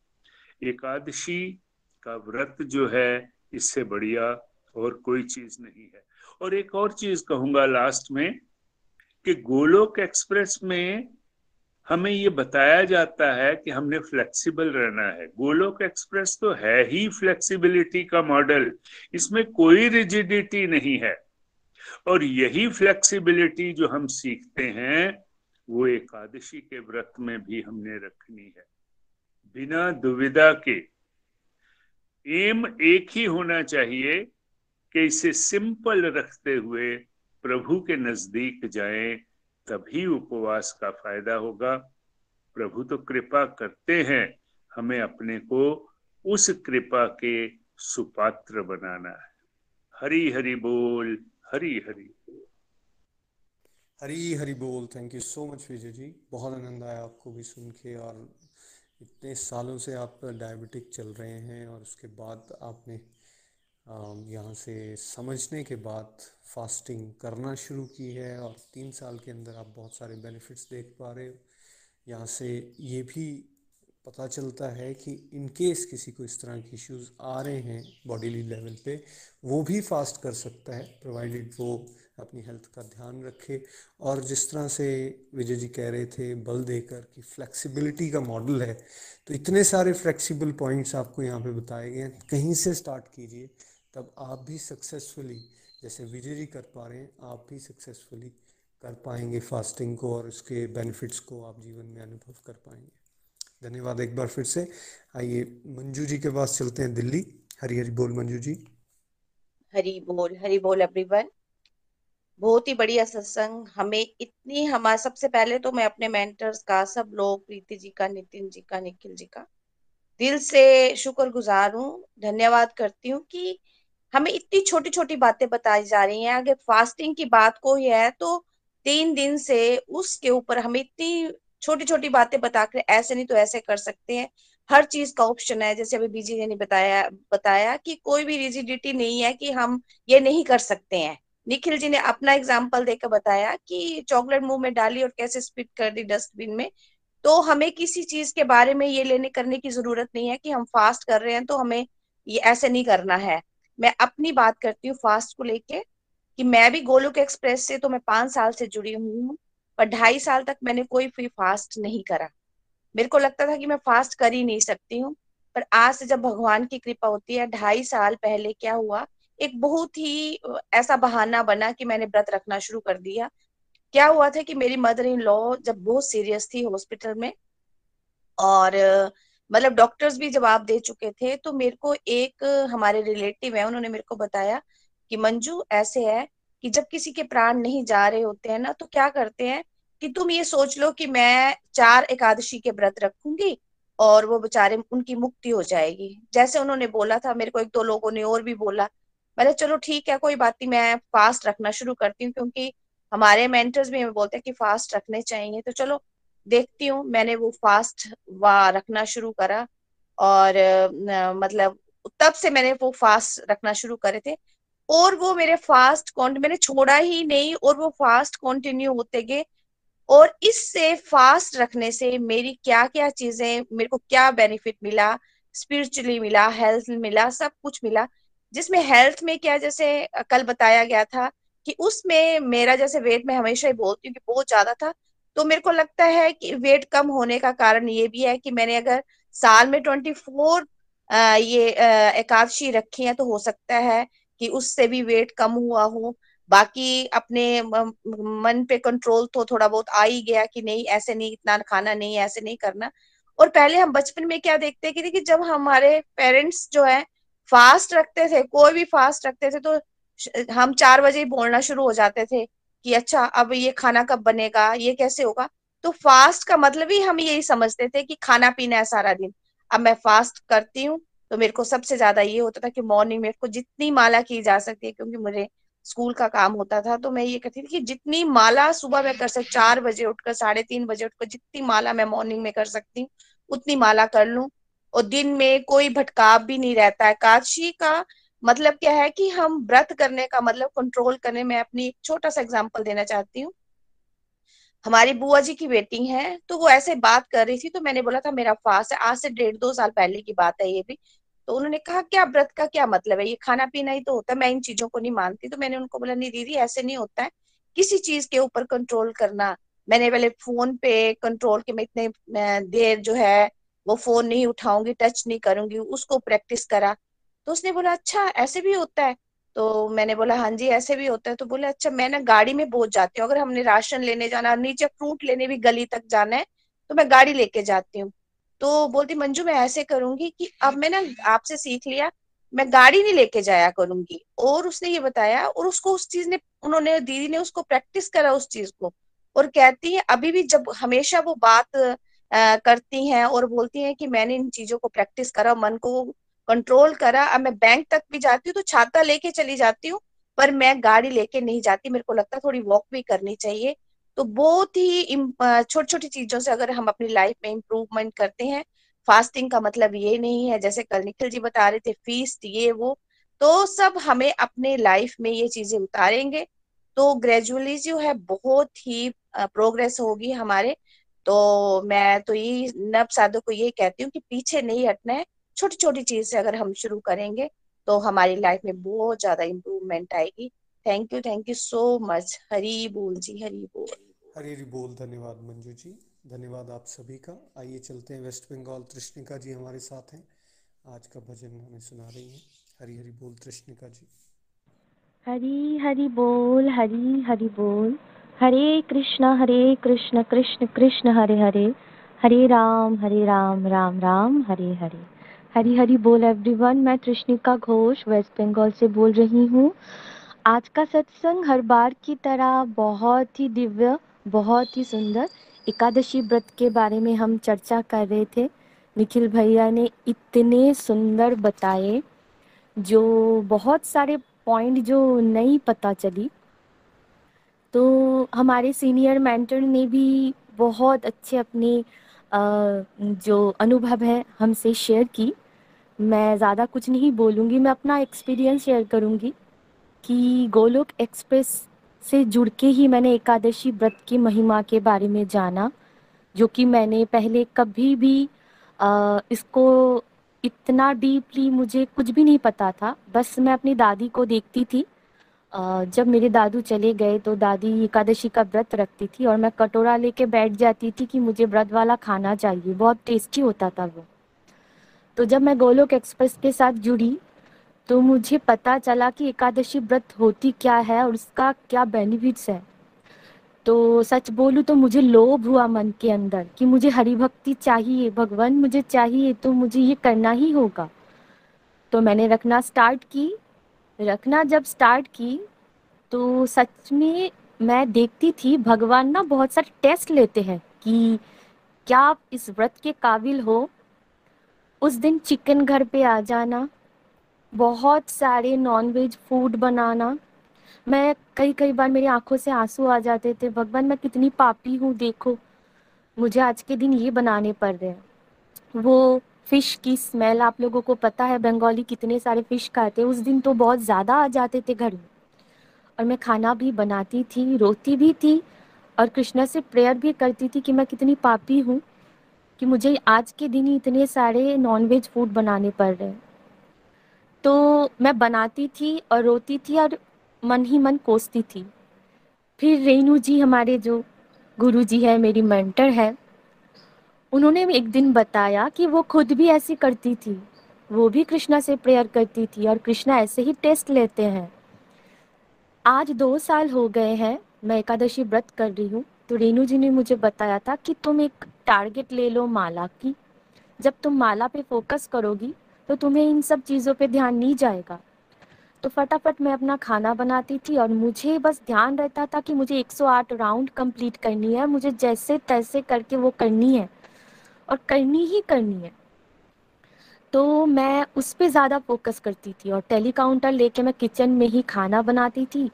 एकादशी का व्रत जो है, इससे बढ़िया और कोई चीज़ नहीं है। और एक और चीज़ कहूँगा लास्ट में, कि गोलोक एक्सप्रेस में हमें ये बताया जाता है कि हमने फ्लेक्सिबल रहना है। गोलोक एक्सप्रेस तो है ही फ्लेक्सिबिलिटी का मॉडल इसमें कोई रिजिडिटी नहीं है। और यही फ्लेक्सिबिलिटी जो हम सीखते हैं, वो एकादशी के व्रत में भी हमने रखनी है। बिना दुविधा के। एम एक ही होना चाहिए कि इसे सिंपल रखते हुए प्रभु के नज़दीक जाएँ। तभी उपवास का फ़ायदा होगा। प्रभु तो कृपा करते हैं, हमें अपने को उस कृपा के सुपात्र बनाना है। हरी हरि बोल, हरी हरी। हरी हरी बोल thank you so much Vijay ji. बहुत आनंद आया आपको भी सुन के और इतने सालों से आप डायबिटिक चल रहे हैं और उसके बाद आपने यहाँ से समझने के बाद फास्टिंग करना शुरू की है और तीन साल के अंदर आप बहुत सारे बेनिफिट्स देख पा रहे हो। यहाँ से ये भी पता चलता है कि इन केस किसी को इस तरह के इश्यूज़ आ रहे हैं बॉडीली लेवल पे, वो भी फास्ट कर सकता है प्रोवाइडेड वो अपनी हेल्थ का ध्यान रखे। और जिस तरह से विजय जी कह रहे थे, बल देकर कि फ्लेक्सिबिलिटी का मॉडल है तो इतने सारे फ्लेक्सिबल पॉइंट्स आपको यहाँ पे बताए गए हैं। कहीं से स्टार्ट कीजिए तब आप भी सक्सेसफुली जैसे विजय जी कर पा रहे हैं, आप भी सक्सेसफुली कर पाएँगे फास्टिंग को और उसके बेनिफिट्स को आप जीवन में अनुभव कर पाएँगे। धन्यवाद एक बार फिर से। आइए, मंजू जी के पास चलते हैं दिल्ली। हरी हरी बोल मंजू जी। हरी बोल हरी बोल एवरीवन बहुत ही बढ़िया सत्संग। हमें इतनी हमारा सबसे पहले तो मैं अपने मेंटर्स का, सब लोग, प्रीति जी का, नितिन जी का, निखिल जी का, दिल से शुक्र गुजार हूँ। धन्यवाद करती हूँ कि हमें इतनी छोटी छोटी बातें बताई जा रही हैं। अगर फास्टिंग की बात को ही है तो तीन दिन से उसके ऊपर हमें इतनी छोटी छोटी बातें बताकर ऐसे नहीं तो ऐसे कर सकते हैं। हर चीज़ का ऑप्शन है। जैसे अभी बीजी ने बताया बताया कि कोई भी रिजिडिटी नहीं है कि हम ये नहीं कर सकते हैं। निखिल जी ने अपना एग्ज़ाम्पल देकर बताया कि चॉकलेट मुँह में डाली और कैसे स्पिट कर दी डस्टबिन में। तो हमें किसी चीज़ के बारे में ये लेने करने की ज़रूरत नहीं है कि हम फास्ट कर रहे हैं तो हमें ये ऐसे नहीं करना है। मैं अपनी बात करती हूँ फास्ट को लेके कि मैं भी गोलुक एक्सप्रेस से तो मैं पाँच साल से जुड़ी हुई हूँ, पर ढाई साल तक मैंने कोई फ्री फास्ट नहीं करा। मेरे को लगता था कि मैं फास्ट कर ही नहीं सकती हूँ, पर आज से जब भगवान की कृपा होती है, ढाई साल पहले क्या हुआ, एक बहुत ही ऐसा बहाना बना कि मैंने व्रत रखना शुरू कर दिया। क्या हुआ था कि मेरी मदर इन लॉ जब बहुत सीरियस थी हॉस्पिटल में, और मतलब डॉक्टर्स भी जवाब दे चुके थे तो मेरे को एक, हमारे रिलेटिव है, उन्होंने मेरे को बताया कि मंजू, ऐसे है कि जब किसी के प्राण नहीं जा रहे होते हैं ना तो क्या करते हैं कि तुम ये सोच लो कि मैं चार एकादशी के व्रत रखूँगी और वो बेचारे, उनकी मुक्ति हो जाएगी। जैसे उन्होंने बोला था, मेरे को एक दो लोगों ने और भी बोला। मैंने चलो ठीक है, कोई बात नहीं, मैं फास्ट रखना शुरू करती हूँ, क्योंकि हमारे मेंटर्स भी हमें बोलते हैं कि फास्ट रखने चाहिए। तो चलो देखती हूँ। मैंने वो फास्ट वा रखना शुरू करा और मतलब तब से मैंने वो फास्ट रखना शुरू करे थे। और वो मेरे फास्ट कॉन्ट मैंने छोड़ा ही नहीं और वो फास्ट कंटिन्यू होते गए। और इससे फास्ट रखने से मेरी क्या क्या चीज़ें, मेरे को क्या बेनिफिट मिला? स्पिरिचुअली मिला हेल्थ मिला, सब कुछ मिला। जिसमें हेल्थ में क्या, जैसे कल बताया गया था कि उसमें मेरा, जैसे वेट में हमेशा ही बोलती हूँ कि बहुत ज़्यादा था। तो मेरे को लगता है कि वेट कम होने का कारण ये भी है कि मैंने अगर साल में ट्वेंटी फोर ये एकादशी रखी है तो हो सकता है कि उससे भी वेट कम हुआ हो। बाकी अपने मन पे कंट्रोल तो थोड़ा बहुत आ ही गया कि नहीं, ऐसे नहीं, इतना खाना नहीं, ऐसे नहीं करना। और पहले हम बचपन में क्या देखते कि देखिए, जब हमारे पेरेंट्स जो है फास्ट रखते थे, कोई भी फास्ट रखते थे तो हम चार बजे ही बोलना शुरू हो जाते थे। कि अच्छा अब ये खाना कब बनेगा, ये कैसे होगा? तो फास्ट का मतलब ही हम यही समझते थे कि खाना पीना है सारा दिन। अब मैं फास्ट करती हूँ तो मेरे को सबसे ज़्यादा ये होता था कि मॉर्निंग में को जितनी माला की जा सकती है, क्योंकि मुझे स्कूल का काम होता था तो मैं ये कहती थी कि जितनी माला सुबह में कर सकती चार बजे उठकर, साढ़े तीन बजे उठकर जितनी माला मैं मॉर्निंग में कर सकती हूँ, उतनी माला कर लूँ। और दिन में कोई भटकाव भी नहीं रहता है। काशी का मतलब क्या है कि हम व्रत करने का मतलब कंट्रोल करने, में अपनी एक छोटा सा एग्ज़ाम्पल देना चाहती हूँ। हमारी बुआ जी की बेटी है तो वो ऐसे बात कर रही थी तो मैंने बोला था, मेरा फास्ट है। आज से डेढ़ दो साल पहले की बात है ये भी। तो उन्होंने कहा, क्या व्रत का क्या मतलब है? ये खाना पीना ही तो होता है, मैं इन चीज़ों को नहीं मानती। तो मैंने उनको बोला, नहीं दीदी, ऐसे नहीं होता है। किसी चीज़ के ऊपर कंट्रोल करना। मैंने पहले फ़ोन पे कंट्रोल के मैं इतने देर जो है, वो फ़ोन नहीं उठाऊँगी टच नहीं करूँगी, उसको प्रैक्टिस करा। तो उसने बोला अच्छा ऐसे भी होता है। तो मैंने बोला हाँ जी ऐसे भी होता है। तो बोला अच्छा मैं ना गाड़ी में बहुत जाती हूँ। अगर हमने राशन लेने जाना नीचे फ्रूट लेने भी गली तक जाना है तो मैं गाड़ी लेके जाती हूँ। तो बोलती मंजू मैं ऐसे करूँगी कि अब मैं ना आपसे सीख लिया मैं गाड़ी नहीं लेके जाया करूँगी। और उसने ये बताया और उसको उस चीज़ ने उन्होंने दीदी ने उसको प्रैक्टिस करा उस चीज़ को और कहती है अभी भी जब हमेशा वो बात आ, करती हैं और बोलती हैं कि मैंने इन चीज़ों को प्रैक्टिस करा मन को कंट्रोल करा। अब मैं बैंक तक भी जाती हूँ तो छाता लेके चली जाती हूँ, पर मैं गाड़ी लेके नहीं जाती। मेरे को लगता थोड़ी वॉक भी करनी चाहिए। तो बहुत ही छोटी छोटी चीज़ों से अगर हम अपनी लाइफ में इम्प्रूवमेंट करते हैं फास्टिंग का मतलब ये नहीं है। जैसे कल निखिल जी बता रहे थे फीस्ट ये, वो तो सब हमें अपने लाइफ में ये चीज़ें उतारेंगे। तो ग्रेजुअली जो है, बहुत ही प्रोग्रेस होगी हमारे। तो मैं तो ये नव साधु को ये कहती हूँ कि पीछे नहीं हटना है। छोटी छोटी चीज़ से अगर हम शुरू करेंगे तो हमारी लाइफ में बहुत ज़्यादा इम्प्रूवमेंट आएगी। Thank you thank you so much Hari बोल जी हरी बोल। हरी हरी बोल धन्यवाद मंजू जी। धन्यवाद आप सभी का। आइए चलते हैं वेस्ट बंगाल। तृष्णिका जी हमारे साथ हैं। आज का भजन हमें सुना रही हैं। हरी हरी बोल तृष्णिका जी। हरी हरि बोल हरी हरि बोल। हरे कृष्ण हरे कृष्ण कृष्ण कृष्ण हरे हरे। हरे राम हरे राम राम राम हरे हरे। हरी हरी बोल एवरीवन मैं तृष्णिका घोष वेस्ट बंगाल से बोल रही हूँ। आज का सत्संग हर बार की तरह बहुत ही दिव्य, बहुत ही सुंदर। एकादशी व्रत के बारे में हम चर्चा कर रहे थे। निखिल भैया ने इतने सुंदर बताए, जो बहुत सारे पॉइंट जो नहीं पता चली। तो हमारे सीनियर मेंटर ने भी बहुत अच्छे अपने जो अनुभव है हमसे शेयर की। मैं ज़्यादा कुछ नहीं बोलूँगी मैं अपना एक्सपीरियंस शेयर करूँगी कि गोलोक एक्सप्रेस से जुड़ के ही मैंने एकादशी व्रत की महिमा के बारे में जाना जो कि मैंने पहले कभी भी आ, इसको इतना डीपली मुझे कुछ भी नहीं पता था। बस मैं अपनी दादी को देखती थी। आ, जब मेरे दादू चले गए तो दादी एकादशी का व्रत रखती थी और मैं कटोरा लेके बैठ जाती थी कि मुझे व्रत वाला खाना चाहिए। बहुत टेस्टी होता था वो। तो जब मैं गोलोक एक्सप्रेस के साथ जुड़ी तो मुझे पता चला कि एकादशी व्रत होती क्या है और उसका क्या बेनिफिट्स है। तो सच बोलूँ तो मुझे लोभ हुआ मन के अंदर कि मुझे हरि भक्ति चाहिए, भगवान मुझे चाहिए तो मुझे ये करना ही होगा। तो मैंने रखना स्टार्ट की। रखना जब स्टार्ट की तो सच में मैं देखती थी, भगवान ना बहुत सारे टेस्ट लेते हैं कि क्या आप इस व्रत के काबिल हो उस दिन चिकन घर पे आ जाना, बहुत सारे नॉनवेज फ़ूड बनाना। मैं कई कई बार मेरी आँखों से आँसू आ जाते थे, भगवान मैं कितनी पापी हूँ, देखो। मुझे आज के दिन ये बनाने पड़ रहे हैं। वो फ़िश की स्मेल आप लोगों को पता है, बंगाली कितने सारे फ़िश खाते उस दिन तो बहुत ज़्यादा आ जाते थे घर में। और मैं खाना भी बनाती थी, रोती भी थी, और कृष्णा से प्रेयर भी करती थी कि मैं कितनी पापी हूँ। कि मुझे आज के दिन ही इतने सारे नॉनवेज फ़ूड बनाने पड़ रहे हैं। तो मैं बनाती थी और रोती थी और मन ही मन कोसती थी। फिर रेणु जी हमारे जो गुरु जी है, मेरी मेंटर है, उन्होंने एक दिन बताया कि वो खुद भी ऐसी करती थी। वो भी कृष्णा से प्रेयर करती थी और कृष्णा ऐसे ही टेस्ट लेते हैं। आज दो साल हो गए हैं, मैं एकादशी व्रत कर रही हूँ। तो रेणु जी ने मुझे बताया था कि तुम एक टारगेट ले लो माला की। जब तुम माला पे फोकस करोगी तो तुम्हें इन सब चीज़ों पे ध्यान नहीं जाएगा। तो फटाफट मैं अपना खाना बनाती थी और मुझे बस ध्यान रहता था कि मुझे 108 राउंड कंप्लीट करनी है, मुझे जैसे तैसे करके वो करनी है और करनी ही करनी है। तो मैं उस पर ज़्यादा फोकस करती थी और टेली काउंटर लेके मैं किचन में ही खाना बनाती थी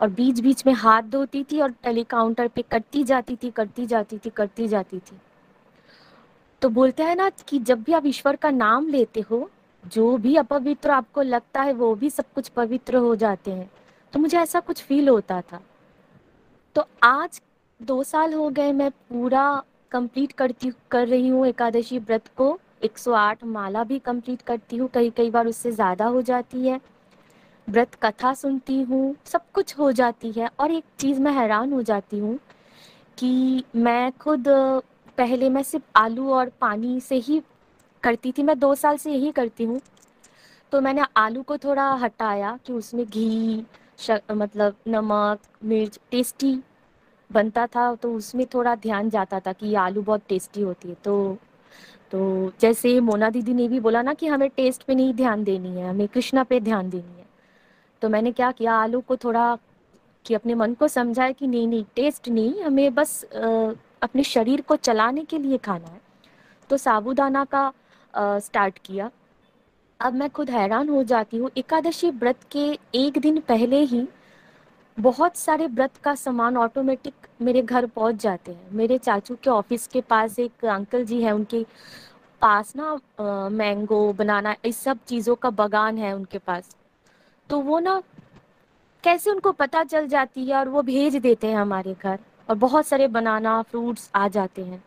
और बीच बीच में हाथ धोती थी और टेली काउंटर पे करती जाती थी, करती जाती थी, करती जाती थी। तो बोलते हैं ना कि जब भी आप ईश्वर का नाम लेते हो, जो भी अपवित्र आपको लगता है, वो भी सब कुछ पवित्र हो जाते हैं। तो मुझे ऐसा कुछ फील होता था। तो आज दो साल हो गए मैं पूरा कंप्लीट करती, कर रही हूँ एकादशी व्रत को। 108 माला भी कंप्लीट करती हूँ कई कई बार उससे ज़्यादा हो जाती है। व्रत कथा सुनती हूँ, सब कुछ हो जाती है। और एक चीज़ मैं हैरान हो जाती हूँ कि मैं खुद पहले मैं सिर्फ़ आलू और पानी से ही करती थी मैं दो साल से यही करती हूँ। तो मैंने आलू को थोड़ा हटाया कि उसमें घी मतलब नमक मिर्च टेस्टी बनता था तो उसमें थोड़ा ध्यान जाता था कि आलू बहुत टेस्टी होती है। तो तो जैसे मोना दीदी ने भी बोला ना कि हमें टेस्ट पे नहीं ध्यान देनी है हमें कृष्णा पे ध्यान देनी है तो मैंने क्या किया आलू को थोड़ा कि अपने मन को समझाया कि नहीं नहीं टेस्ट नहीं हमें बस आ, अपने शरीर को चलाने के लिए खाना है तो साबुदाना का आ, स्टार्ट किया। अब मैं खुद हैरान हो जाती हूँ एकादशी व्रत के एक दिन पहले ही बहुत सारे व्रत का सामान ऑटोमेटिक मेरे घर पहुँच जाते हैं। मेरे चाचू के ऑफ़िस के पास एक अंकल जी हैं उनके पास ना मैंगो बनाना इस सब चीज़ों का बगान है उनके पास। तो वो ना कैसे उनको पता चल जाती है और वो भेज देते हैं हमारे घर। और बहुत सारे बनाना फ्रूट्स आ जाते हैं।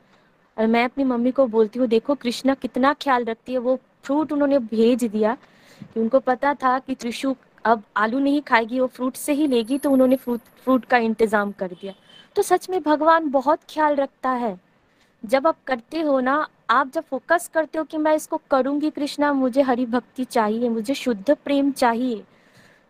और मैं अपनी मम्मी को बोलती हूँ, देखो कृष्णा कितना ख्याल रखती है, वो फ्रूट उन्होंने भेज दिया कि उनको पता था कि त्रिशु अब आलू नहीं खाएगी, वो फ्रूट से ही लेगी तो उन्होंने फ्रूट फ्रूट का इंतज़ाम कर दिया। तो सच में भगवान बहुत ख्याल रखता है। जब आप करते हो ना, आप जब फोकस करते हो कि मैं इसको करूँगी कृष्णा, मुझे हरि भक्ति चाहिए, मुझे शुद्ध प्रेम चाहिए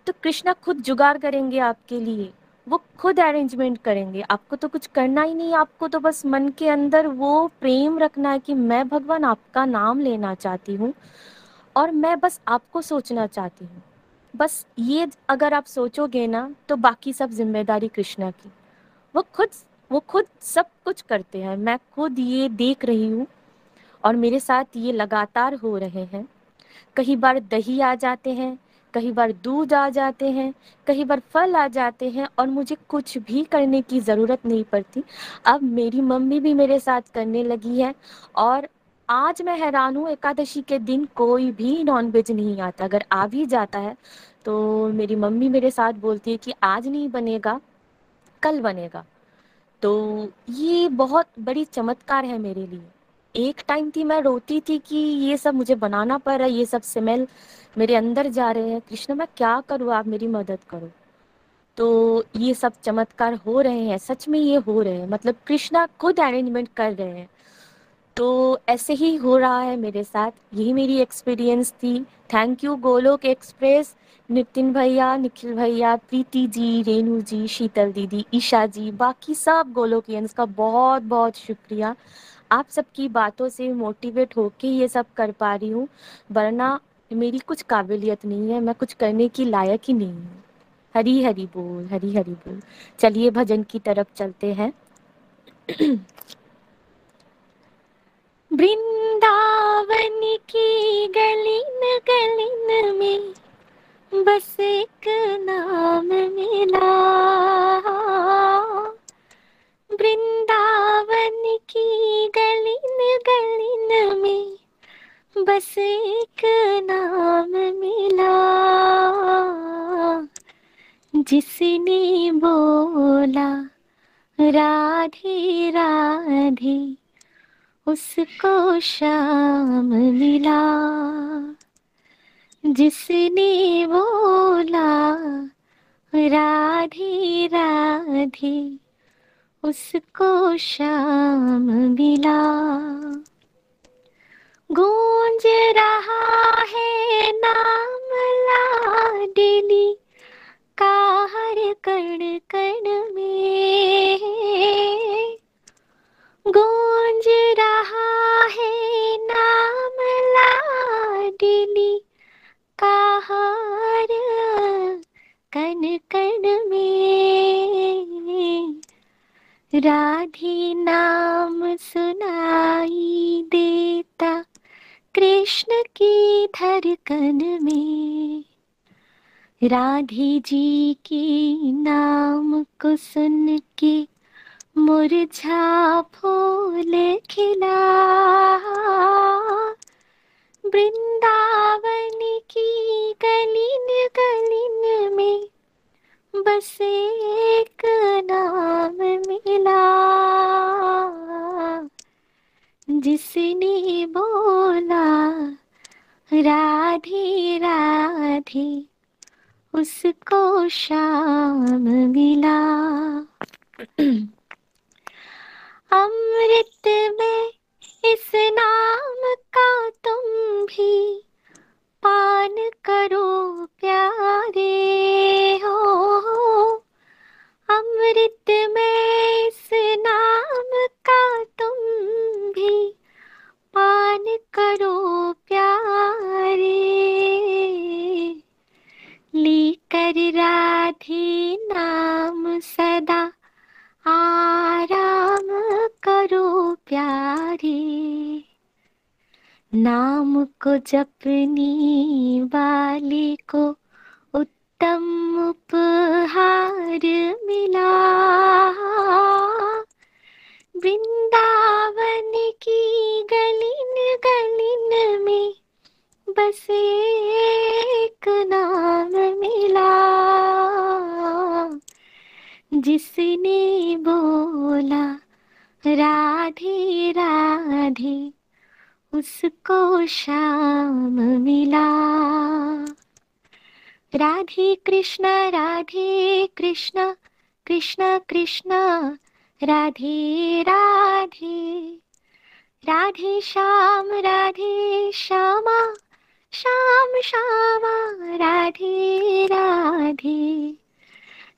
तो कृष्णा खुद जुगाड़ करेंगे आपके लिए। वो खुद अरेंजमेंट करेंगे। आपको तो कुछ करना ही नहीं, आपको तो बस मन के अंदर वो प्रेम रखना है कि मैं भगवान आपका नाम लेना चाहती हूँ और मैं बस आपको सोचना चाहती हूँ। बस ये अगर आप सोचोगे ना तो बाकी सब ज़िम्मेदारी कृष्णा की। वो खुद वो खुद सब कुछ करते हैं। मैं खुद ये देख रही हूँ और मेरे साथ ये लगातार हो रहे हैं। कई बार दही आ जाते हैं कई बार दूध आ जाते हैं, कई बार फल आ जाते हैं और मुझे कुछ भी करने की ज़रूरत नहीं पड़ती। अब मेरी मम्मी भी मेरे साथ करने लगी है और आज मैं हैरान हूँ, एकादशी के दिन कोई भी नॉनवेज नहीं आता। अगर आ भी जाता है तो मेरी मम्मी मेरे साथ बोलती है कि आज नहीं बनेगा, कल बनेगा। तो ये बहुत बड़ी चमत्कार है मेरे लिए। एक टाइम थी मैं रोती थी कि ये सब मुझे बनाना पड़ रहा है ये सब स्मेल मेरे अंदर जा रहे हैं, कृष्ण, मैं क्या करूँ? आप मेरी मदद करो। तो ये सब चमत्कार हो रहे हैं, सच में ये हो रहे हैं। मतलब कृष्णा खुद अरेंजमेंट कर रहे हैं। तो ऐसे ही हो रहा है मेरे साथ। यही मेरी एक्सपीरियंस थी। Thank you Golok express Nitin भैया, निखिल भैया, प्रीति जी, रेणु जी, शीतल दीदी, ईशा जी, बाकी सब गोलोकियंस का बहुत बहुत शुक्रिया। आप सबकी बातों से मोटिवेट होके ये सब कर पा रही हूँ। वरना मेरी कुछ काबिलियत नहीं है, मैं कुछ करने की लायक ही नहीं हूँ। हरी हरी बोल, हरी हरी बोल। चलिए भजन की तरफ़ चलते हैं। वृंदावन की गलिन गलिन में बस एक नाम मिला। वृंदावन की गलिन गलिन में बस एक नाम मिला, जिसने बोला, राधे राधे, उसको शाम मिला। जिसने बोला, राधे राधे, उसको शाम मिला। गूंज रहा है नाम लाडली। का हर कण कण में। गूंज रहा है नाम लाडली। का हार कन कन में। राधे नाम सुनाई देता। कृष्ण की धड़कन में। राधे जी के नाम को सुन के मुरझा फूल खिला। वृंदावन की गलिन गलिन में बस एक नाम मिला। जिसने बोला राधे राधे उसको शाम मिला। अमृत में इस नाम का तुम भी पान करो प्यारे हो। अमृत में इस को जपने वाले को उत्तम उपहार मिला। वृंदावन की गलिन गलिन में बस एक नाम मिला। जिसने बोला, राधे राधे उसको शाम मिला। राधे कृष्ण राधे कृष्ण कृष्ण कृष्ण, राधे राधे। राधे श्याम, राधे श्यामा, श्याम श्यामा, राधे राधे।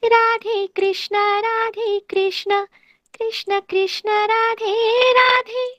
राधे कृष्ण राधे कृष्ण कृष्ण कृष्ण, राधे राधे।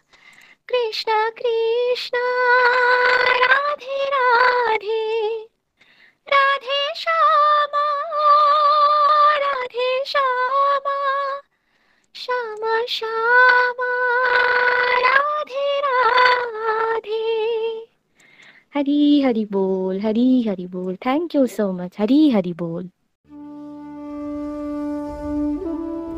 कृष्ण कृष्ण राधे राधे राधे श्यामा राधे श्यामा श्यामा श्यामा राधे राधे हरी हरी बोल हरी हरी बोल thank you so much Hari Hari बोल